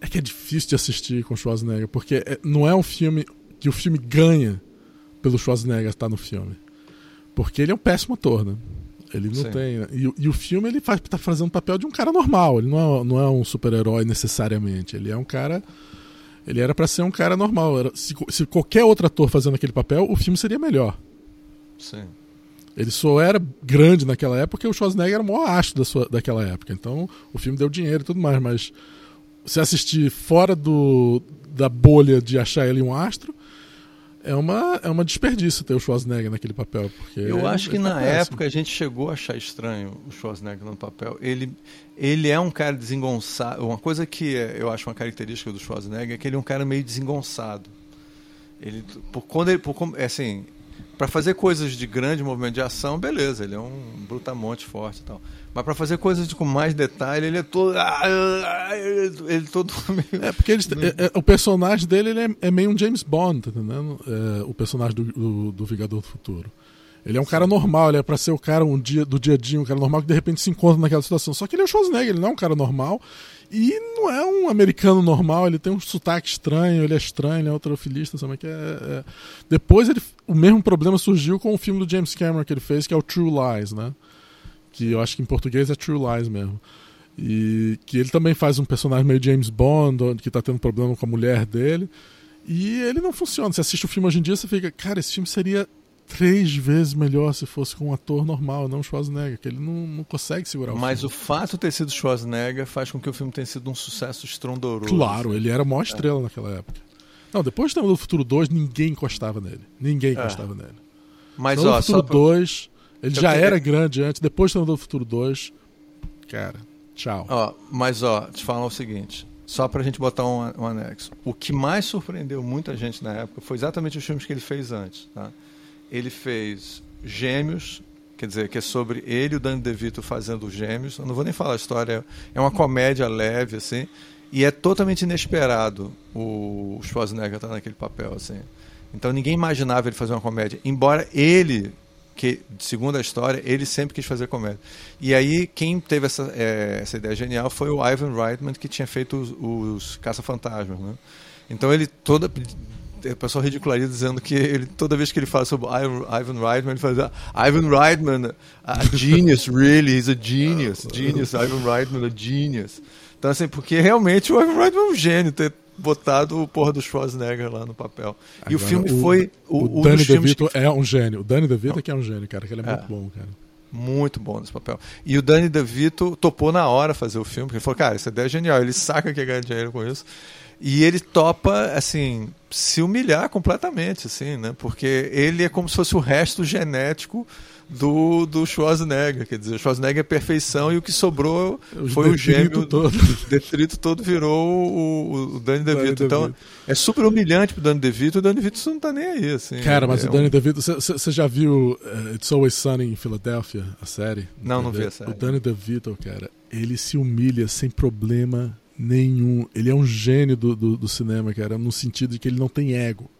é que é difícil de assistir com Schwarzenegger, porque é, não é um filme que o filme ganha pelo Schwarzenegger estar no filme. Porque ele é um péssimo ator, né? Ele não Sim. tem. Né? E, e, o filme ele faz, tá fazendo o papel de um cara normal. Ele não é, não é um super-herói necessariamente. Ele é um cara. Ele era para ser um cara normal. Era, se, se qualquer outro ator fazendo aquele papel, o filme seria melhor. Sim. Ele só era grande naquela época porque o Schwarzenegger era o maior astro da sua, daquela época. Então o filme deu dinheiro e tudo mais, mas se assistir fora do, da bolha de achar ele um astro, é uma, é uma desperdício ter o Schwarzenegger naquele papel. Porque Eu acho que tá na época a gente chegou a achar estranho o Schwarzenegger no papel. Ele, ele é um cara desengonçado. Uma coisa que eu acho uma característica do Schwarzenegger é que ele é um cara meio desengonçado. Ele, por, quando ele, por, é assim, para fazer coisas de grande movimento de ação, beleza, ele é um brutamonte forte e tal. Mas para fazer coisas de, com mais detalhe, ele é todo. Ah, ah, ele todo meio. É, porque ele, é, é, o personagem dele ele é, é, meio um James Bond, tá entendendo? É, o personagem do, do, do, Vingador do Futuro. Ele é um cara normal, ele é pra ser o cara um dia, do dia a dia, um cara normal que de repente se encontra naquela situação. Só que ele é o Schwarzenegger, ele não é um cara normal. E não é um americano normal, ele tem um sotaque estranho, ele é estranho, ele é autorofilista, sabe? Que é, é... Depois ele, o mesmo problema surgiu com o filme do James Cameron que ele fez, que é o True Lies, né? Que eu acho que em português é True Lies mesmo. E que ele também faz um personagem meio James Bond, que tá tendo problema com a mulher dele. E ele não funciona. Você assiste o filme hoje em dia, você fica, cara, esse filme seria três vezes melhor se fosse com um ator normal, não Schwarzenegger, que ele não, não consegue segurar o Mas filme. o fato de ter sido Schwarzenegger faz com que o filme tenha sido um sucesso estrondoroso. Claro, ele era a maior estrela é. naquela época. Não, depois do do Futuro 2, ninguém encostava nele. Ninguém é. encostava é. nele. Mas, ó, Futuro pra... 2, ele Eu já tenho... era grande antes, depois do do Futuro 2, cara, tchau. Ó, mas, ó, te falar o seguinte, só pra gente botar um, um anexo. O que mais surpreendeu muita gente na época foi exatamente os filmes que ele fez antes, tá? Ele fez Gêmeos, quer dizer, que é sobre ele e o Danny DeVito fazendo Gêmeos. Eu não vou nem falar a história, é uma comédia leve, assim, e é totalmente inesperado o Schwarzenegger estar naquele papel, assim. Então ninguém imaginava ele fazer uma comédia, embora ele que, segundo a história, ele sempre quis fazer comédia. E aí, quem teve essa, é, essa ideia genial foi o Ivan Reitman, que tinha feito os, os Caça-Fantasmas. Né? Então, ele toda o pessoal ridiculariza dizendo que ele, toda vez que ele fala sobre Ivan, Reitman, ele fala Ivan Reitman, a genius, really, he's a genius, genius, Ivan Reitman, a genius. Então, assim, porque realmente o Ivan Reitman é um gênio ter botado o porra do Schwarzenegger lá no papel. Agora, e o filme o, foi... O, o, Danny DeVito que... é um gênio. O Danny DeVito é que é um gênio, cara, que ele é, é. muito bom, cara. Muito bom nesse papel. E o Danny DeVito topou na hora fazer o filme, porque ele falou, cara, essa ideia é genial. Ele saca que ganhar dinheiro com isso. E ele topa, assim, se humilhar completamente, assim, né? Porque ele é como se fosse o resto genético do, do Schwarzenegger. Quer dizer, o Schwarzenegger é perfeição e o que sobrou o foi o gêmeo. Todo. O detrito todo virou o, o Danny DeVito. Então, é super humilhante pro Danny DeVito. O Danny DeVito não tá nem aí, assim. Cara, mas é o Danny um... DeVito... Você já viu uh, It's Always Sunny em Philadelphia, a série? Não, não vi a série. O Danny DeVito, cara, ele se humilha sem problema nenhum. Ele é um gênio do, do, do, cinema, cara, no sentido de que ele não tem ego.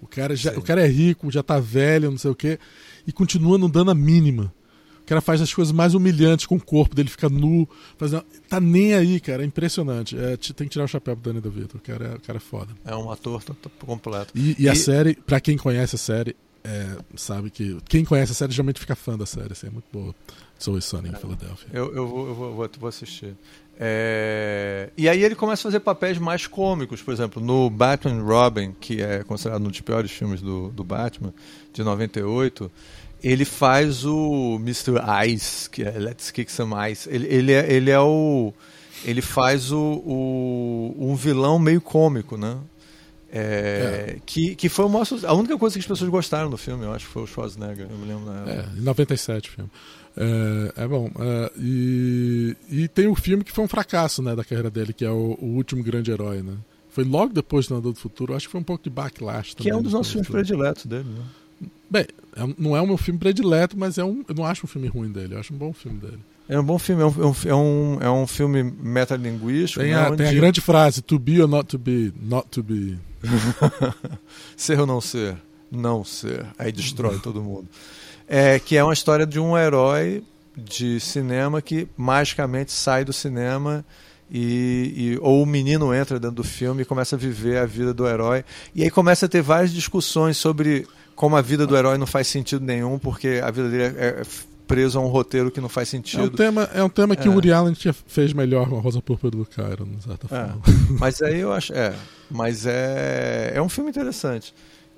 O cara, já, o cara é rico, já tá velho, não sei o quê, e continua não dando a mínima. O cara faz as coisas mais humilhantes com o corpo dele, fica nu, fazendo... tá nem aí, cara, é impressionante. É, tem que tirar o chapéu pro Danny DeVito, o cara, é, o cara é foda. É um ator completo. E, e, e, a série, pra quem conhece a série, é, sabe que quem conhece a série geralmente fica fã da série, assim, é muito boa. Soul Sunny em Philadelphia. Eu, eu, vou, eu vou, vou assistir. É... E aí ele começa a fazer papéis mais cômicos, por exemplo, no Batman Robin, que é considerado um dos piores filmes do, do Batman, de 98, ele faz o Mr. Ice, que é Let's Kick Some Ice. Ele, ele, é, ele é o. Ele faz o, o, um vilão meio cômico, né? É, é. Que, que foi o maior, a única coisa que as pessoas gostaram do filme, eu acho, foi o Schwarzenegger, eu me lembro na época. É, em 97 o filme. É, é bom. É, e, e tem o filme que foi um fracasso né, da carreira dele, que é o, o Último Grande Herói. Né? Foi logo depois do Nadador do Futuro. Acho que foi um pouco de backlash também. Que é um dos nossos filmes prediletos dele. Né? Bem, é, não é o meu filme predileto, mas é um, eu não acho um filme ruim dele. Eu acho um bom filme dele. É um bom filme, é um, é um, é um é filme metalinguístico. Tem, né, a, onde... tem a grande frase: to be or not to be, not to be. ser ou não ser? Não ser. Aí destrói todo mundo é, que é uma história de um herói de cinema que magicamente sai do cinema e, e, ou o menino entra dentro do filme e começa a viver a vida do herói e aí começa a ter várias discussões sobre como a vida do herói não faz sentido nenhum porque a vida dele é, é preso a um roteiro que não faz sentido. É um tema, é um tema que é. o Woody Allen fez melhor com a Rosa Púrpura do Cairo, de certa é. forma. Mas aí eu acho, é, mas é é um filme interessante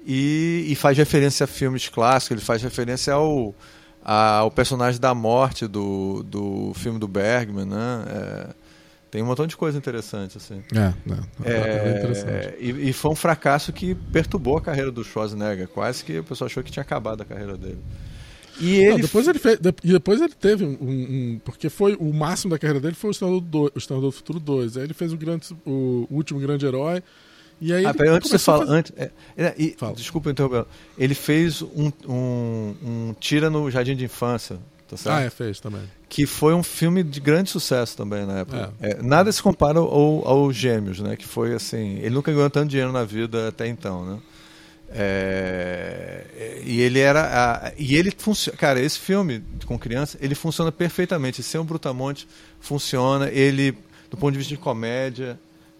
e, e faz referência a filmes clássicos, ele faz referência ao, ao personagem da morte do, do filme do Bergman, né? É, tem um montão de coisa interessante, assim. É, é, é, é interessante. E, e, foi um fracasso que perturbou a carreira do Schwarzenegger. Quase que o pessoal achou que tinha acabado a carreira dele. E ele... Não, depois ele fez, depois ele teve um, um, porque foi o máximo da carreira dele foi o Estador do, o do Futuro 2. Aí ele fez o grande o, último grande herói e aí ah, peraí, antes você fala, fazer... antes, é, é, e, fala. desculpa interromper. Ele fez um, um, um, Tira no Jardim de Infância, tá certo? Ah, é, fez também. Que foi um filme de grande sucesso também na época. É. É, nada se compara ao, ao Gêmeos, né? Que foi assim, ele nunca ganhou tanto dinheiro na vida até então, né? É, e ele era a, e ele funciona cara esse filme com criança ele funciona perfeitamente ser um brutamonte funciona ele do ponto de vista de comédia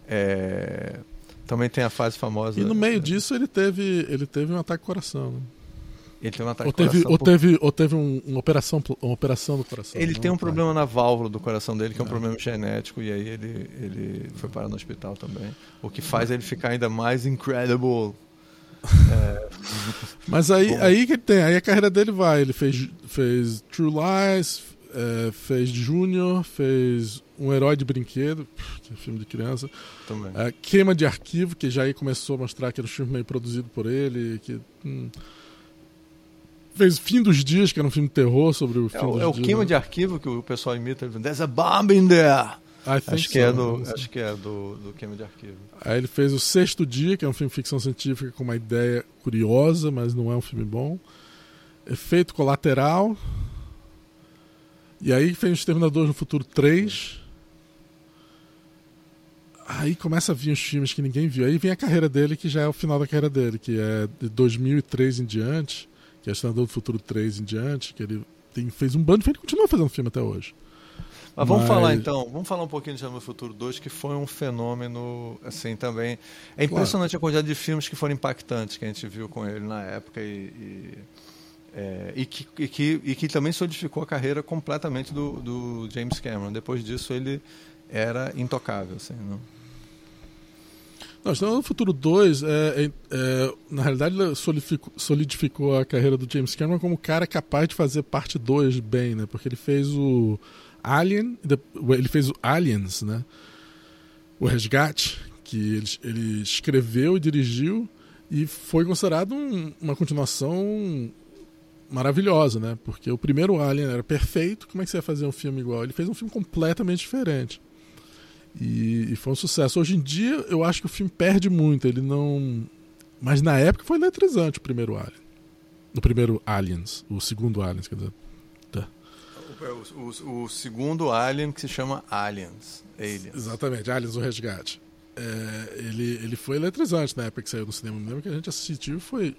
é, também tem a fase famosa. E no meio disso ele teve, ele teve um ataque ao coração. Né? Ele teve um ataque ou teve, coração. Ou teve, ou teve um, uma, operação, uma operação do coração. Ele tem um problema na válvula do coração dele, que é, um é. problema genético, e aí ele, ele foi parar no hospital também. O que faz ele ficar ainda mais incredible. É... Mas aí, aí que tem, aí a carreira dele vai. Ele fez, fez True Lies, é, fez Júnior, fez Um Herói de Brinquedo, que é filme de criança. Também. É, Queima de Arquivo, que já aí começou a mostrar que era um filme meio produzido por ele. Que, hum, fez Fim dos Dias, que era um filme de terror sobre o fim é, dos é dias. É o Queima né? de Arquivo que o pessoal imita. There's a bomb in there! Acho que, é do, acho que é do, do Queima de Arquivo. Aí ele fez O Sexto Dia, que é um filme de ficção científica com uma ideia curiosa, mas não é um filme bom. Efeito Colateral, e aí fez Exterminadores no Futuro 3. Aí começa a vir os filmes que ninguém viu. Aí vem a carreira dele, que já é o final da carreira dele, que é de 2003 em diante, que é Exterminador do Futuro 3 em diante, que ele tem, fez um bando de filme e continua fazendo filme até hoje. Mas vamos Mas... falar então, vamos falar um pouquinho de Exterminador do Futuro 2, que foi um fenômeno, assim, também. É impressionante claro. a quantidade de filmes que foram impactantes que a gente viu com ele na época e... e é, e, que, e, que, e que também solidificou a carreira completamente do, do James Cameron. Depois disso, ele era intocável. Assim, não? Não, Exterminador do Futuro 2, é, é, é, na realidade, solidificou, solidificou, a carreira do James Cameron como cara capaz de fazer parte 2 bem, né? Porque ele fez o Alien, ele fez o Aliens, né? O Resgate, que ele, ele escreveu e dirigiu e foi considerado um, uma continuação maravilhosa, né? Porque o primeiro Alien era perfeito, como é que você ia fazer um filme igual? Ele fez um filme completamente diferente. E, e, foi um sucesso. Hoje em dia, eu acho que o filme perde muito. Ele não. Mas na época foi eletrizante o primeiro Alien. O primeiro Aliens. O segundo Aliens, quer dizer. Tá. O, o, o, segundo Alien que se chama Aliens. Aliens. Exatamente, Aliens o Resgate. É, ele, ele foi eletrizante na época que saiu no cinema. Eu lembro que a gente assistiu foi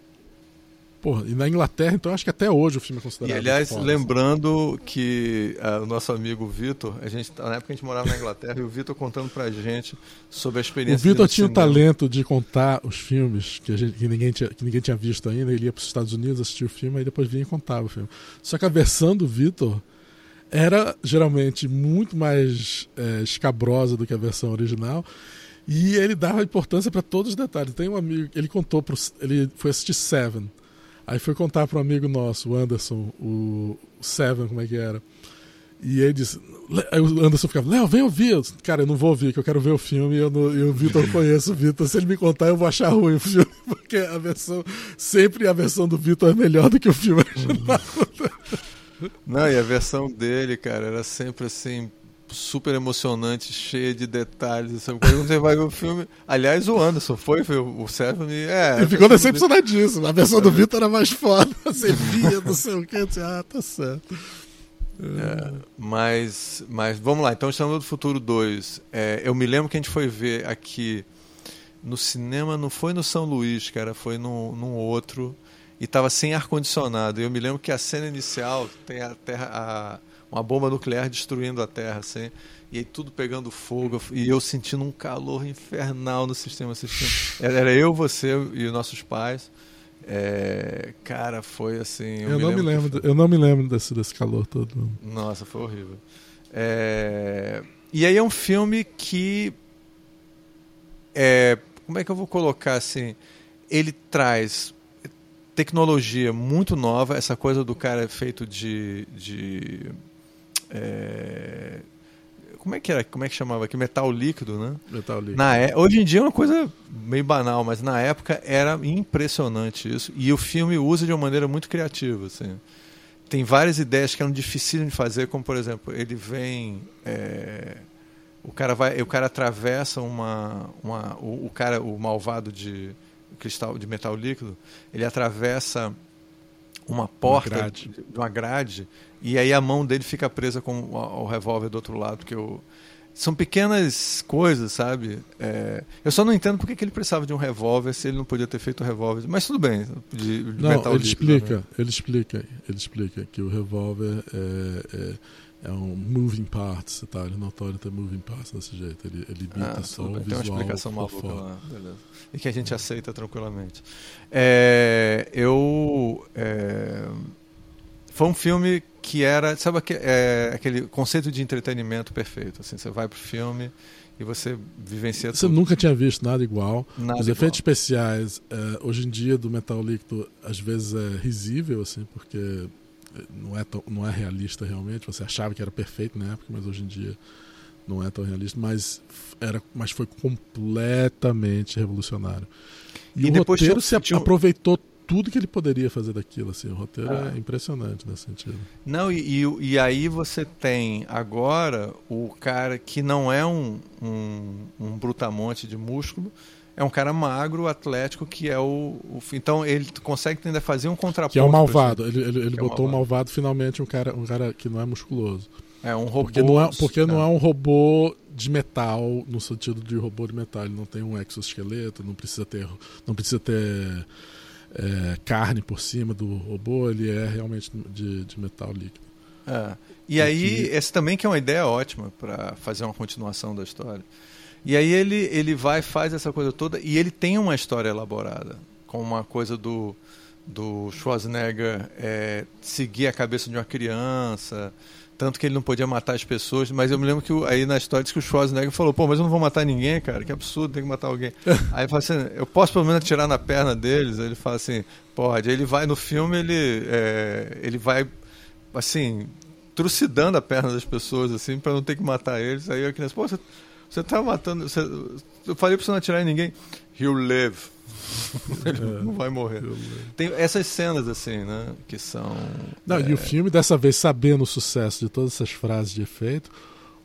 Porra, e na Inglaterra, então acho que até hoje o filme é considerado. E aliás, foda, lembrando assim. que uh, o nosso amigo Vitor, a gente, na época a gente morava na Inglaterra, e o Vitor contando pra gente sobre a experiência. O Vitor tinha o talento de contar os filmes que, a gente, que, ninguém tinha, que ninguém tinha visto ainda. Ele ia para os Estados Unidos assistir o filme e depois vinha e contava o filme. Só que a versão do Vitor era geralmente muito mais é, escabrosa do que a versão original. E ele dava importância para todos os detalhes. Tem um amigo, ele contou, pro, ele foi assistir Seven Aí foi contar para um amigo nosso, o Anderson, o Seven, como é que era. E ele disse. Aí o Anderson ficava, Léo, vem ouvir. Eu disse, Cara, eu não vou ouvir, que eu quero ver o filme e eu, não, eu o Vitor conheço o Vitor. Se ele me contar, eu vou achar ruim o filme, porque a versão. Sempre a versão do Vitor é melhor do que o filme original. Não, e a versão dele, cara, era sempre assim, super emocionante, cheia de detalhes. Sabe? Quando você vai ver o filme. Aliás, o Anderson foi ver o Seven. É, Ele ficou decepcionadíssimo. A versão do Vitor era mais foda. Você via, não sei o que. Ah, tá certo. É, mas, mas vamos lá, então estamos no Futuro 2. É, eu me lembro que a gente foi ver aqui no cinema, não foi no São Luís, cara, foi no, num outro, e estava sem ar-condicionado. Eu me lembro que a cena inicial tem a terra. A, uma bomba nuclear destruindo a Terra, assim, e aí tudo pegando fogo, e eu sentindo um calor infernal no sistema assistindo. Era eu, você e os nossos pais. É, cara, foi assim. Eu, eu não me lembro, foi... eu não me lembro desse, desse calor todo. Nossa, foi horrível. É, e aí é um filme que é, como é que eu vou colocar assim? Ele traz tecnologia muito nova, essa coisa do cara feito de, de é... Como é que era? Como é que chamava aqui? Metal líquido, né? Metal líquido. Na é... Hoje em dia é uma coisa meio banal, mas na época era impressionante isso. E o filme usa de uma maneira muito criativa. Assim. Tem várias ideias que eram difíceis de fazer, como por exemplo, ele vem. É... O cara vai, o cara atravessa uma, uma o, o cara, o malvado de cristal de metal líquido, ele atravessa uma porta uma grade. de uma grade e aí a mão dele fica presa com o, revólver do outro lado, que eu são pequenas coisas, sabe? É... eu só não entendo porque que ele precisava de um revólver se ele não podia ter feito o revólver. Mas tudo bem. De, de não, ele explica, né? ele explica, ele explica que o revólver é, é, é um moving parts, tá? Ele pode ter moving parts desse jeito. Ele, ele imita ah, só o visual. Tem uma explicação maluca lá, beleza. E que a gente aceita tranquilamente. É, eu é, foi um filme que era, sabe aquele, é, aquele conceito de entretenimento perfeito. Assim, você vai pro filme e você vivencia Você tudo. nunca tinha visto nada igual. Nada Os igual. efeitos especiais, é, hoje em dia, do metal líquido, às vezes é risível, assim, porque não é, tão, não é realista realmente. Você achava que era perfeito na época, mas hoje em dia não é tão realista. Mas, era, mas foi completamente revolucionário. E, e o roteiro se aproveitou tudo que ele poderia fazer daquilo. Assim, o roteiro ah. é impressionante nesse sentido. Não, e, e, e, aí você tem agora o cara que não é um, um, um brutamonte de músculo, é um cara magro, atlético, que é o, o. então ele consegue ainda fazer um contraponto. Que é o malvado. Ele, ele, ele botou o malvado. malvado finalmente um cara, um cara que não é musculoso. É um robô. Porque não é, porque é. não é um robô de metal no sentido de robô de metal. Ele não tem um exoesqueleto, não precisa ter, não precisa ter é, carne por cima do robô, ele é realmente de, de metal líquido. É. E aí, esse também que é uma ideia ótima para fazer uma continuação da história. E aí ele, ele vai, faz essa coisa toda, e ele tem uma história elaborada, com uma coisa do, do Schwarzenegger é, seguir a cabeça de uma criança, tanto que ele não podia matar as pessoas, mas eu me lembro que aí na história diz que o Schwarzenegger falou, pô, mas eu não vou matar ninguém, cara, que absurdo, tem que matar alguém. aí ele fala assim, eu posso pelo menos atirar na perna deles? Aí ele fala assim, pode. Aí ele vai, no filme, ele, é, ele vai, assim, trucidando a perna das pessoas, assim, para não ter que matar eles. Aí a criança, pô, você, você tá matando, você, eu falei pra você não atirar em ninguém. He'll live. ele é, não vai morrer. Tem essas cenas assim, né? Que são. Não, é... E o filme, dessa vez, sabendo o sucesso de todas essas frases de efeito,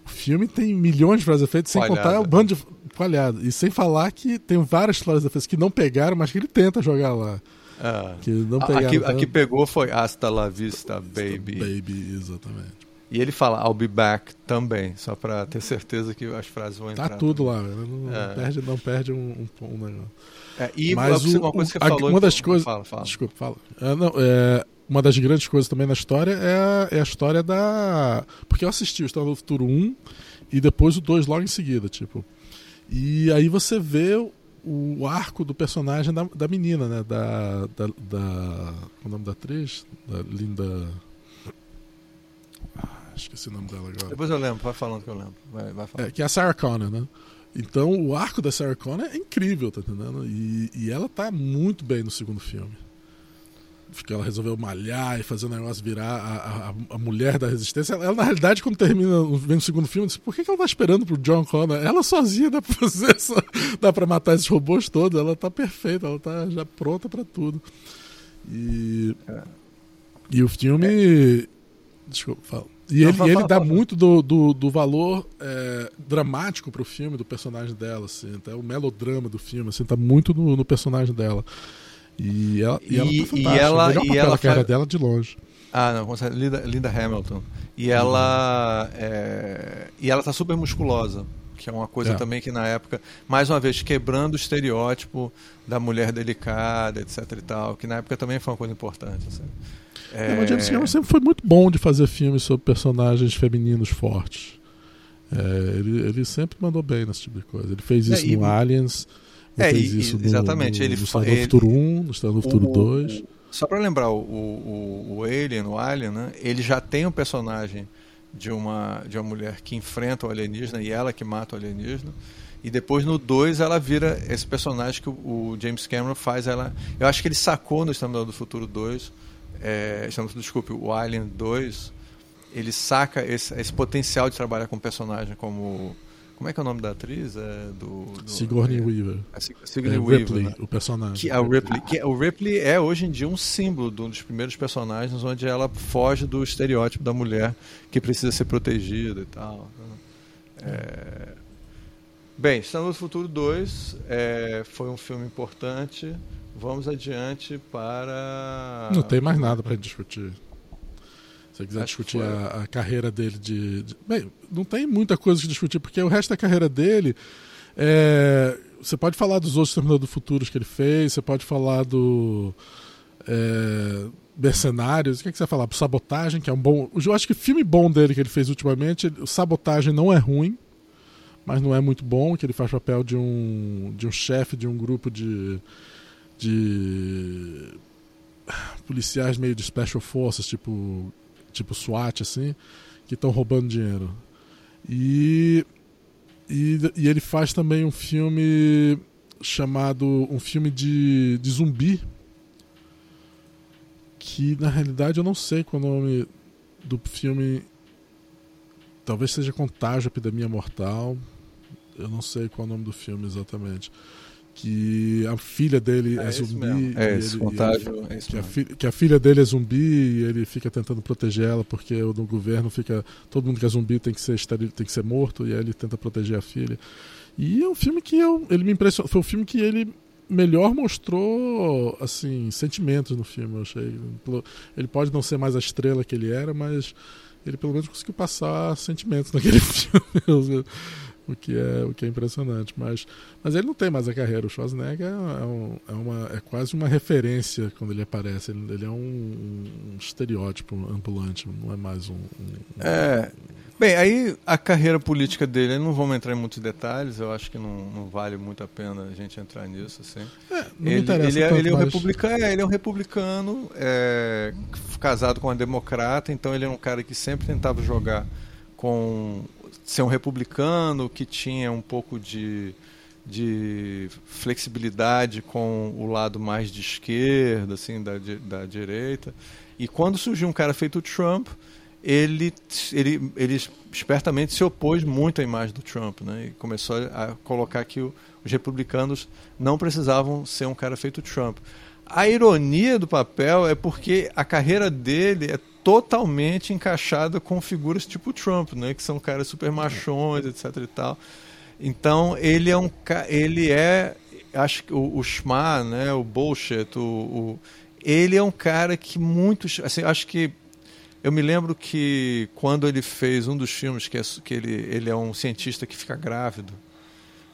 o filme tem milhões de frases de efeito, sem Falhada. contar o bando de falhado. E sem falar que tem várias frases de efeito que não pegaram, mas que ele tenta jogar lá. É. Que não pegaram, aqui, aqui pegou foi Hasta la vista, baby. Baby, exatamente. E ele fala I'll be back também, só para ter certeza que as frases vão tá entrar. Tá tudo lá, não, é. perde, não perde um, um, um negócio. É, e Mas uma coisa que você falou. Uma das coisas. Fala, fala. Desculpa, fala. É, não, é, uma das grandes coisas também na história é a, é a história da. Porque eu assisti o História do Futuro 1 e depois o 2 logo em seguida, tipo. E aí você vê o arco do personagem da, da menina, né? Da, da, da. É o nome da atriz? Da Linda. Esqueci o nome dela agora. Depois eu lembro, vai falando que eu lembro. Vai, vai é, que é a Sarah Connor, né? Então o arco da Sarah Connor é incrível, tá entendendo? E, e ela tá muito bem no segundo filme. Porque ela resolveu malhar e fazer o negócio virar a, a, a mulher da resistência. Ela, na realidade, quando termina vem no segundo filme, disse, por que, que ela tá esperando pro John Connor? Ela sozinha dá pra fazer isso, dá pra matar esses robôs todos, ela tá perfeita, ela tá já pronta para tudo. E. É. E o filme. É. Desculpa, fala. E ele, ele dá muito do, do, do valor é, dramático pro filme, do personagem dela, assim, até o melodrama do filme, assim, tá muito no, no personagem dela. E ela, e, e ela tá fantástica. E ela, e ela carreira dela de longe. Ah, não, Linda, Linda Hamilton. E ela, uhum. é, e ela tá super musculosa, que é uma coisa é. também que na época, mais uma vez, quebrando o estereótipo da mulher delicada, etc e tal, que na época também foi uma coisa importante. Assim. É... O James Cameron sempre foi muito bom de fazer filmes sobre personagens femininos fortes. É, ele, ele sempre mandou bem nesse tipo de coisa. Ele fez é, isso é, e... no Aliens, é, fez e, isso exatamente. no, ele, no Estado do Futuro 1, no Estado do Futuro 2. Só para lembrar, o, o, o Alien, o Alien, né, ele já tem um personagem de uma, de uma mulher que enfrenta o alienígena e ela que mata o alienígena. E depois no 2 ela vira esse personagem que o, o, James Cameron faz. ela Eu acho que ele sacou no Exterminador do Futuro 2 é, desculpe, o Alien 2, ele saca esse, esse, potencial de trabalhar com personagem como. Como é que é o nome da atriz? É, do, do Sigourney é, Weaver. É, Sigourney é, Weaver. Ripley, né? o personagem. Que, a Ripley, que, o Ripley é hoje em dia um símbolo de um dos primeiros personagens onde ela foge do estereótipo da mulher que precisa ser protegida e tal. É... Bem, Estamos no Futuro 2 é, foi um filme importante. Vamos adiante para. Não tem mais nada para discutir. Se você quiser Acho discutir a, a, carreira dele de, de, Bem, não tem muita coisa que discutir, porque o resto da carreira dele. É... Você pode falar dos outros Terminadores do Futuros que ele fez, você pode falar do. É... Mercenários, o que, é que você vai falar? Sabotagem, que é um bom. Eu acho que o filme bom dele que ele fez ultimamente, o Sabotagem não é ruim, mas não é muito bom, que ele faz papel de um, de um chefe de um grupo de de policiais meio de special forces, tipo, tipo SWAT, assim, que estão roubando dinheiro. E, e, e, ele faz também um filme chamado um filme de, de zumbi que na realidade eu não sei qual é o nome do filme. Talvez seja Contágio Epidemia Mortal. Eu não sei qual é o nome do filme exatamente que a filha dele é, é zumbi. É esse ele, contágio. Ele, é que, a fi, que, a filha dele é zumbi e ele fica tentando proteger ela porque o do governo fica. Todo mundo que é zumbi tem que ser esteril, tem que ser morto e aí ele tenta proteger a filha. E é um filme que eu, ele me impressionou. Foi o um filme que ele melhor mostrou assim sentimentos no filme. Eu achei. Ele pode não ser mais a estrela que ele era, mas ele pelo menos conseguiu passar sentimentos naquele filme. O que é o que é impressionante. Mas, mas ele não tem mais a carreira. O Schwarzenegger é, um, é, uma, é quase uma referência quando ele aparece. Ele, ele é um, um, estereótipo ambulante, não é mais um. um é. Bem, aí a carreira política dele, não vamos entrar em muitos detalhes, eu acho que não, não vale muito a pena a gente entrar nisso. Assim. É, ele, ele, é, ele, é um republicano, é, ele é um republicano é, casado com uma democrata, então ele é um cara que sempre tentava jogar com ser um republicano que tinha um pouco de, de flexibilidade com o lado mais de esquerda, assim, da, da direita. E quando surgiu um cara feito Trump, ele, ele, ele espertamente se opôs muito à imagem do Trump, né? E começou a colocar que o, os republicanos não precisavam ser um cara feito Trump. A ironia do papel é porque a carreira dele é totalmente encaixada com figuras tipo Trump, né, que são caras super machões, etc e tal. Então ele é um ele é acho que o, o Schma, né, o bullshit, o, o, ele é um cara que muitos, assim, acho que eu me lembro que quando ele fez um dos filmes que, é, que ele, ele é um cientista que fica grávido,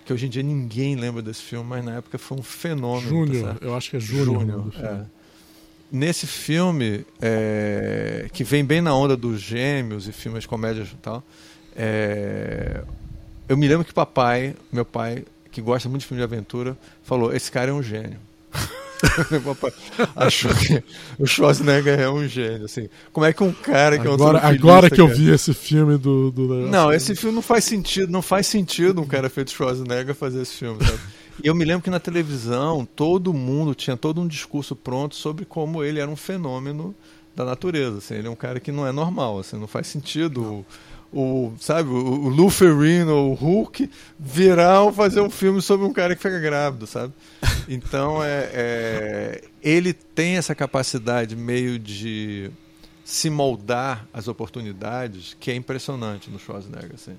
que hoje em dia ninguém lembra desse filme, mas na época foi um fenômeno. Júnior, tá eu acho que é Júnior. É nesse filme, é, que vem bem na onda dos gêmeos e filmes de comédia e tal, é, eu me lembro que papai, meu pai, que gosta muito de filme de aventura, falou: Esse cara é um gênio. meu papai achou que o Schwarzenegger é um gênio. Assim, como é que um cara que agora, é um Agora que eu vi esse filme do. do não, esse filme não faz sentido. Não faz sentido um cara feito Schwarzenegger fazer esse filme, sabe? E eu me lembro que na televisão todo mundo tinha todo um discurso pronto sobre como ele era um fenômeno da natureza. Assim, ele é um cara que não é normal, assim, não faz sentido o, sabe, o, o Lou Ferrino, o Hulk virar fazer um filme sobre um cara que fica grávido, sabe? Então é, é, ele tem essa capacidade meio de se moldar às oportunidades que é impressionante no Schwarzenegger. Assim.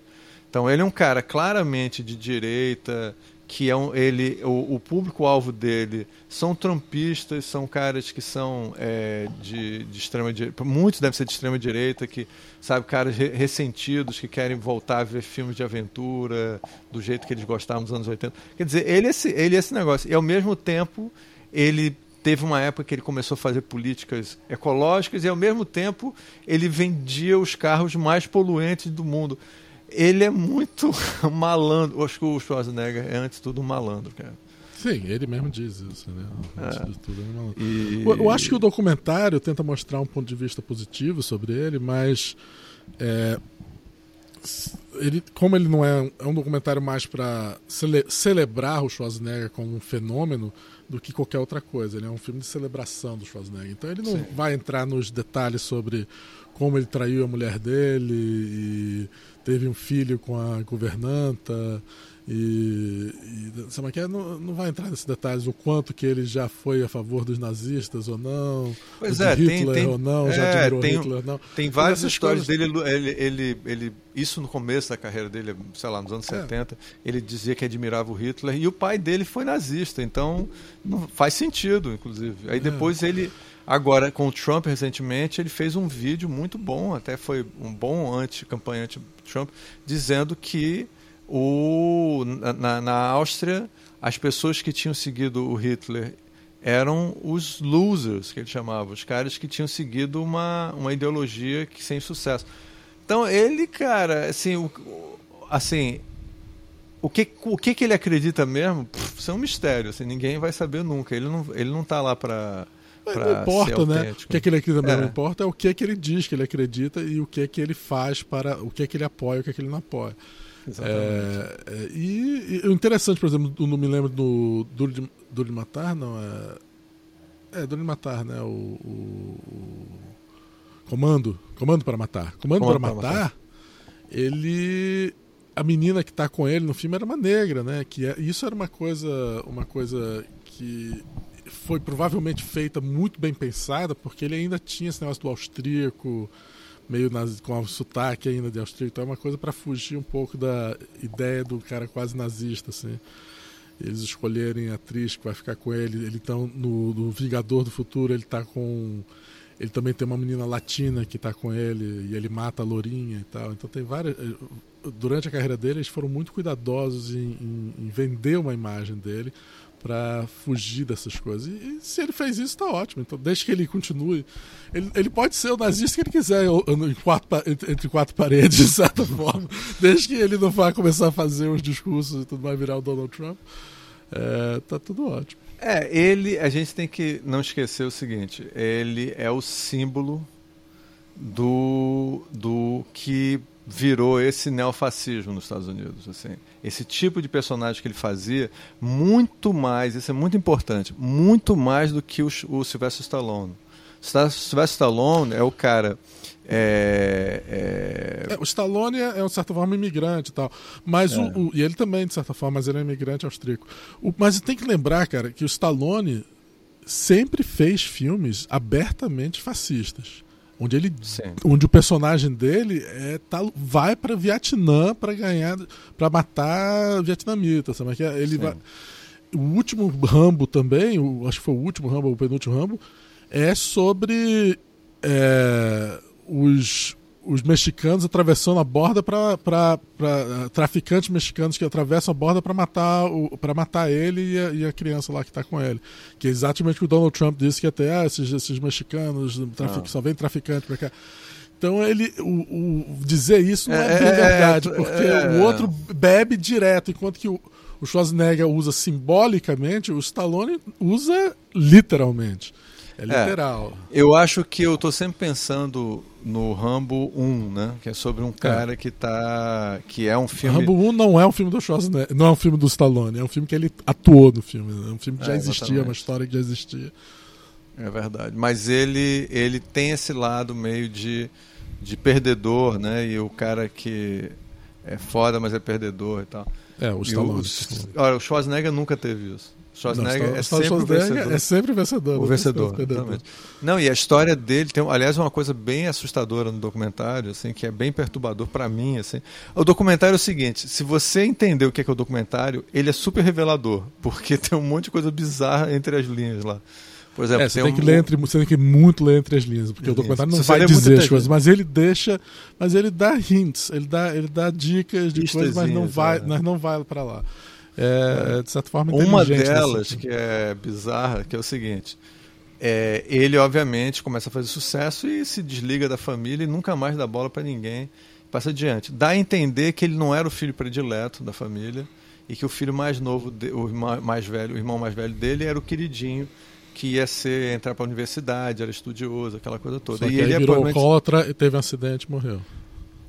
Então ele é um cara claramente de direita, que é um, ele, o, o público-alvo dele são trumpistas, são caras que são é, de, de extrema direita, muitos devem ser de extrema direita, que sabe caras re, ressentidos que querem voltar a ver filmes de aventura do jeito que eles gostavam nos anos 80. Quer dizer, ele é esse, ele é esse negócio. E ao mesmo tempo ele teve uma época que ele começou a fazer políticas ecológicas e ao mesmo tempo ele vendia os carros mais poluentes do mundo ele é muito malandro. Acho que o Schwarzenegger é, antes de tudo, um malandro, cara. Sim, ele mesmo diz isso, né? Antes é. de tudo, é malandro. E... Eu, eu, acho que o documentário tenta mostrar um ponto de vista positivo sobre ele, mas. É, ele, como ele não é, é um documentário mais para cele, celebrar o Schwarzenegger como um fenômeno do que qualquer outra coisa. Ele é um filme de celebração do Schwarzenegger. Então ele não Sim. vai entrar nos detalhes sobre como ele traiu a mulher dele e teve um filho com a governanta e, e sabe que é? não, não vai entrar nesses detalhes o quanto que ele já foi a favor dos nazistas ou não, pois é, Hitler tem, tem, ou não, é, já admirou tem, Hitler não. Tem várias histórias coisas... dele, ele, ele, ele, isso no começo da carreira dele, sei lá, nos anos é. 70, ele dizia que admirava o Hitler e o pai dele foi nazista, então não faz sentido, inclusive. Aí é. depois ele Agora, com o Trump recentemente, ele fez um vídeo muito bom, até foi um bom anti-campanha anti-Trump, dizendo que o, na, na Áustria as pessoas que tinham seguido o Hitler eram os losers, que ele chamava, os caras que tinham seguido uma, uma ideologia que sem sucesso. Então ele, cara, assim, o, assim, o que, o que, que ele acredita mesmo, pff, isso é um mistério, assim, ninguém vai saber nunca. Ele não, ele não tá lá para não importa, né? O que é que ele acredita, é. não importa é o que é que ele diz que ele acredita e o que é que ele faz para o que é que ele apoia, o que é que ele não apoia. É, é, e, o interessante, por exemplo, não me lembro do Duro de, Duro de Matar, não é. É, Duro de Matar, né? O, o, o Comando. Comando para Matar. Comando, Comando para, matar, matar, ele. A menina que está com ele no filme era uma negra, né? Que é, isso era uma coisa, uma coisa que foi provavelmente feita muito bem pensada, porque ele ainda tinha esse negócio do austríaco, meio com o sotaque ainda de austríaco, então é uma coisa para fugir um pouco da ideia do cara quase nazista, assim. Eles escolherem a atriz que vai ficar com ele, ele tá no, no Vingador do Futuro, ele tá com ele também tem uma menina latina que está com ele e ele mata a lourinha e tal. Então tem várias. Eh, durante a carreira dele, eles foram muito cuidadosos em, em, em vender uma imagem dele para fugir dessas coisas. E, e, se ele fez isso, está ótimo. Então, desde que ele continue. Ele, ele pode ser o nazista que ele quiser quatro, entre quatro paredes, de certa forma. Desde que ele não vá começar a fazer os discursos e tudo vai virar o Donald Trump. É, tá tudo ótimo. É, ele, a gente tem que não esquecer o seguinte: ele é o símbolo do, do que virou esse neofascismo nos Estados Unidos. Assim. Esse tipo de personagem que ele fazia, muito mais, isso é muito importante, muito mais do que o, o Sylvester Stallone. Sylvester Stallone é o cara. É, é... É, o Stallone é, de certa forma, imigrante e tal. Mas o, é. o, e ele também, de certa forma, mas ele é imigrante austríaco. O, mas tem que lembrar, cara, que o Stallone sempre fez filmes abertamente fascistas onde ele Sim. onde o personagem dele é, tá, vai para Vietnã para ganhar para matar vietnamitas sabe que é? ele vai, o último Rambo também o, acho que foi o último Rambo o penúltimo Rambo é sobre é, os os mexicanos atravessando a borda para traficantes mexicanos que atravessam a borda para matar para matar ele e a, e a, criança lá que está com ele que é exatamente o que o Donald Trump disse que até ah, esses, esses mexicanos trafic, ah. só vem traficante para cá então ele o, o, dizer isso não é, é, é verdade é, porque é. o outro bebe direto enquanto que o, o Schwarzenegger usa simbolicamente o Stallone usa literalmente é, é literal. É, eu acho que eu estou sempre pensando no Rambo 1, né? Que é sobre um é. cara é. que tá. que é um filme. Rambo 1 não é um filme do Schwarzenegger, não é um filme do Stallone, é um filme que ele atuou no filme. Né? É um filme que já é, existia, uma história que já existia. É verdade. Mas ele, ele tem esse lado meio de, de perdedor, né? E o cara que é foda, mas é perdedor e tal. É, o Stallone. O, olha, o Schwarzenegger nunca teve isso. Schwarzenegger não, é, sempre Schwarzenegger é sempre vencedor. O vencedor. Exatamente. Não, e a história dele tem, aliás, uma coisa bem assustadora no documentário, assim, que é bem perturbador para mim, assim. O documentário é o seguinte, se você entender o que é, que é o documentário, ele é super revelador, porque tem um monte de coisa bizarra entre as linhas lá. Por exemplo, é, você, tem, um... que ler entre, você tem que muito ler entre as linhas, porque o documentário não vai dizer as coisas, mas ele deixa, mas ele dá hints, ele dá, ele dá dicas de coisas, mas não vai, é. mas não vai para lá é, é, de certa forma Uma delas que é bizarra, que é o seguinte. É, ele, obviamente, começa a fazer sucesso e se desliga da família e nunca mais dá bola para ninguém. Passa adiante. Dá a entender que ele não era o filho predileto da família e que o filho mais novo, o mais velho, o irmão mais velho dele era o queridinho que ia ser entrar para a universidade, era estudioso, aquela coisa toda. Só e ele virou alcoólatra e teve um acidente e morreu.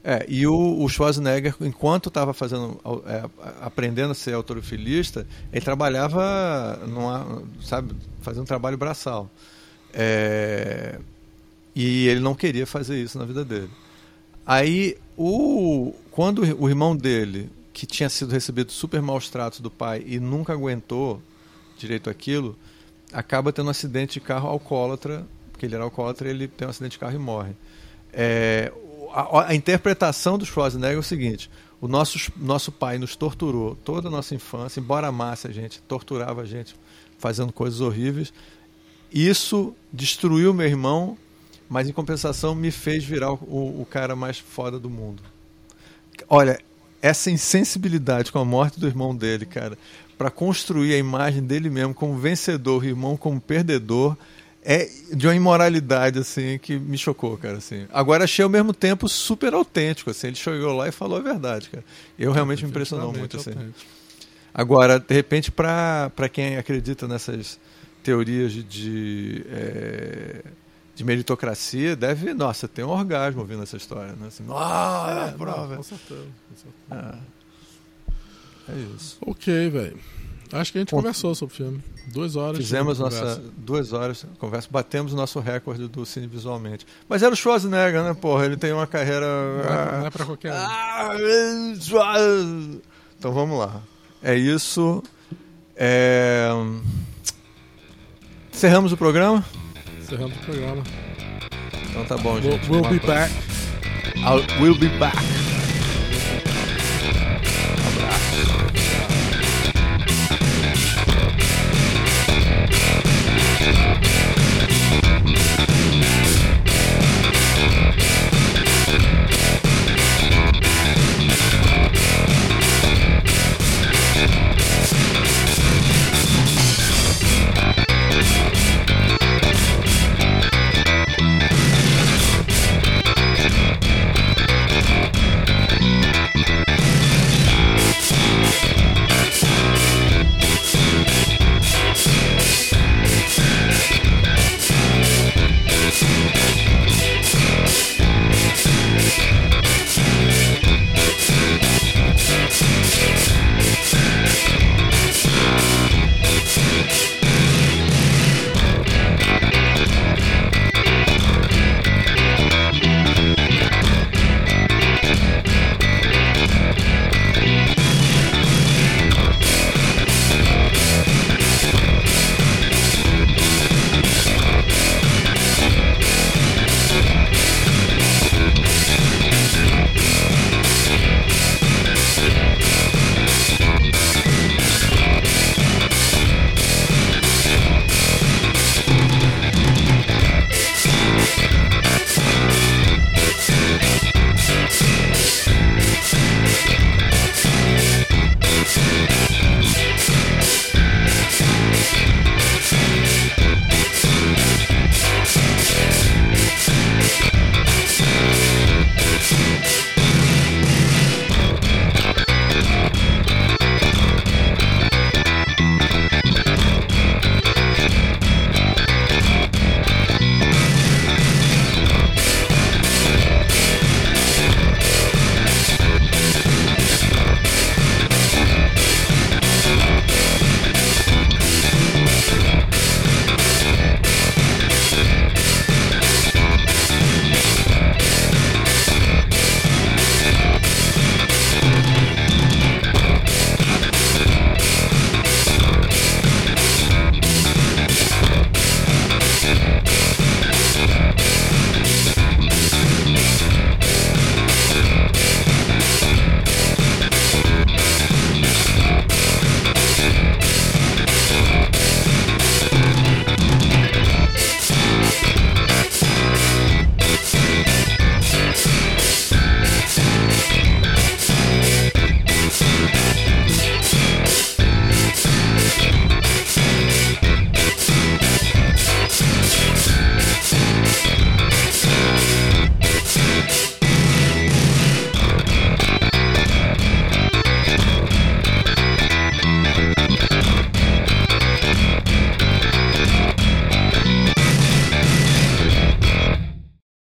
É, e o, o Schwarzenegger, enquanto estava fazendo, é, aprendendo a ser autorofilista, ele trabalhava, numa, sabe, fazendo um trabalho braçal. É, e ele não queria fazer isso na vida dele. Aí, o, quando o irmão dele, que tinha sido recebido super maus tratos do pai e nunca aguentou direito aquilo, acaba tendo um acidente de carro alcoólatra, porque ele era alcoólatra, ele tem um acidente de carro e morre. É, a, a, interpretação do Schwarzenegger é o seguinte: o nosso, nosso pai nos torturou toda a nossa infância, embora amasse a gente, torturava a gente fazendo coisas horríveis. Isso destruiu meu irmão, mas em compensação me fez virar o, o cara mais foda do mundo. Olha, essa insensibilidade com a morte do irmão dele, cara, para construir a imagem dele mesmo como vencedor, o irmão como perdedor, é de uma imoralidade assim que me chocou, cara, assim. Agora achei ao mesmo tempo super autêntico, assim. Ele chegou lá e falou a verdade, cara. Eu realmente me impressionou muito, assim. Agora, de repente, para quem acredita nessas teorias de, de, é, de, meritocracia, deve, nossa, ter um orgasmo ouvindo essa história, né? Assim, ah, é, prova. Não, com certeza. Com certeza. É. é isso. Ok, velho. Acho que a gente conversou sobre o filme. Duas horas. Fizemos nossa duas horas conversa, batemos o nosso recorde do cine visualmente. Mas era o Schwarzenegger, né, porra? Ele tem uma carreira. Não é, não é pra qualquer um. Ah, então vamos lá. É isso. É... Encerramos o programa? Encerramos o programa. Então tá bom, gente. We'll, we'll be back. I'll, we'll be back.